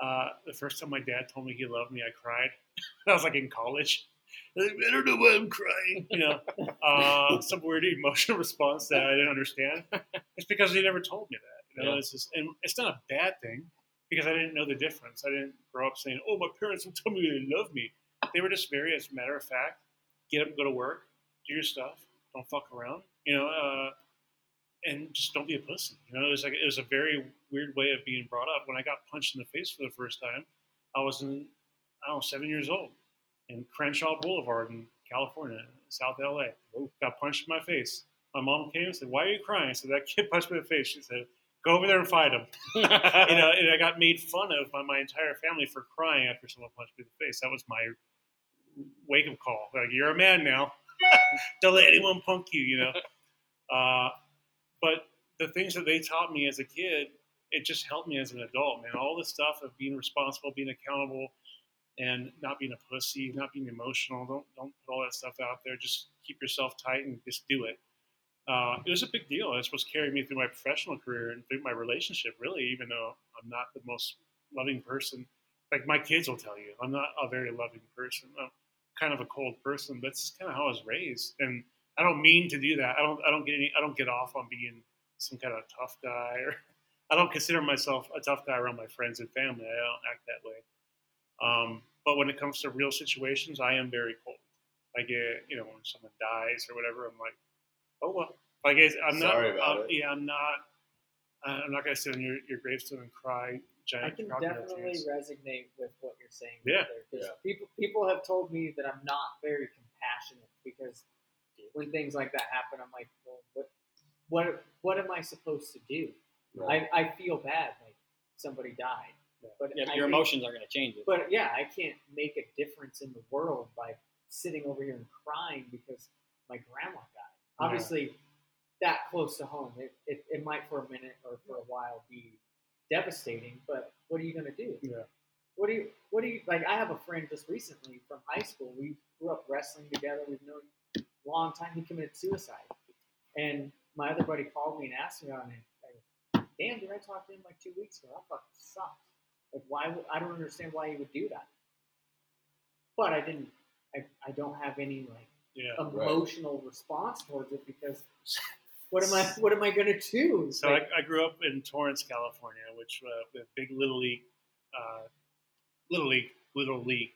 Uh, the first time my dad told me he loved me, I cried. I was like in college. I don't know why I'm crying. You know, uh, some weird emotional response that I didn't understand. It's because they never told me that. You know, Yeah. it's just, and it's not a bad thing because I didn't know the difference. I didn't grow up saying, "Oh, my parents will tell me they love me." They were just very, as a matter of fact, get up, go to work, do your stuff, don't fuck around, you know, uh, and just don't be a pussy. You know, it was like it was a very weird way of being brought up. When I got punched in the face for the first time, I was in, I don't know, seven years old, in Crenshaw Boulevard in California, South LA. Got punched in my face. My mom came and said, "Why are you crying?" I said, "That kid punched me in the face." She said, "Go over there and fight him." you know, and I got made fun of by my entire family for crying after someone punched me in the face. That was my wake up call. Like, you're a man now. Don't let anyone punk you, you know. Uh, but the things that they taught me as a kid, it just helped me as an adult, man. All the stuff of being responsible, being accountable, and not being a pussy, not being emotional. Don't don't put all that stuff out there. Just keep yourself tight and just do it. Uh, it was a big deal. It's what's carried me through my professional career and through my relationship, really, even though I'm not the most loving person. Like my kids will tell you, I'm not a very loving person. I'm kind of a cold person. That's kind of how I was raised. And I don't mean to do that. I don't, I don't get any, I don't get off on being some kind of tough guy or I don't consider myself a tough guy around my friends and family. I don't act that way. Um, but when it comes to real situations, I am very cold. I get, you know, when someone dies or whatever, I'm like, oh well. Like, it's- I'm not. Sorry about uh, it. Yeah, I'm not. I'm not gonna sit on your, your gravestone and cry I can definitely tears. resonate with what you're saying. Yeah. Because Yeah. people people have told me that I'm not very compassionate because when things like that happen, I'm like, well, what what what am I supposed to do? Right. I, I feel bad like somebody died, but Yeah, I your emotions aren't going to change it. But yeah, I can't make a difference in the world by sitting over here and crying because my grandma died. Yeah. Obviously, that close to home, it, it, it might for a minute or for a while be devastating. But what are you going to do? Yeah. What do you? What do you like? I have a friend just recently from high school. We grew up wrestling together. We've known a long time. He committed suicide, and my other buddy called me and asked me on it. Go, Damn, did I talk to him like two weeks ago? That fucking sucks. Like, why? I don't understand why he would do that. But I didn't. I, I don't have any like Yeah. emotional response towards it because what am I? What am I gonna do? So Like, I, I grew up in Torrance, California, which uh, with big little league, uh, little league, little league.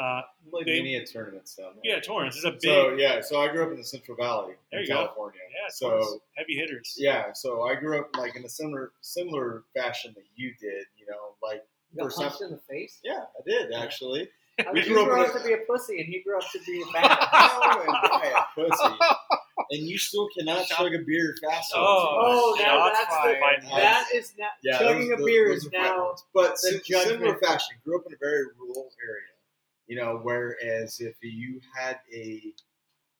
Uh, Played They- many at tournaments down there. yeah, Torrance is a big. So yeah, so I grew up in the Central Valley There in you go. California. yeah, So Torrance, heavy hitters. yeah, so I grew up like in a similar similar fashion that you did. You know, like you got first punched time- in the face. yeah, I did actually. How We did grew you up up to be a pussy, and he grew up to be a bad. Oh, and I a pussy. And you still cannot chug a beer fast oh, enough. Oh, now Shots that's fired. the, that is now Yeah, chugging those- a beer those is are fight now. words. but the sim- judgment. similar fashion. Grew up in a very rural area, you know. Whereas if you had a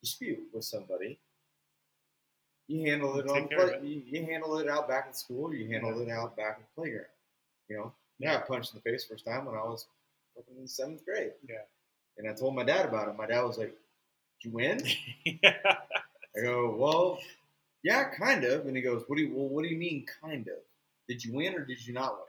dispute with somebody, you handle it Take on the care of play, it. you, you handle it out back in school. You handle it out back in the playground. You know, yeah, I got punched in the face first time when I was in seventh grade, Yeah. and I told my dad about it. My dad was like, "Did you win?" yeah. I go, well, yeah, kind of. And he goes, what do you, well, what do you mean, kind of? Did you win or did you not win?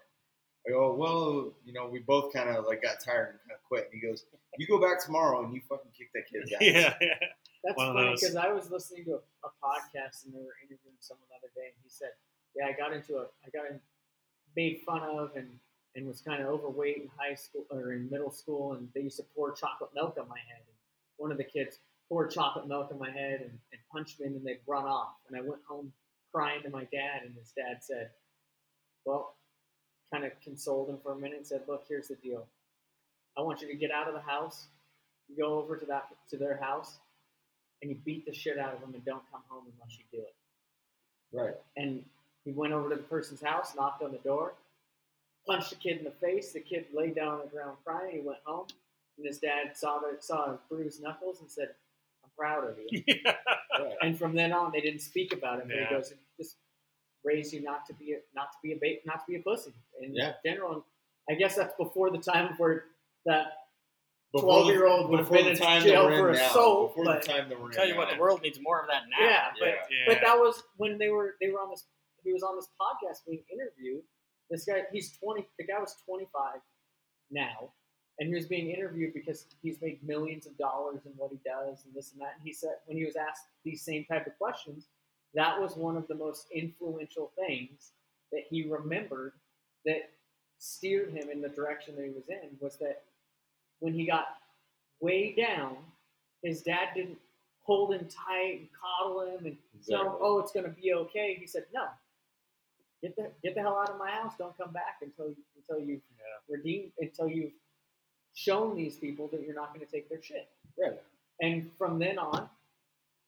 I go, well, you know, we both kind of like got tired and kind of quit. And he goes, you go back tomorrow and you fucking kick that kid's ass. yeah, yeah. That's One funny because I was listening to a, a podcast and they were interviewing someone the other day, and he said, "Yeah, I got into a, I got in, made fun of and and was kind of overweight in high school or in middle school, and they used to pour chocolate milk on my head. And one of the kids poured chocolate milk on my head and, and punched me, and then they'd run off. And I went home crying to my dad, and his dad said, "Well." Kind of consoled him for a minute and said, "Look, here's the deal. I want you to get out of the house. You go over to that to their house, and you beat the shit out of them and don't come home unless you do it. Right. And he went over to the person's house, knocked on the door, punched the kid in the face. The kid laid down on the ground crying. He went home, and his dad saw the, saw his bruised knuckles and said, "I'm proud of you." yeah. right. and from then on, they didn't speak about it. But Yeah. he goes, "It "Just raised you not to be a, not to be a ba- not to be a pussy." In Yeah. general, and I guess that's before the time where that 12-year-old would have been in time jail that we're for in now, assault, Before but- the time that we're in Tell you what, the world needs more of that now. Yeah, but Yeah. Yeah. But that was when they were they were on this. He was on this podcast being interviewed. This guy, he's twenty. The guy was twenty five now, and he was being interviewed because he's made millions of dollars in what he does and this and that. And he said when he was asked these same type of questions, that was one of the most influential things that he remembered that steered him in the direction that he was in was that when he got way down, his dad didn't hold him tight and coddle him and tell him, "Oh, it's going to be okay." He said, "No, get the get the hell out of my house. Don't come back until until you've Yeah. redeemed, until you've shown these people that you're not going to take their shit." Right. And from then on,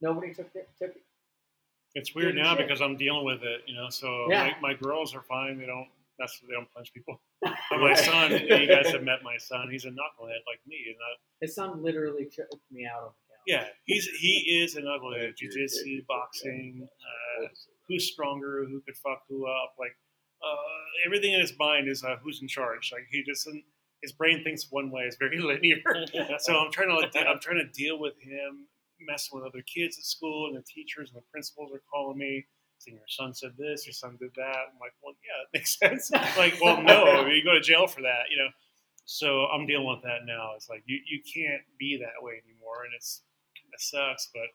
nobody took their, took. It's weird now shit. because I'm dealing with it, you know. So Yeah. my, my girls are fine. They don't that's they don't punch people. But my son, you guys have met my son. He's a knucklehead like me. And I, His son literally choked me out on the couch. Yeah, he's he is an ugly Yeah, Jiu-jitsu, boxing, uh, who's stronger, who could fuck who up. Like uh, everything in his mind is uh, who's in charge. Like he doesn't. His brain thinks one way. It's very linear. so I'm trying to I'm trying to deal with him messing with other kids at school, and the teachers and the principals are calling me. Saying your son said this, your son did that. I'm like, well, yeah, it makes sense. like, well, no, you go to jail for that, you know. So I'm dealing with that now. It's like you, you can't be that way anymore, and it's it sucks, but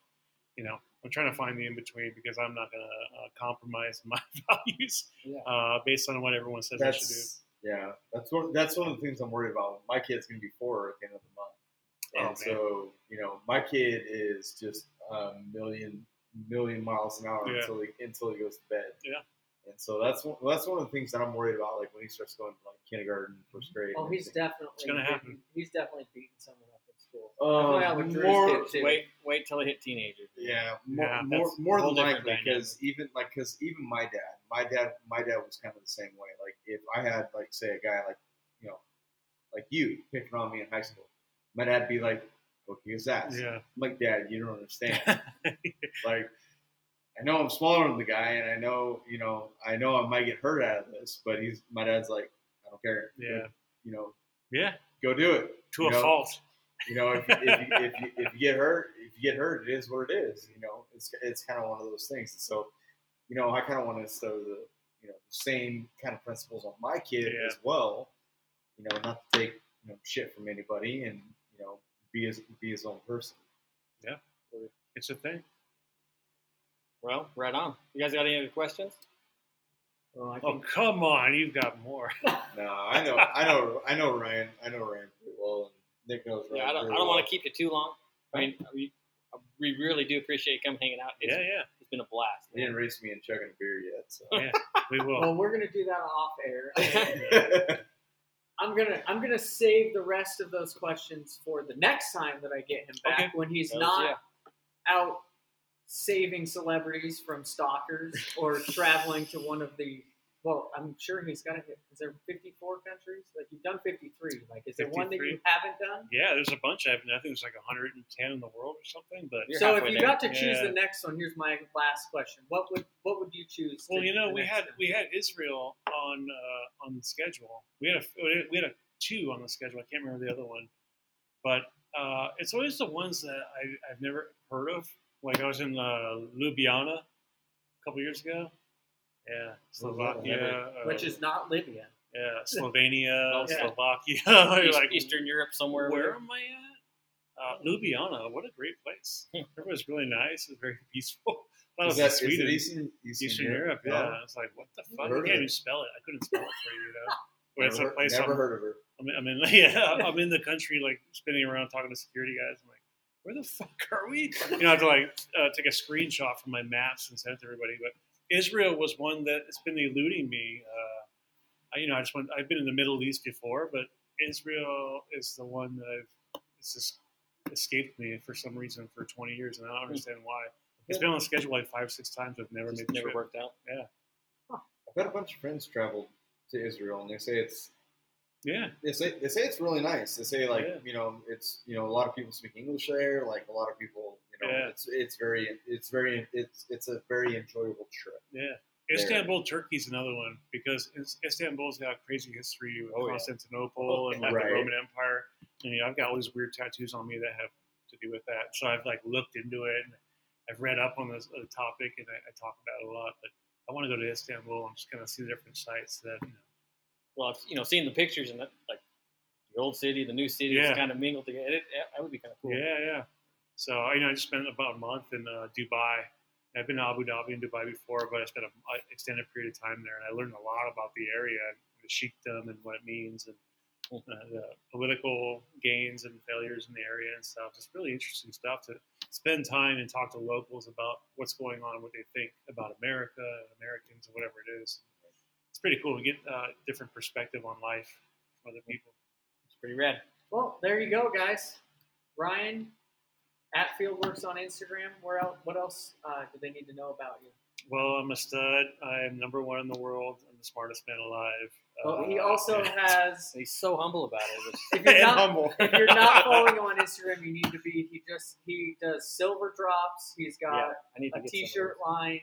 you know, I'm trying to find the in between because I'm not going to uh, compromise my values Yeah. uh, based on what everyone says I should do. That's yeah. That's one. That's one of the things I'm worried about. My kid's gonna be four at the end of the month, Oh, and man. so you know, my kid is just a million million miles an hour Yeah. until he until he goes to bed. Yeah. And so that's one, that's one of the things that I'm worried about. Like when he starts going to like kindergarten, first grade. Oh, he's everything. definitely gonna happen. He's definitely beating someone up in school. I find out with Drew's more- Wait, wait till they hit teenagers. Yeah, more, Yeah, more, that's more than different likely because even like because even my dad, my dad, my dad was kind of the same way. Like if I had like say a guy like you know like you picking on me in high school, my dad'd be like, "Go kick his ass." Yeah. I'm like, Dad, you don't understand. like, I know I'm smaller than the guy, and I know you know I know I might get hurt out of this, but he's my dad's like, I don't care. Yeah. you know, yeah. go do it. To You a know, fault. You know, if, if, you, if, you, if you get hurt, if you get hurt, it is what it is. You know, it's it's kind of one of those things. So, you know, I kind of want to instill the you know the same kind of principles on my kid Yeah. as well. You know, not to take you know shit from anybody, and you know, be his be his own person. Yeah, it's a thing. Well, right on. You guys got any other questions? Well, I Oh, come on. You've got more. No, I know, I know, I know Ryan. I know Ryan pretty well, and Nick knows Ryan. Yeah, I don't, I don't well. want to keep you too long. I mean, we, we really do appreciate you coming hanging out. It's, yeah, yeah. it's been a blast. He didn't race me and chugging a beer yet, so. Yeah. We will. well, we're gonna do that off air. I'm gonna I'm gonna save the rest of those questions for the next time that I get him back Okay. when he's Hells not yeah. out saving celebrities from stalkers or traveling to one of the. Well, I'm sure he's got to hit. Is there 54 countries? Like you've done 53. Like, is there one that you haven't done? yeah, there's a bunch. I have. I think there's like 110 in the world or something. But You're so if you there. got to choose Yeah. the next one, here's my last question: What would what would you choose? Well, you know, we had time? we had Israel on uh, on the schedule. We had a we had a two on the schedule. I can't remember the other one, but uh, it's always the ones that I, I've never heard of. Like I was in uh, Ljubljana a couple years ago. Yeah, Slovakia, uh, which is not Libya. yeah, Slovenia, Yeah. Slovakia. East- like, Eastern Europe somewhere. where am I at? Uh, Ljubljana, what a great place. It was really nice. It was very peaceful. I it was that, in is it Sweden. Eastern, Eastern, Eastern Europe, No. yeah. It's like, what the fuck? Never I heard can't even spell it. I couldn't spell it for you, you know. But it's a Never, place never I'm, heard of her. I'm, I'm in. Yeah, I'm in the country, like spinning around talking to security guys. I'm like, where the fuck are we? You know, I have to like uh, take a screenshot from my maps and send it to everybody. But Israel was one that has been eluding me. Uh, I, you know, I just went. I've been in the Middle East before, but Israel is the one that I've. It's just escaped me for some reason for 20 years, and I don't understand why. It's been on the schedule like five, six times. I've never Just made the never trip. worked out. Yeah, I've had a bunch of friends travel to Israel, and they say it's Yeah, they say they say it's really nice. They say like Yeah. you know it's you know a lot of people speak English there. Like a lot of people you know Yeah. it's it's very it's very it's it's a very enjoyable trip. Yeah. Istanbul, Turkey's another one because Istanbul's got a crazy history with Oh, yeah. Constantinople and like Right. the Roman Empire. And you know, I've got all these weird tattoos on me that have to do with that. So I've like looked into it and I've read up on this uh, topic and I, I talk about it a lot. But I want to go to Istanbul and just kind of see the different sites that you know. Well, you know, seeing the pictures and that, like the old city, the new city, Yeah. kind of mingled together. It, that would be kind of cool. Yeah, yeah. So you know, I just spent about a month in uh, Dubai. I've been to Abu Dhabi and Dubai before, but I spent an extended period of time there, and I learned a lot about the area, and the sheikdom, and what it means, and uh, the political gains and failures in the area and stuff. It's really interesting stuff to spend time and talk to locals about what's going on, what they think about America Americans, and whatever it is. It's pretty cool to get uh, different perspective on life from other people. It's pretty rad. Well, there you go, guys. Ryan at Fieldworks on Instagram. Where else? What else uh, do they need to know about you? Well, I'm a stud. I am number one in the world. I'm the smartest man alive. Well, he Uh, also yeah. has. He's so humble about it. If you're not, humble. if you're not following him on Instagram, you need to be. He just he does silver drops. He's got yeah, I need to a get some of t-shirt line.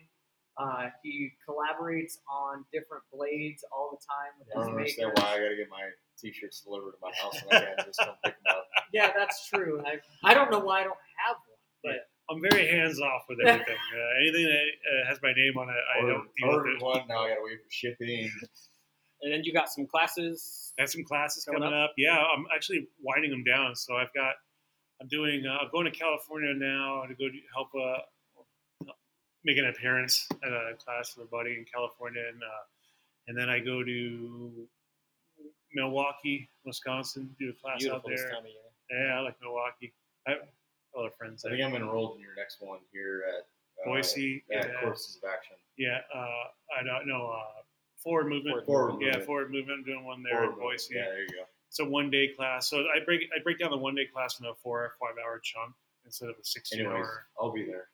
Uh, he collaborates on different blades all the time with I don't understand makers. why I got to get my t-shirts delivered to my house and I can't just come pick them up. Yeah, that's true. I I don't know why I don't have one, but I'm very hands off with everything. Uh, anything that uh, has my name on it, I Ordered, don't deal with ordered it. one, now I got to wait for shipping. And then you got some classes. I have some classes Coming coming up. Yeah, I'm actually winding them down. So I've got, I'm doing, uh, I'm going to California now to go do, help a, make an appearance at a class with a buddy in California, and uh, and then I go to Milwaukee, Wisconsin, do a class Beautiful out there. time of year. Yeah, I like Milwaukee. I have other friends. I think I'm enrolled in your next one here at uh, Boise, At yeah. Courses of Action. Yeah, uh, I don't know. Uh, forward movement. Forward yeah, movement. forward movement. I'm doing one there Forward movement. Boise. Yeah, there you go. It's a one day class. So I break I break down the one day class into a four or five hour chunk instead of a sixteen Anyways, hour. I'll be there.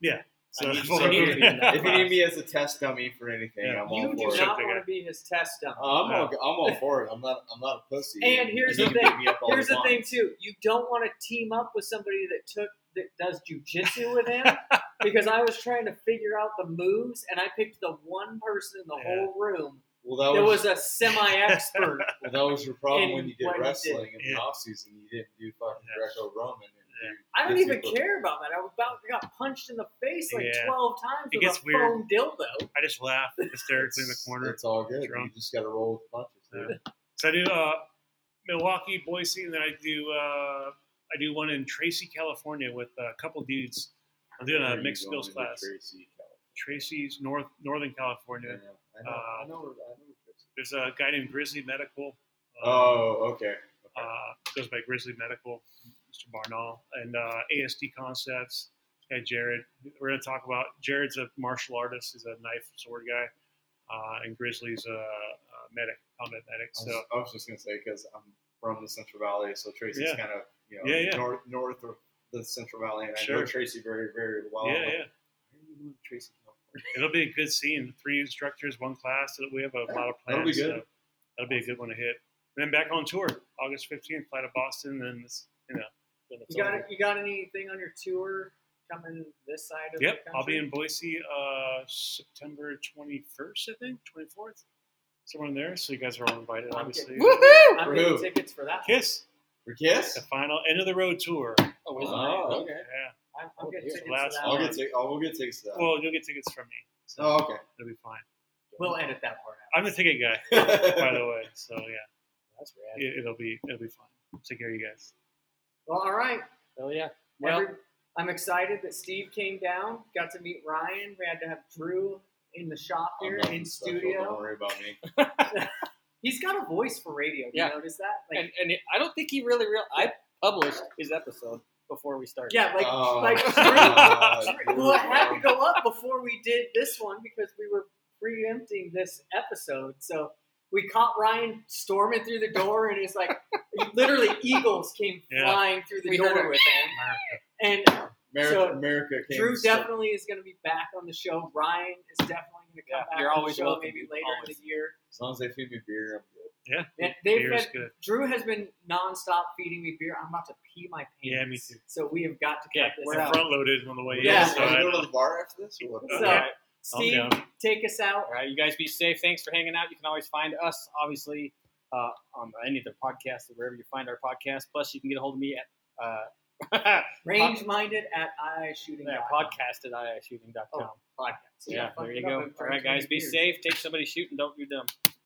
So I need- forward I need to be in movement. that if you need me as a test dummy for anything, Yeah. I'm all You do for it. not want to be his test dummy. Uh, I'm, No. all, I'm all for it. I'm not. I'm not a pussy. And here's the thing. beat me up all Here's you the thing too. You don't want to team up with somebody that took that does jujitsu with him because I was trying to figure out the moves and I picked the one person in the Yeah. whole room Well, that that was, was a semi-expert. well, that was your problem when you did what he did. wrestling in Yeah. the off season. You didn't do fucking Yeah. Greco-Roman. And Yeah. you I don't even super- care about that. I was about I got punched in the face like Yeah. twelve times It with gets a weird. foam dildo. I just laugh hysterically in the corner. It's all good. Drunk. You just got to roll with punches. dude. Yeah. So I do uh, Milwaukee, Boise, and then I do uh, I do one in Tracy, California, with a couple dudes. I'm doing Where a mixed skills class. Tracy, California? Tracy's North Northern California. Yeah, I know. Uh, I know. where- I know. There's a guy named Grizzly Medical. uh, Oh, okay. okay. uh, goes by Grizzly Medical, Mr. Barnall, and uh, ASD Concepts. Guy Jared. We're going to talk about Jared's a martial artist. He's a knife sword guy, uh, and Grizzly's a, a medic, combat medic. I So was, I was just gonna say because I'm from the Central Valley, so Tracy's Yeah. kind of you know Yeah, yeah. north north of the Central Valley, and I know Tracy very very well. yeah, yeah. Where are you going, Tracy? It'll be a good scene. Three instructors, one class. We have a lot of plans. That'll be good. So that'll be a good one to hit. And then back on tour, August 15th, fly to Boston, and you know. Then it's You got over. you got anything on your tour coming this side of Yep, the I'll be in Boise uh, September 21st, I think, 24th, somewhere in there. So you guys are all invited, I'm obviously. Woohoo! I'm For getting who? tickets for that. Kiss, For Kiss? the final end of the road tour. Oh, is it? Oh, okay. Yeah. I'm, I'm Oh, getting dear. tickets Last for that. I'll get tic- oh, we'll get tickets to that. Well, you'll get tickets from me. So oh, okay. it'll be fine. We'll edit that part out. I'm the ticket guy, by the way. So yeah, That's rad. it, it'll be it'll be fine. Take care of you guys. Well, all right. Hell yeah. Well, Every- I'm excited that Steve came down. Got to meet Ryan. We had to have Drew in the shop I'm here in special, Don't worry about me. He's got a voice for radio. Do Yeah. you notice that? Like, and, and it, I don't think he really real. I published his episode before we started. yeah, like Oh, like God, Drew, well, it had to go up before we did this one because we were preempting this episode. So we caught Ryan storming through the door, and it's like literally eagles came Yeah. flying through the We door with him. And America, So, America came Drew definitely is going to be back on the show. Ryan is definitely going to come Yeah, back you're on always the show welcome, maybe dude, later in the year. As long as they feed me beer, I'm good. Yeah, And they've beer's been, good. Drew has been nonstop feeding me beer. I'm about to pee my pants. Yeah, me too. So we have got to cut Yeah, this we're out. out. Front loaded on the way Yeah. in. So Wanna go to the bar after this? Or what? So, All right. Steve, take us out. All right, you guys be safe. Thanks for hanging out. You can always find us, obviously, uh, on any of the podcasts or wherever you find our podcast. Plus, you can get a hold of me at uh, Range minded at iishooting. yeah, podcast at iishooting.com. Oh, podcast. Yeah, fuck there you go. All right, guys, be safe. Take somebody shooting. Don't do dumb.